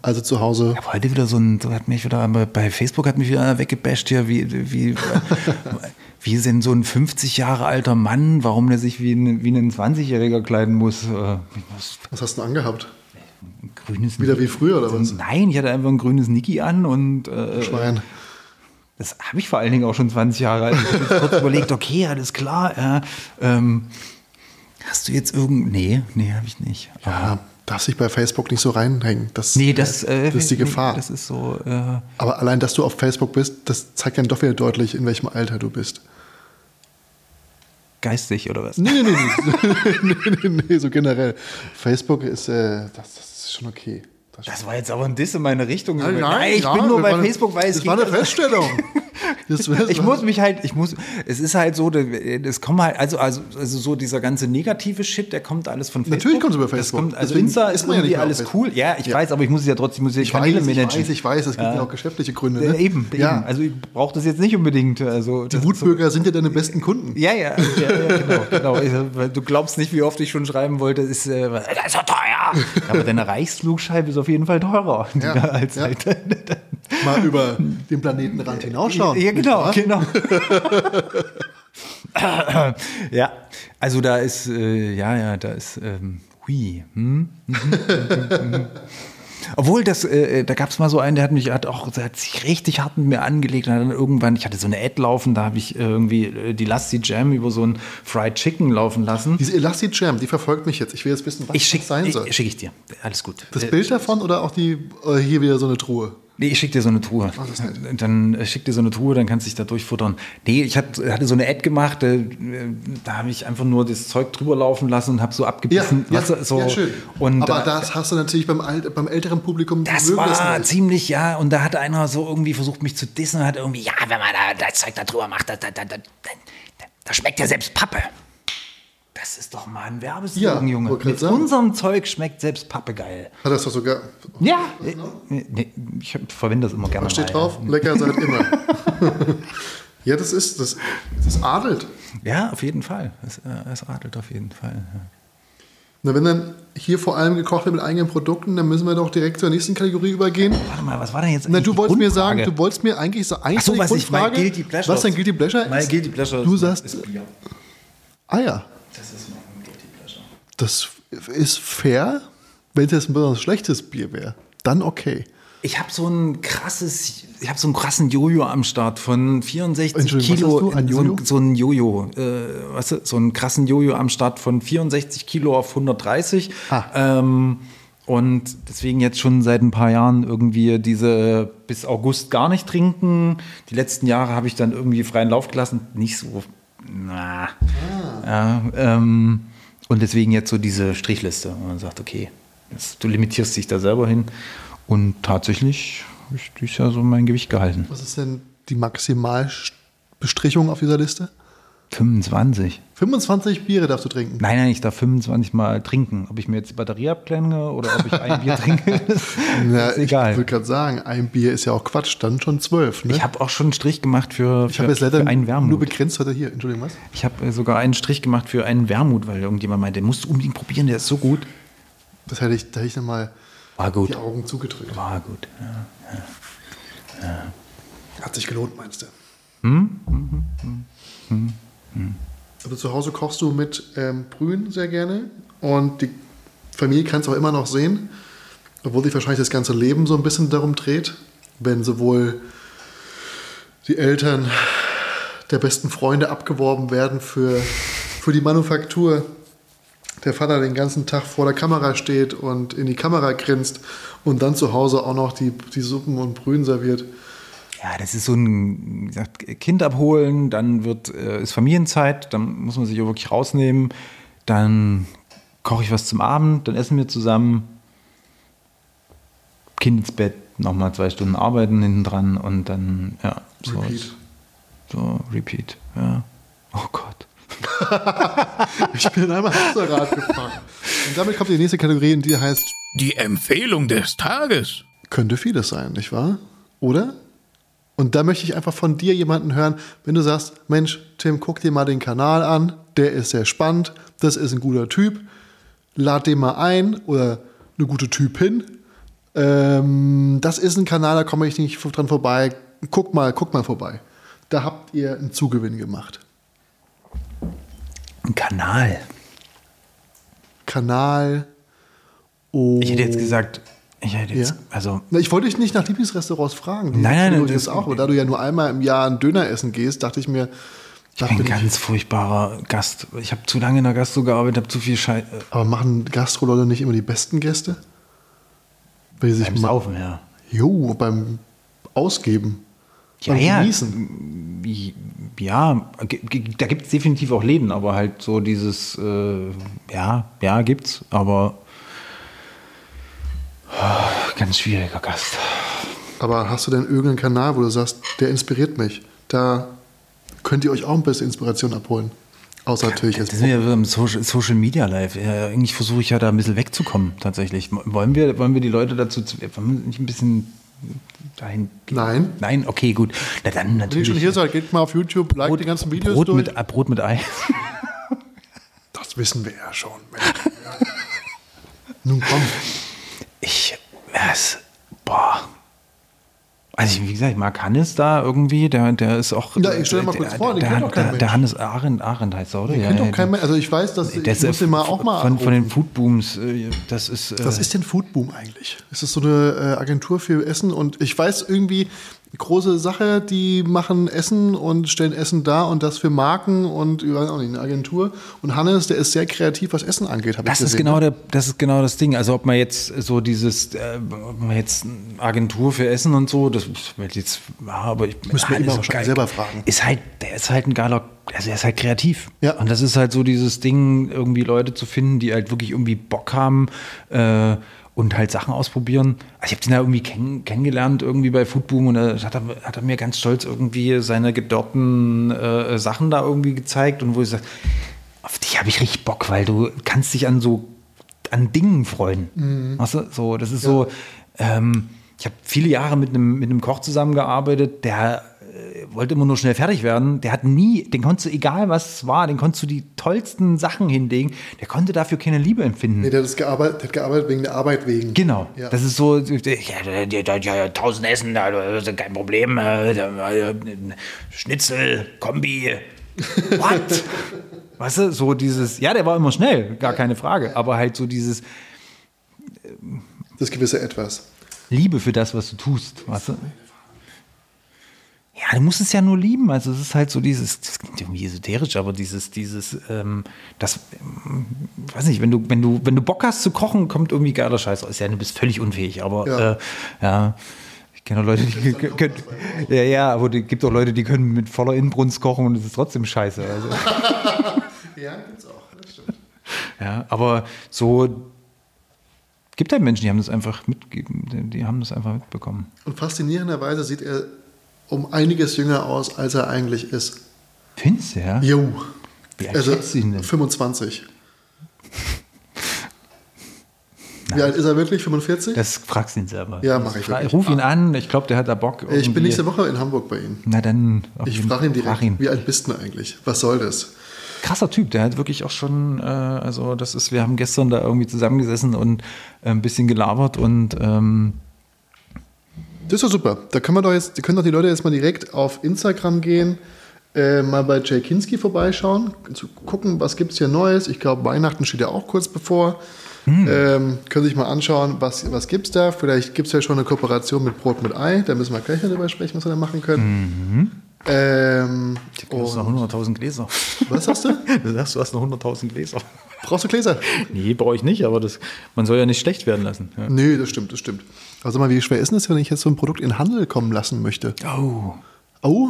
Also zu Hause. Ich heute wieder so ein, hat mich wieder, bei Facebook hat mich wieder weggebasht hier, wie, wie wie denn so ein 50 Jahre alter Mann, warum der sich wie ein, wie ein 20-Jähriger kleiden muss. Äh, was hast du angehabt? Ein grünes Wieder wie früher oder was? Nein, ich hatte einfach ein grünes Niki an und. Äh, Schwein. Das habe ich vor allen Dingen auch schon 20 Jahre alt. Ich habe kurz überlegt, okay, alles klar. Äh, ähm, hast du jetzt irgend. Nee, nee, habe ich nicht. Ja, darfst dich bei Facebook nicht so reinhängen. Das, nee, das, äh, das ist die Gefahr. Nee, das ist so. Äh, Aber allein, dass du auf Facebook bist, das zeigt dann doch wieder deutlich, in welchem Alter du bist geistig oder was? Nee, nee, nee, nee, nee, nee, nee so generell. Facebook ist, äh, das, das ist schon okay. Das war jetzt aber ein Diss in meine Richtung. Nein, nein, nein ich ja, bin nur bei Facebook, weil es Das war eine Feststellung. ich muss mich halt, ich muss, es ist halt so, es kommt halt, also, also, also so dieser ganze negative Shit, der kommt alles von Facebook. Natürlich kommt es über Facebook. Kommt, also Deswegen Insta ist irgendwie ja alles cool. Ja, ich ja. weiß, aber ich muss es ja trotzdem, muss ich Kanäle managen. Ich weiß, ich weiß, es gibt ja, ja auch geschäftliche Gründe. Ne? Eben, ja. Eben. Also ich brauche das jetzt nicht unbedingt. Also, Die Wutbürger so. sind ja deine besten Kunden. Ja, ja, ja, genau, genau. Du glaubst nicht, wie oft ich schon schreiben wollte, ist, äh, das ist so teuer. Aber deine Reichsflugscheibe ist auf jeden Fall teurer. als halt Mal über den Planetenrand hinausschauen. Ja, genau, genau. ja, also da ist, äh, ja, ja, da ist, ähm, hui. Hm? Obwohl, das, äh, da gab es mal so einen, der hat mich hat auch hat sich richtig hart mit mir angelegt. Und dann irgendwann, ich hatte so eine Ad laufen, da habe ich irgendwie äh, die Lasty Jam über so ein Fried Chicken laufen lassen. Diese Elastic Jam, die verfolgt mich jetzt. Ich will jetzt wissen, was ich schick, das sein soll. Schicke ich dir. Alles gut. Das äh, Bild davon oder auch die äh, hier wieder so eine Truhe? Nee, ich schicke dir so eine Truhe. Oh, dann äh, schick dir so eine Truhe, dann kannst du dich da durchfuttern. Nee, ich hatte, hatte so eine Ad gemacht, äh, da habe ich einfach nur das Zeug drüber laufen lassen und habe so abgebissen. Ja, ja, so. ja schön. Und Aber da, das hast du natürlich beim, beim älteren Publikum Das war das ziemlich, ja. Und da hat einer so irgendwie versucht, mich zu dissen und hat irgendwie, ja, wenn man da das Zeug da drüber macht, da, da, da, da, da schmeckt ja selbst Pappe. Das ist doch mal ein Werbeslogan, ja, Junge. Mit sagen. unserem Zeug schmeckt selbst Pappe geil. Hat das doch sogar. Ja, nee, ich verwende das immer gerne. Da steht mal, drauf, ja. lecker seid immer. ja, das ist, das, das adelt. Ja, auf jeden Fall. Es, äh, es adelt auf jeden Fall. Ja. Na, wenn dann hier vor allem gekocht wird mit eigenen Produkten, dann müssen wir doch direkt zur nächsten Kategorie übergehen. Warte mal, was war denn jetzt Na, du wolltest mir sagen, du wolltest mir eigentlich so eigentlich so, was ich, mein Guilty Pleasure. Was dein Guilty Pleasure ist? Mein Guilty Pleasure du sagst, ist Bier. Ah ja. Das ist mein Guilty Pleasure. Das ist fair, wenn es ein besonders schlechtes Bier wäre. Dann okay. Ich habe so ein krasses, ich habe so einen krassen Jojo am Start von 64 Kilo. Ein Jojo? So, so ein Jojo, äh, weißt du, so einen krassen Jojo am Start von 64 Kilo auf 130. Ah. Ähm, und deswegen jetzt schon seit ein paar Jahren irgendwie diese bis August gar nicht trinken. Die letzten Jahre habe ich dann irgendwie freien Lauf gelassen. Nicht so, na. Ah. Ja, ähm, und deswegen jetzt so diese Strichliste. Und man sagt, okay, jetzt, du limitierst dich da selber hin. Und tatsächlich habe ich dieses Jahr so mein Gewicht gehalten. Was ist denn die Maximalbestrichung auf dieser Liste? 25. 25 Biere darfst du trinken? Nein, nein, ich darf 25 Mal trinken. Ob ich mir jetzt die Batterie abklemme oder ob ich ein Bier trinke, Na, ist egal. Ich würde gerade sagen, ein Bier ist ja auch Quatsch, dann schon zwölf. Ne? Ich habe auch schon einen Strich gemacht für, ich für, jetzt leider für einen Wermut. Nur begrenzt heute hier, Entschuldigung, was? Ich habe äh, sogar einen Strich gemacht für einen Wermut, weil irgendjemand meinte, den musst du unbedingt probieren, der ist so gut. Das hätte ich, da hätte ich dann mal war gut. die Augen zugedrückt. War gut, ja. ja. ja. Hat sich gelohnt, meinst du? Hm? Hm, hm, hm, hm. Also zu Hause kochst du mit ähm, Brühen sehr gerne und die Familie kann es auch immer noch sehen, obwohl sich wahrscheinlich das ganze Leben so ein bisschen darum dreht, wenn sowohl die Eltern der besten Freunde abgeworben werden für, für die Manufaktur der Vater den ganzen Tag vor der Kamera steht und in die Kamera grinst und dann zu Hause auch noch die, die Suppen und Brühen serviert. Ja, das ist so ein gesagt, Kind abholen, dann wird, äh, ist Familienzeit, dann muss man sich auch wirklich rausnehmen, dann koche ich was zum Abend, dann essen wir zusammen, Kind ins Bett, nochmal zwei Stunden arbeiten hinten dran und dann, ja, so. Repeat. So, repeat, ja. Oh Gott. ich bin einmal Hamsterrad gefahren. Und damit kommt die nächste Kategorie, die heißt Die Empfehlung des Tages. Könnte vieles sein, nicht wahr? Oder? Und da möchte ich einfach von dir jemanden hören, wenn du sagst, Mensch, Tim, guck dir mal den Kanal an, der ist sehr spannend, das ist ein guter Typ, lad den mal ein oder eine gute Typin. Ähm, das ist ein Kanal, da komme ich nicht dran vorbei. Guck mal, guck mal vorbei. Da habt ihr einen Zugewinn gemacht. Ein Kanal. Kanal. Oh. Ich hätte jetzt gesagt, ich hätte jetzt, ja. also. Na, ich wollte dich nicht nach Lieblingsrestaurants fragen. Die nein, nein, das auch. Aber da du ja nur einmal im Jahr ein Döner essen gehst, dachte ich mir. Ich bin ein ganz ich, furchtbarer Gast. Ich habe zu lange in der Gastro gearbeitet, habe zu viel Scheiße. Aber machen Gastro-Leute nicht immer die besten Gäste? Weil sie beim sich Saufen, ja. Jo, beim Ausgeben. Ja, ja. Genießen. Ja, da gibt es definitiv auch Läden, aber halt so dieses, äh, ja, ja, gibt's, aber oh, ganz schwieriger Gast. Aber hast du denn irgendeinen Kanal, wo du sagst, der inspiriert mich? Da könnt ihr euch auch ein bisschen Inspiration abholen. Außer natürlich jetzt. Das sind wir im Social, Social Media Live. Ja, eigentlich versuche ich ja da ein bisschen wegzukommen, tatsächlich. Wollen wir, wollen wir die Leute dazu, wollen wir nicht ein bisschen dahin? Nein. Nein, okay, gut. Na dann natürlich. Wenn ihr schon hier seid, geht mal auf YouTube, like Brot, die ganzen Videos Brot durch. Mit, Brot mit Ei. das wissen wir ja schon. Nun komm. Ich, was, boah. Also, wie gesagt, ich mag Hannes da irgendwie, der, der ist auch. Ja, ich stelle mal kurz der, vor, der, kennt doch kein der, der Hannes Arendt, Arendt heißt er, oder? Den ja, kennt doch kein Mensch. Also, ich weiß, dass der ich muss den mal auch mal. Von, von den Foodbooms, äh, das ist. Was äh, ist denn Foodboom eigentlich? Ist das so eine äh, Agentur für Essen? Und ich weiß irgendwie, große Sache, die machen Essen und stellen Essen dar und das für Marken und weiß auch nicht, eine Agentur. Und Hannes, der ist sehr kreativ, was Essen angeht, habe ich gesehen. Ist genau ne? der, das ist genau das Ding. Also ob man jetzt so dieses, äh, ob man jetzt Agentur für Essen und so, das jetzt, aber ich muss mir immer wahrscheinlich selber fragen. Ist halt, der ist halt ein geiler, also er ist halt kreativ. Ja. Und das ist halt so dieses Ding, irgendwie Leute zu finden, die halt wirklich irgendwie Bock haben, äh, und halt Sachen ausprobieren. Also ich habe den da irgendwie kenn kennengelernt, irgendwie bei Foodboom und da hat er, hat er mir ganz stolz irgendwie seine gedörrten äh, Sachen da irgendwie gezeigt und wo ich sage, auf dich habe ich richtig Bock, weil du kannst dich an so an Dingen freuen. Mhm. Weißt du? So, das ist ja. so, ähm, ich habe viele Jahre mit einem, mit einem Koch zusammengearbeitet, der wollte immer nur schnell fertig werden. Der hat nie, den konntest du, egal was es war, den konntest du die tollsten Sachen hinlegen. Der konnte dafür keine Liebe empfinden. Nee, der hat, gearbeitet, der hat gearbeitet wegen der Arbeit wegen. Genau. Ja. Das ist so, ja, ja, ja, tausend Essen, also kein Problem. Äh, Schnitzel, Kombi. What? weißt du, so dieses, ja, der war immer schnell, gar keine Frage. Aber halt so dieses. Das gewisse Etwas. Liebe für das, was du tust, weißt du? Ja, du musst es ja nur lieben. Also es ist halt so dieses, das klingt irgendwie esoterisch, aber dieses, dieses, ähm, das, ähm, weiß nicht, wenn du, wenn du, wenn du Bock hast zu kochen, kommt irgendwie geiler Scheiß raus. Ja, du bist völlig unfähig, aber ja, äh, ja ich kenne auch Leute, die können, ja, ja, aber es gibt auch Leute, die können mit voller Inbrunst kochen und es ist trotzdem scheiße. Also. ja, gibt's auch, das stimmt. Ja, aber so gibt halt Menschen, die haben das einfach mitgegeben, die haben das einfach mitbekommen. Und faszinierenderweise sieht er um einiges jünger aus, als er eigentlich ist. Findest du, ja? Jo. Wie alt also, ist ihn denn? 25. Wie alt ist er wirklich? 45? Das fragst du ihn selber. Ja, mache ich. Wirklich. Ruf ihn an, ich glaube, der hat da Bock. Irgendwie. Ich bin nächste Woche in Hamburg bei ihm. Na dann. Ich frage ihn direkt, frag ihn. wie alt bist du eigentlich? Was soll das? Krasser Typ, der hat wirklich auch schon, äh, also das ist, wir haben gestern da irgendwie zusammengesessen und äh, ein bisschen gelabert und ähm, das ist doch super. Da können wir doch jetzt, können doch die Leute jetzt mal direkt auf Instagram gehen, äh, mal bei Jay Kinski vorbeischauen, zu gucken, was gibt es hier Neues. Ich glaube, Weihnachten steht ja auch kurz bevor. Hm. Ähm, können sich mal anschauen, was, was gibt es da. Vielleicht gibt es ja schon eine Kooperation mit Brot mit Ei. Da müssen wir gleich darüber sprechen, was wir da machen können. Mhm. Ähm, du hast noch 100.000 Gläser. Was hast du? Du sagst, du hast noch 100.000 Gläser. Brauchst du Gläser? Nee, brauche ich nicht, aber das, man soll ja nicht schlecht werden lassen. Ja. Nee, das stimmt, das stimmt. Also mal, wie schwer ist es, wenn ich jetzt so ein Produkt in Handel kommen lassen möchte? Oh. Oh?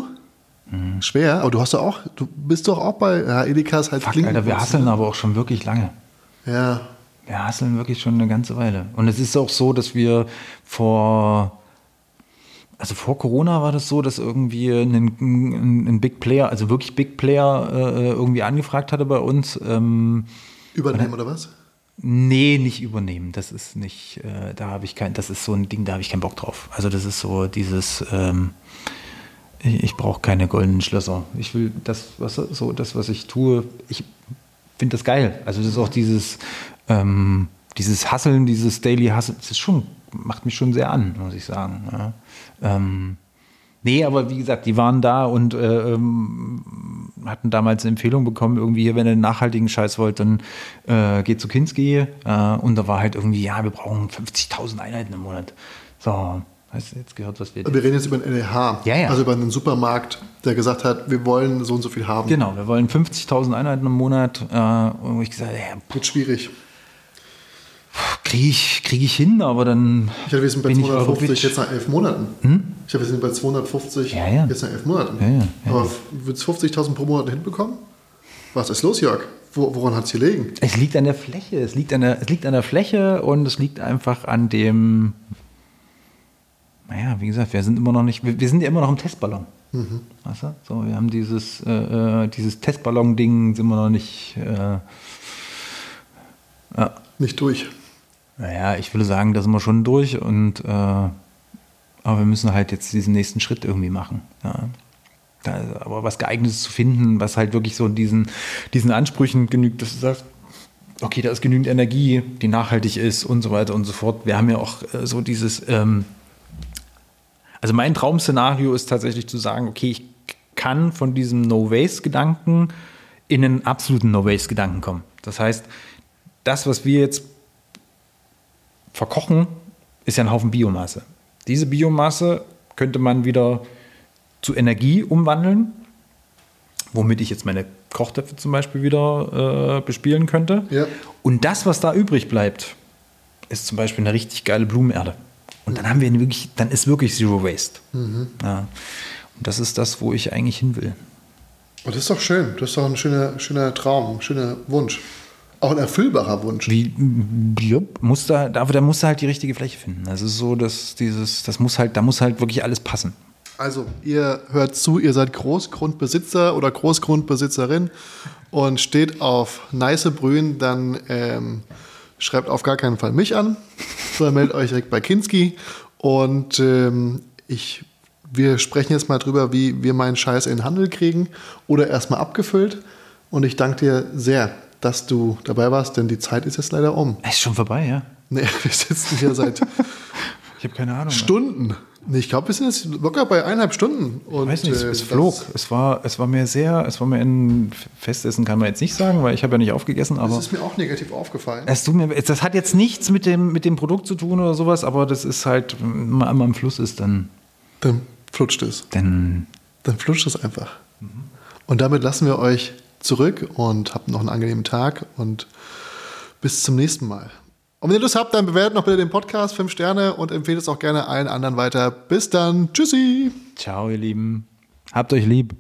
Mhm. Schwer, aber du hast doch auch, du bist doch auch bei ja, Edeka's halt Fuck, Alter, wir hasseln aber auch schon wirklich lange. Ja. Wir hasseln wirklich schon eine ganze Weile. Und es ist auch so, dass wir vor also vor Corona war das so, dass irgendwie ein, ein, ein Big Player, also wirklich Big Player, äh, irgendwie angefragt hatte bei uns. Ähm, Übernehmen oder was? Nee, nicht übernehmen. Das ist nicht, äh, da habe ich kein, das ist so ein Ding, da habe ich keinen Bock drauf. Also das ist so dieses, ähm, ich, ich brauche keine goldenen Schlösser. Ich will das, was so das, was ich tue, ich finde das geil. Also das ist auch dieses, ähm, dieses Hasseln, dieses Daily Hustle, das ist schon, macht mich schon sehr an, muss ich sagen. Ja. Ähm, nee, aber wie gesagt, die waren da und äh, ähm, hatten damals eine Empfehlung bekommen, irgendwie hier, wenn ihr einen nachhaltigen Scheiß wollt, dann äh, geht zu Kinski. Äh, und da war halt irgendwie, ja, wir brauchen 50.000 Einheiten im Monat. So, hast du jetzt gehört, was wir... Wir reden jetzt über einen LEH, ja, ja. also über einen Supermarkt, der gesagt hat, wir wollen so und so viel haben. Genau, wir wollen 50.000 Einheiten im Monat. Äh, und ich gesagt, ja, wird schwierig. Kriege ich, krieg ich hin, aber dann. Ich habe, wir sind bei 250 jetzt nach elf Monaten. Hm? Ich habe, wir sind bei 250 ja, ja. jetzt nach elf Monaten. Ja, aber wird es 50.000 pro Monat hinbekommen? Was ist los, Jörg? Wo, woran hat es hier liegen? Es liegt an der Fläche. Es liegt an der, es liegt an der Fläche und es liegt einfach an dem. Naja, wie gesagt, wir sind immer noch nicht. Wir, wir sind ja immer noch im Testballon. Mhm. Weißt du? So, wir haben dieses, äh, äh dieses Testballon-Ding, sind wir noch nicht. Äh, ja. Nicht durch. Naja, ich würde sagen, da sind wir schon durch und äh, aber wir müssen halt jetzt diesen nächsten Schritt irgendwie machen. Ja. Da, aber was geeignetes zu finden, was halt wirklich so diesen, diesen Ansprüchen genügt, dass du sagst, okay, da ist genügend Energie, die nachhaltig ist und so weiter und so fort. Wir haben ja auch äh, so dieses, ähm, also mein Traum-Szenario ist tatsächlich zu sagen, okay, ich kann von diesem No-Waste-Gedanken in einen absoluten No-Waste-Gedanken kommen. Das heißt, das, was wir jetzt verkochen, ist ja ein Haufen Biomasse. Diese Biomasse könnte man wieder zu Energie umwandeln, womit ich jetzt meine Kochtöpfe zum Beispiel wieder äh, bespielen könnte. Ja. Und das, was da übrig bleibt, ist zum Beispiel eine richtig geile Blumenerde. Und dann haben wir wirklich, dann ist wirklich Zero Waste. Mhm. Ja. Und das ist das, wo ich eigentlich hin will. Und das ist doch schön. Das ist doch ein schöner, schöner Traum, ein schöner Wunsch. Auch ein erfüllbarer Wunsch. Wie, ja, muss da, aber da muss halt die richtige Fläche finden. Also so, dass dieses, das muss halt, da muss halt wirklich alles passen. Also, ihr hört zu, ihr seid Großgrundbesitzer oder Großgrundbesitzerin und steht auf nice Brühen, dann ähm, schreibt auf gar keinen Fall mich an, sondern meldet euch direkt bei Kinski. Und ähm, ich, wir sprechen jetzt mal drüber, wie wir meinen Scheiß in den Handel kriegen oder erstmal abgefüllt. Und ich danke dir sehr, dass du dabei warst, denn die Zeit ist jetzt leider um. Ist schon vorbei, ja? Nee, wir sitzen hier seit ich habe keine Ahnung. Stunden. Nee, ich glaube, wir sind jetzt locker bei eineinhalb Stunden. Und, ich weiß nicht, es, äh, flog. Es war, es war mir sehr, es war mir ein Festessen, kann man jetzt nicht sagen, weil ich habe ja nicht aufgegessen. Aber das ist mir auch negativ aufgefallen. Es tut mir, das hat jetzt nichts mit dem, mit dem Produkt zu tun oder sowas, aber das ist halt, wenn man einmal im Fluss ist, dann. Dann flutscht es. Dann, dann flutscht es einfach. Mhm. Und damit lassen wir euch zurück und habt noch einen angenehmen Tag und bis zum nächsten Mal. Und wenn ihr Lust habt, dann bewertet noch bitte den Podcast 5 Sterne und empfehlt es auch gerne allen anderen weiter. Bis dann. Tschüssi. Ciao, ihr Lieben. Habt euch lieb.